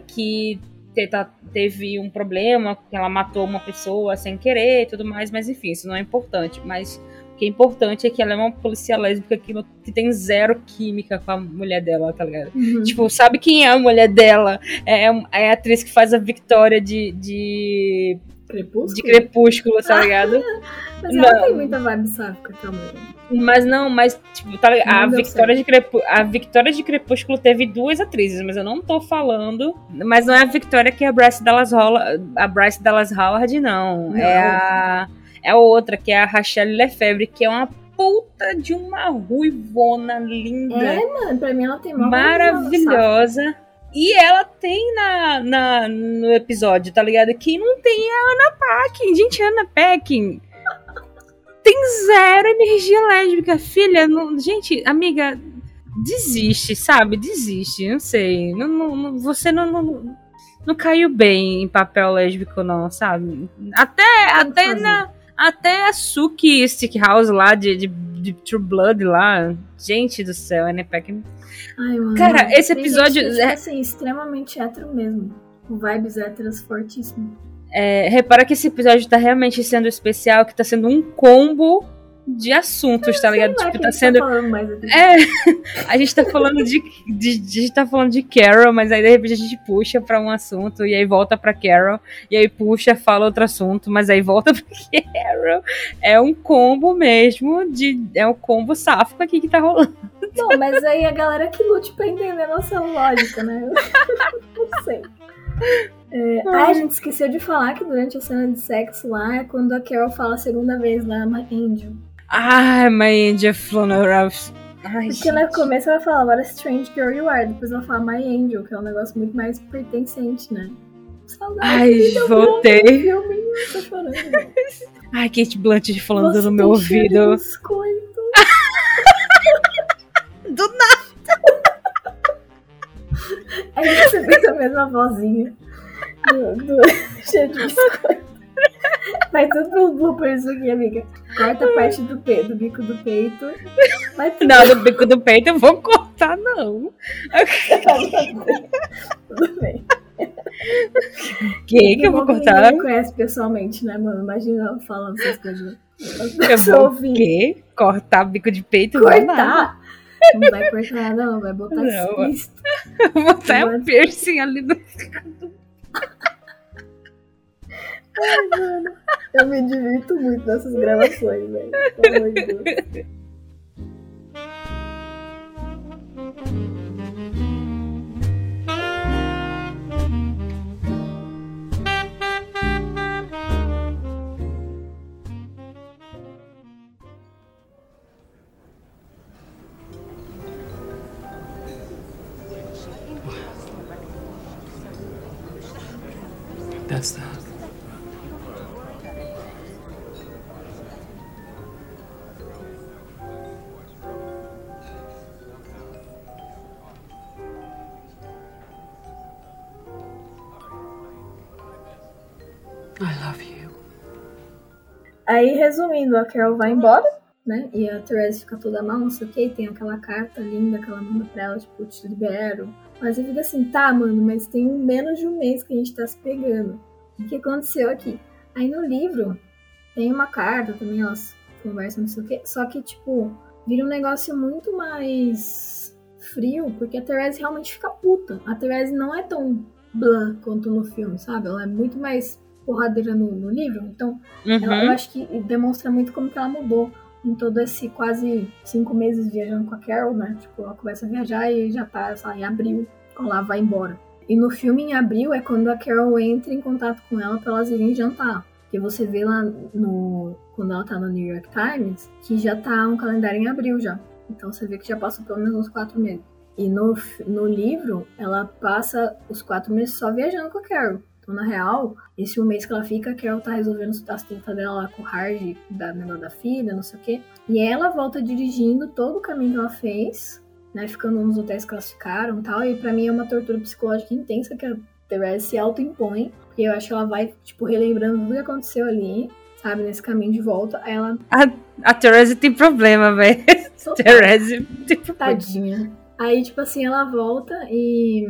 que tá- teve um problema, que ela matou uma pessoa sem querer e tudo mais, mas enfim, isso não é importante. Mas que é importante é que ela é uma policial lésbica que, não- que tem zero química com a mulher dela, tá ligado? Uhum. Tipo, sabe quem é a mulher dela? É, é a atriz que faz a Victoria de, de, Crepúsculo? de Crepúsculo, tá ligado? *laughs* Mas ela Não. tem muita vibe sáfica também. Mas não, mas, tipo, tá ligado? A Victoria, de Crepú- a Victoria de Crepúsculo teve duas atrizes, mas eu não tô falando. Mas não é a Victoria que é a Bryce Dallas Howard, a Bryce Dallas Howard, não. Não. É a. É a outra, que é a Rachel Lefebvre, que é uma puta de uma ruivona linda. É, mano, pra mim ela tem uma maravilhosa. E ela tem na, na, no episódio, tá ligado? Quem não tem é a Anna Paquin. Gente, a Anna Paquin tem zero energia lésbica. Filha, não- gente, amiga, desiste, sabe? Desiste, não sei. Não, não- você não, não, não caiu bem em papel lésbico, não, sabe? Até, até na... Até a Suki Stickhouse lá de, de, de True Blood lá. Gente do céu, a Anna Paquin Ai, mano, Cara, tem esse gente episódio é, tipo é- assim, extremamente hétero mesmo. Com vibes héteras fortíssimas. É, repara que esse episódio tá realmente sendo especial, que tá sendo um combo de assuntos, tá ligado? Lá Tipo, tá tá sendo. aqui. É, *laughs* a gente tá falando de, de, de- a gente tá falando de Carol, mas aí de repente a gente puxa pra um assunto e aí volta pra Carol, e aí puxa, fala outro assunto, mas aí volta *laughs* pra Carol. É um combo mesmo de é um combo sáfico aqui que tá rolando. Não, mas aí a galera que lute pra entender a nossa lógica, né? *laughs* Não sei. É, ah, a gente esqueceu de falar que durante a cena de sexo lá é quando a Carol fala a segunda vez lá, Angel. Ai, my angel floral. Ai, Porque no começo ela fala, what a strange girl you are. Depois ela fala My Angel, que é um negócio muito mais pertencente, né? Saudade, Ai, voltei. *laughs* Ai, Kate Blanchett falando Você no meu ouvido. biscoito. *laughs* Do nada. Aí você fez a mesma vozinha do, do *laughs* cheiro de biscoito. Vai tudo pros bloopers aqui, amiga. Corta a parte do, pe do bico do peito. Tudo Não, do bico do peito eu vou cortar, não. tudo bem. Que que eu vou cortar? Ninguém conhece pessoalmente, né, mano? Imagina falando essas coisas. As Eu vou o quê? Cortar bico de peito? Cortar? Não vai cortar não. Vai botar Não. explícito. *laughs* Vou botar um piercing ali no. Eu me divirto muito nessas gravações, velho. Pelo amor de Deus. Aí, resumindo, a Carol vai embora, né? E a Therese fica toda mal, não sei o que. Tem aquela carta linda que ela manda pra ela, tipo, te libero. Mas eu fico assim, tá, mano, mas tem menos de um mês que a gente tá se pegando. O que aconteceu aqui? Aí no livro tem uma carta também, elas conversam, não sei o que. Só que, tipo, vira um negócio muito mais frio, porque a Therese realmente fica puta. A Therese não é tão blá quanto no filme, sabe? Ela é muito mais porradeira no, no livro. Então, ela, eu Uhum. acho que demonstra muito como que ela mudou em todo esse quase cinco meses viajando com a Carol, né? Tipo, ela começa a viajar e já tá, sei lá, em abril, quando ela vai embora. E no filme, em abril, é quando a Carol entra em contato com ela pra elas irem jantar. Que você vê lá no. Quando ela tá no New York Times, que já tá um calendário em abril já. Então você vê que já passou pelo menos uns quatro meses. E no, no livro, ela passa os quatro meses só viajando com a Carol. Então, na real, esse um mês que ela fica, a Carol tá resolvendo as tretas dela lá com o Hard, da negócio da filha, não sei o quê. E ela volta dirigindo todo o caminho que ela fez, né? Ficando nos hotéis que elas ficaram e tal. E pra mim é uma tortura psicológica intensa que a Therese se auto-impõe. Porque eu acho que ela vai, tipo, relembrando tudo que aconteceu ali, sabe? Nesse caminho de volta. Aí ela. A Therese tem problema, velho. *laughs* Therese tem problema. Tadinha. Aí, tipo assim, ela volta e,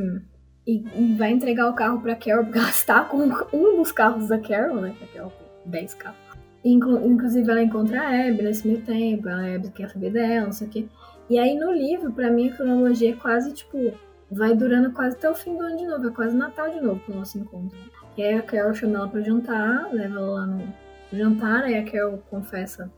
e, vai entregar o carro pra Carol, porque ela está com um dos carros da Carol, né? A Carol tem 10 carros. Inclu- inclusive, ela encontra a Abby nesse meio tempo, a Abby quer saber dela, não sei o quê. E aí, no livro, pra mim, a cronologia é quase, tipo, vai durando quase até o fim do ano de novo, é quase Natal de novo que o nosso encontro. E aí a Carol chama ela pra jantar, leva ela lá no jantar, aí a Carol confessa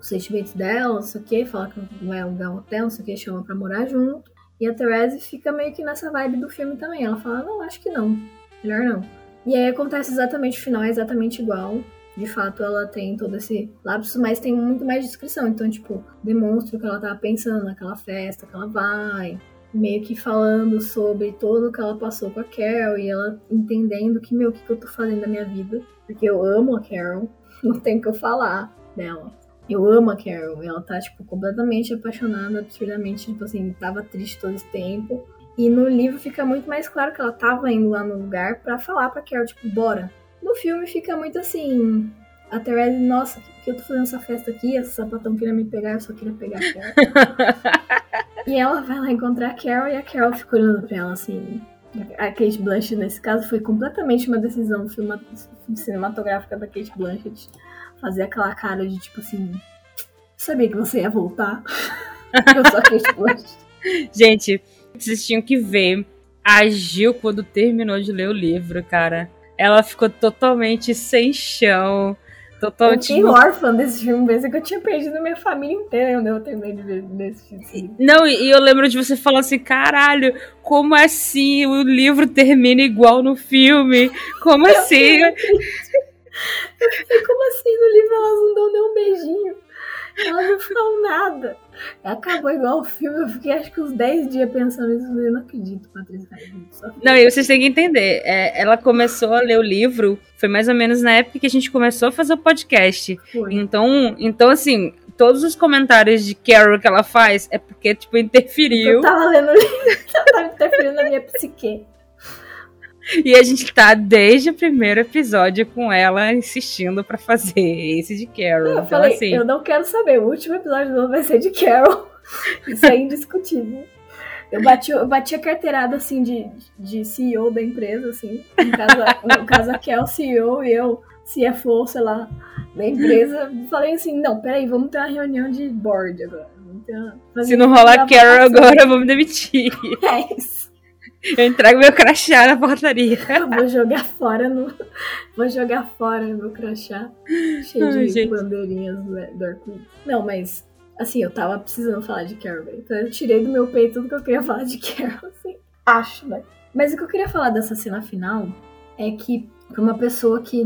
os sentimentos dela, não sei o que, fala que vai alugar um hotel, não sei o que, chama pra morar junto. E a Therese fica meio que nessa vibe do filme também. Ela fala, não, acho que não. Melhor não. E aí acontece exatamente o final, é exatamente igual. De fato, ela tem todo esse lapso, mas tem muito mais descrição. Então, tipo, demonstra o que ela tava pensando naquela festa que ela vai. Meio que falando sobre tudo que ela passou com a Carol e ela entendendo que, meu, o que, que eu tô fazendo na minha vida. Porque eu amo a Carol, *laughs* não tem o que eu falar dela. Eu amo a Carol. Ela tá, tipo, completamente apaixonada, absurdamente, tipo assim, tava triste todo esse tempo. E no livro fica muito mais claro que ela tava indo lá no lugar pra falar pra Carol, tipo, bora. No filme fica muito assim. A Therese, nossa, por que eu tô fazendo essa festa aqui? Esse sapatão queria me pegar, eu só queria pegar a Carol. *laughs* e ela vai lá encontrar a Carol e a Carol fica olhando pra ela assim. A Kate Blanchett, nesse caso, foi completamente uma decisão cinematográfica da Kate Blanchett fazer aquela cara de tipo assim. Sabia que você ia voltar. *laughs* Eu só quis Gente, vocês tinham que ver a Gil quando terminou de ler o livro, cara. Ela ficou totalmente sem chão. Totalmente. Eu fiquei órfã desse filme, pensei que eu tinha perdido minha família inteira eu terminei de ver desse filme. Não, e eu lembro de você falar assim: caralho, como assim o livro termina igual no filme? Como assim? Eu fiquei, como assim no livro elas não dão nem um beijinho? Elas não falam nada. Acabou igual o filme, eu fiquei acho que uns 10 dias pensando nisso, eu não acredito, Patrícia. Não, e vocês têm que entender, é, ela começou a ler o livro, foi mais ou menos na época que a gente começou a fazer o podcast. Foi. Então, então assim, todos os comentários de Carol que ela faz é porque, tipo, interferiu. Eu tava lendo o livro, *laughs* tava interferindo na minha psique. E a gente tá desde o primeiro episódio com ela insistindo para fazer esse de Carol. Eu então, falei, assim... eu não quero saber, o último episódio do vai ser de Carol. *laughs* Isso é indiscutível. Eu bati, eu bati a carteirada, assim, de, de CEO da empresa, assim. No caso, no caso a Kel, CEO, e eu, CFO, sei lá, da empresa. Falei assim, não, peraí, vamos ter uma reunião de board agora. Se não rolar Carol agora, eu vou me demitir. *laughs* É isso. Eu entrego meu crachá na portaria. Eu vou jogar fora no. Vou jogar fora meu crachá. Cheio Ai, de gente. bandeirinhas do arco Não, mas assim, eu tava precisando falar de Carol, Então eu tirei do meu peito tudo que eu queria falar de *laughs* Carol, assim. Acho, né? Mas o que eu queria falar dessa cena final é que, pra uma pessoa que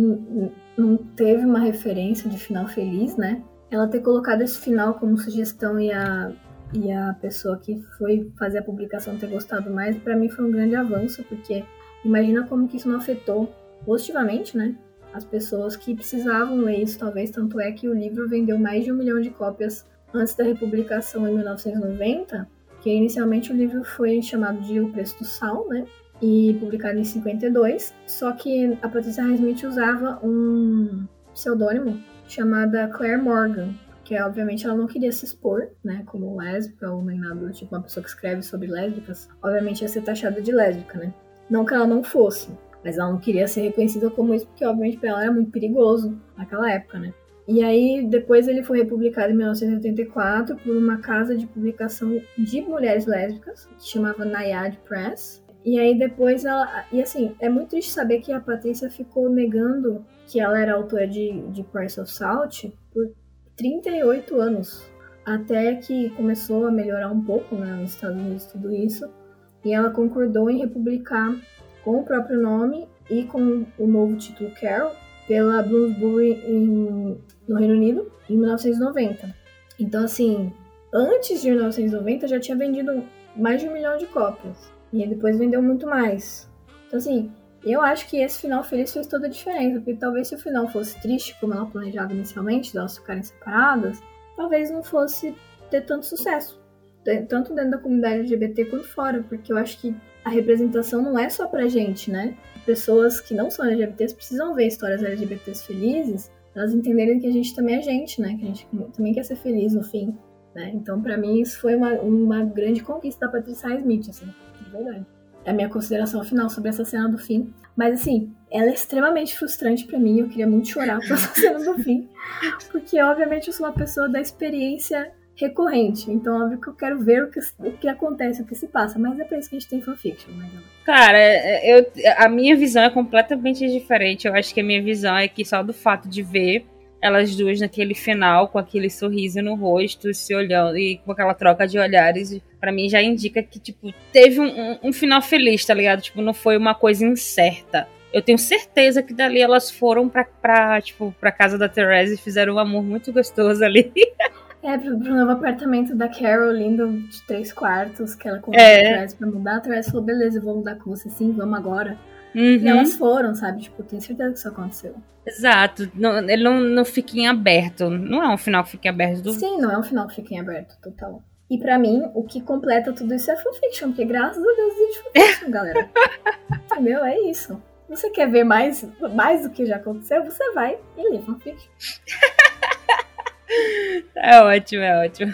não teve uma referência de final feliz, né? Ela ter colocado esse final como sugestão e a e a pessoa que foi fazer a publicação ter gostado mais, para mim foi um grande avanço, porque imagina como que isso não afetou positivamente, né? As pessoas que precisavam ler isso, talvez, tanto é que o livro vendeu mais de um milhão de cópias antes da republicação em 1990, que inicialmente o livro foi chamado de O Preço do Sal, né? E publicado em 52, só que a Patricia Highsmith usava um pseudônimo chamada Claire Morgan, porque obviamente ela não queria se expor, né, como lésbica ou nem nada do tipo, uma pessoa que escreve sobre lésbicas, obviamente ia ser taxada de lésbica, né? Não que ela não fosse, mas ela não queria ser reconhecida como isso, porque obviamente para ela era muito perigoso naquela época, né? E aí, depois ele foi republicado em 1984 por uma casa de publicação de mulheres lésbicas, que chamava Nayad Press. E aí depois ela. E assim, é muito triste saber que a Patrícia ficou negando que ela era autora de, de Price of Salt 38 anos, até que começou a melhorar um pouco né, nos Estados Unidos tudo isso, e ela concordou em republicar com o próprio nome e com o novo título Carol pela Bloomsbury em, no Reino Unido em 1990. Então, assim, antes de 1990 já tinha vendido mais de um milhão de cópias. E depois vendeu muito mais. Então, assim, eu acho que esse final feliz fez toda a diferença, porque talvez se o final fosse triste, como ela planejava inicialmente, de elas ficarem separadas, talvez não fosse ter tanto sucesso, tanto dentro da comunidade LGBT quanto fora, porque eu acho que a representação não é só pra gente, né? Pessoas que não são LGBTs precisam ver histórias LGBTs felizes, elas entenderem que a gente também é gente, né? Que a gente também quer ser feliz no fim, né? Então, para mim, isso foi uma, uma grande conquista da Patricia Smith, assim, de verdade a minha consideração final sobre essa cena do fim. Mas assim, ela é extremamente frustrante para mim. Eu queria muito chorar por essa *laughs* cena do fim. Porque, obviamente, eu sou uma pessoa da experiência recorrente. Então, óbvio que eu quero ver o que, o que acontece, o que se passa. Mas é pra isso que a gente tem fanfiction, né, Cara, eu, a minha visão é completamente diferente. Eu acho que a minha visão é que só do fato de ver elas duas naquele final, com aquele sorriso no rosto, se olhando e com aquela troca de olhares, para mim já indica que, tipo, teve um, um, final feliz, tá ligado? Tipo, não foi uma coisa incerta. Eu tenho certeza que dali elas foram pra, pra tipo, pra casa da Therese e fizeram um amor muito gostoso ali. *laughs* É, pro, pro novo apartamento da Carol, lindo, de três quartos, que ela convidou é. a Therese pra mudar. A Therese falou, beleza, eu vou mudar com você sim, vamos agora. Uhum. E elas foram, sabe? Tipo, tenho certeza que isso aconteceu. Exato. Não, ele não, não fica em aberto. Não é um final que fica em aberto. Do... Sim, não é um final que fica em aberto, total. E pra mim, o que completa tudo isso é fanfiction, porque graças a Deus existe fanfiction, *laughs* galera. Entendeu? É isso. Você quer ver mais, mais do que já aconteceu? Você vai e lê fanfiction. *laughs* é ótimo, é ótimo.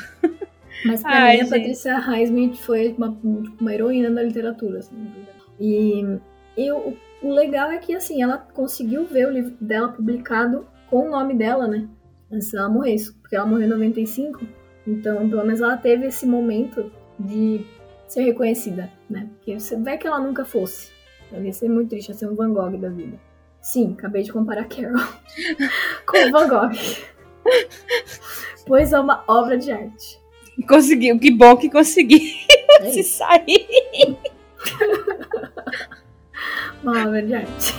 Mas pra Ai, mim, gente. a Patrícia Highsmith foi uma, uma heroína da literatura. Assim, e e o, o legal é que, assim, ela conseguiu ver o livro dela publicado com o nome dela, né? antes dela morrer, porque ela morreu em 95. Então, pelo menos ela teve esse momento de ser reconhecida, né? Porque você vê que ela nunca fosse. Ia ser muito triste, ia ser um Van Gogh da vida. Sim, acabei de comparar Carol *laughs* com Van Gogh. pois é uma obra de arte. Conseguiu, que bom que consegui É *laughs* se sair. *laughs* Uma obra de arte.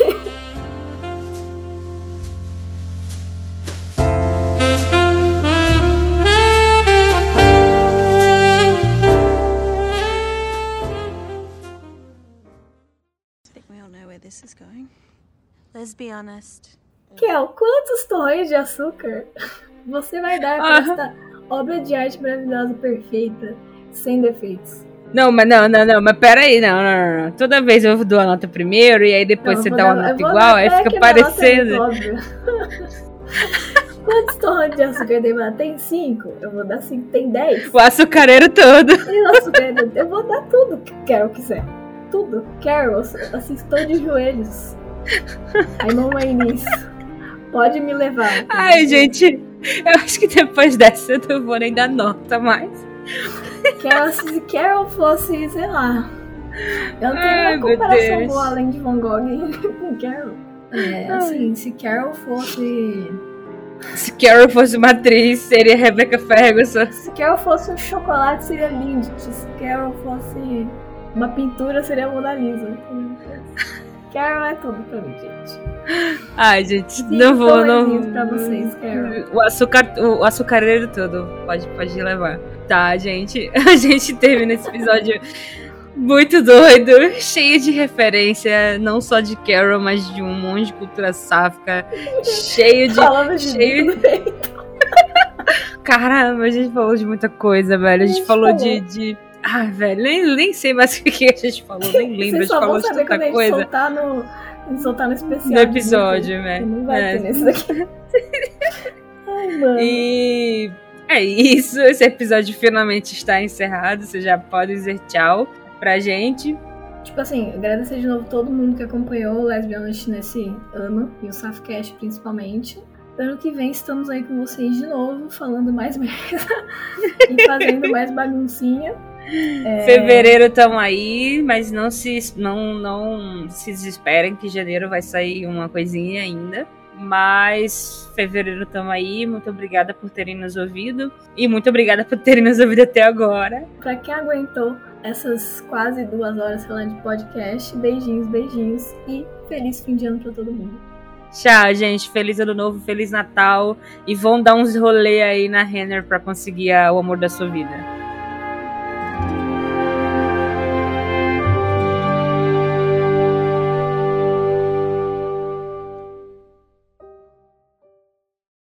Let's be honest. Kel, quantos torrões de açúcar você vai dar pra Aham. esta obra de arte maravilhosa, perfeita, sem defeitos? Não, mas não, não, não, mas peraí, não, não, não, não. Toda vez eu dou a nota primeiro e aí depois Não, você dá uma nota igual, aí fica é parecendo. *laughs* Quantos torrões de açúcar ela? Tem cinco? Eu vou dar cinco. Tem dez? O açucareiro todo. *laughs* E o açúcar, eu vou dar tudo que Carol quiser. Tudo. Carol, assim, estou de joelhos. Aí, mamãe nisso. Pode me levar. Ai, gente, eu acho que depois dessa eu não vou nem dar nota mais. Carol, se Carol fosse, sei lá. Eu não tenho Ai, uma comparação boa além de Van Gogh *laughs* com Carol. É, assim, se Carol fosse. Se Carol fosse uma atriz, seria Rebecca Ferguson. Se Carol fosse um chocolate, seria Lindt. Se Carol fosse uma pintura, seria Mona Lisa. Carol é tudo pra mim, gente. Ai, gente, Cinco não vou, não. pra vocês, Carol. O, açúcar, o açucareiro todo. Pode, pode levar. Tá, gente. *laughs* A gente termina esse episódio muito doido, cheio de referência, não só de Carol, mas de um monte de cultura sáfica. cheio de. Falando de cheio- bem. *laughs* Caramba, a gente falou de muita coisa, velho. A gente, gente falou falou. de. de... Ah, velho, nem, nem sei mais *laughs* o que a gente falou, nem *laughs* lembro. A Vocês gente só falou vão de saber quando a tanta gente coisa soltar no, soltar no especial. no episódio, velho. Não vai É. ter nesse daqui. *laughs* Ai, mano. E é isso. Esse episódio finalmente está encerrado. Você já pode dizer tchau pra gente. Tipo assim, agradecer de novo todo mundo que acompanhou o Lesbianist nesse ano, e o Safcast principalmente. Ano que vem estamos aí com vocês de novo, falando mais merda e fazendo mais baguncinha. É, Fevereiro tamo aí, mas não se não não se desesperem que janeiro vai sair uma coisinha ainda. Mas fevereiro tamo aí. Muito obrigada por terem nos ouvido e muito obrigada por terem nos ouvido até agora. Pra quem aguentou essas quase duas horas falando de podcast, beijinhos, beijinhos e feliz fim de ano pra todo mundo. Tchau, gente. Feliz ano novo, feliz Natal e vão dar uns rolê aí na Renner pra conseguir o amor da sua vida.